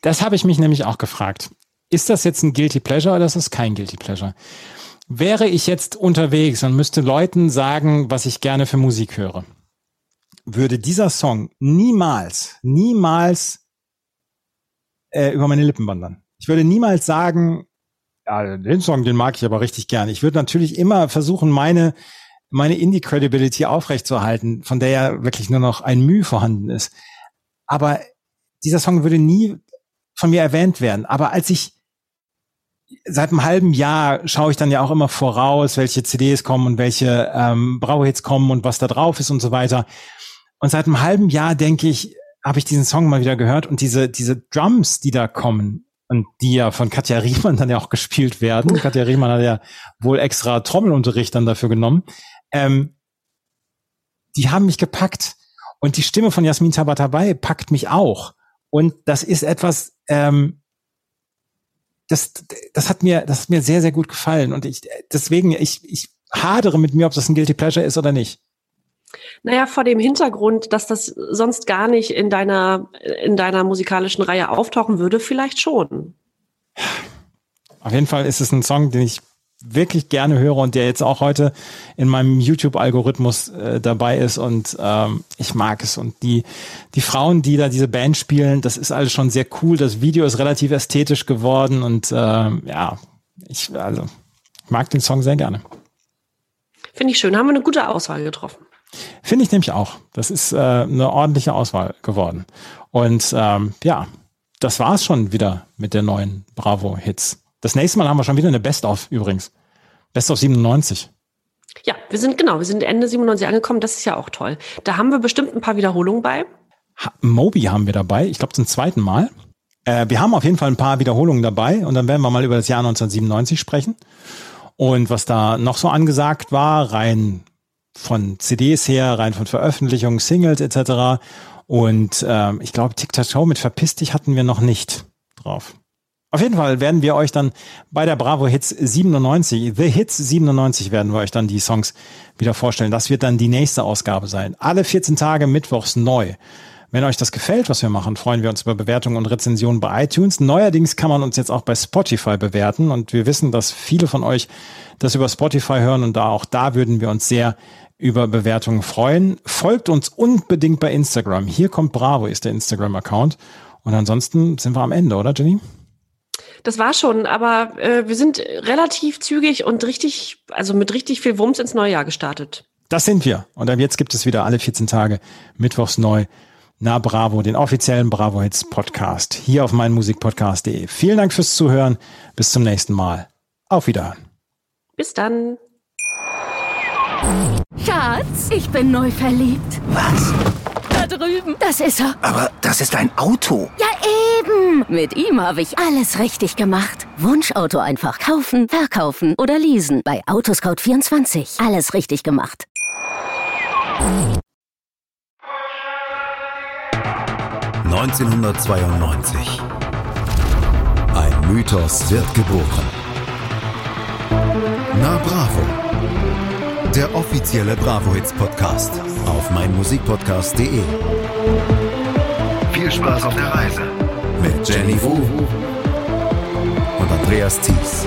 Das habe ich mich nämlich auch gefragt. Ist das jetzt ein Guilty Pleasure oder ist das kein Guilty Pleasure? Wäre ich jetzt unterwegs und müsste Leuten sagen, was ich gerne für Musik höre, würde dieser Song niemals, niemals äh, über meine Lippen wandern. Ich würde niemals sagen, ja, den Song, den mag ich aber richtig gerne. Ich würde natürlich immer versuchen, meine, meine Indie-Credibility aufrechtzuerhalten, von der ja wirklich nur noch ein Mühe vorhanden ist. Aber dieser Song würde nie von mir erwähnt werden. Aber als ich seit einem halben Jahr schaue ich dann ja auch immer voraus, welche CDs kommen und welche ähm, Brauhits kommen und was da drauf ist und so weiter. Und seit einem halben Jahr denke ich, habe ich diesen Song mal wieder gehört und diese diese Drums, die da kommen und die ja von Katja Riemann dann ja auch gespielt werden. [LAUGHS] Katja Riemann hat ja wohl extra Trommelunterricht dann dafür genommen. Ähm, die haben mich gepackt und die Stimme von Jasmin Tabatabai packt mich auch. Und das ist etwas, ähm, das, das hat mir, das hat mir sehr, sehr gut gefallen. Und ich, deswegen, ich, ich hadere mit mir, ob das ein Guilty Pleasure ist oder nicht. Naja, vor dem Hintergrund, dass das sonst gar nicht in deiner, in deiner musikalischen Reihe auftauchen würde, vielleicht schon. Auf jeden Fall ist es ein Song, den ich wirklich gerne höre und der jetzt auch heute in meinem YouTube-Algorithmus äh, dabei ist und ähm, ich mag es. Und die, die Frauen, die da diese Band spielen, das ist alles schon sehr cool. Das Video ist relativ ästhetisch geworden und ähm, ja, ich, also, mag den Song sehr gerne. Finde ich schön. Haben wir eine gute Auswahl getroffen. Finde ich nämlich auch. Das ist äh, eine ordentliche Auswahl geworden. Und ähm, ja, das war's schon wieder mit der neuen Bravo-Hits. Das nächste Mal haben wir schon wieder eine Best-of übrigens. Best-of 97. Ja, wir sind genau, wir sind Ende 97 angekommen. Das ist ja auch toll. Da haben wir bestimmt ein paar Wiederholungen bei. Ha- Moby haben wir dabei, ich glaube zum zweiten Mal. Äh, wir haben auf jeden Fall ein paar Wiederholungen dabei und dann werden wir mal über das Jahr 1997 sprechen. Und was da noch so angesagt war, rein von CDs her, rein von Veröffentlichungen, Singles etc. Und ähm, ich glaube, Tic-Tac-Toe mit Verpiss dich hatten wir noch nicht drauf. Auf jeden Fall werden wir euch dann bei der Bravo Hits 97, The Hits 97 werden wir euch dann die Songs wieder vorstellen. Das wird dann die nächste Ausgabe sein. Alle 14 Tage mittwochs neu. Wenn euch das gefällt, was wir machen, freuen wir uns über Bewertungen und Rezensionen bei iTunes. Neuerdings kann man uns jetzt auch bei Spotify bewerten und wir wissen, dass viele von euch das über Spotify hören und da auch da würden wir uns sehr über Bewertungen freuen. Folgt uns unbedingt bei Instagram. Hier kommt Bravo ist der Instagram-Account. Und ansonsten sind wir am Ende, oder Jenny? Das war schon, aber äh, wir sind relativ zügig und richtig, also mit richtig viel Wumms ins neue Jahr gestartet. Das sind wir. Und ab jetzt gibt es wieder alle 14 Tage mittwochs neu. Na Bravo, den offiziellen Bravo Hits Podcast hier auf meinmusikpodcast.de. Vielen Dank fürs Zuhören. Bis zum nächsten Mal. Auf Wiederhören. Bis dann. Schatz, ich bin neu verliebt. Was? Drüben. Das ist er. Aber das ist ein Auto. Ja, eben. Mit ihm habe ich alles richtig gemacht. Wunschauto einfach kaufen, verkaufen oder leasen. Bei Autoscout24. Alles richtig gemacht. ...1992. Ein Mythos wird geboren. Na Bravo. Der offizielle Bravo Hits Podcast auf meinmusikpodcast.de. Viel Spaß auf der Reise mit Jenny Wu und Andreas Thies.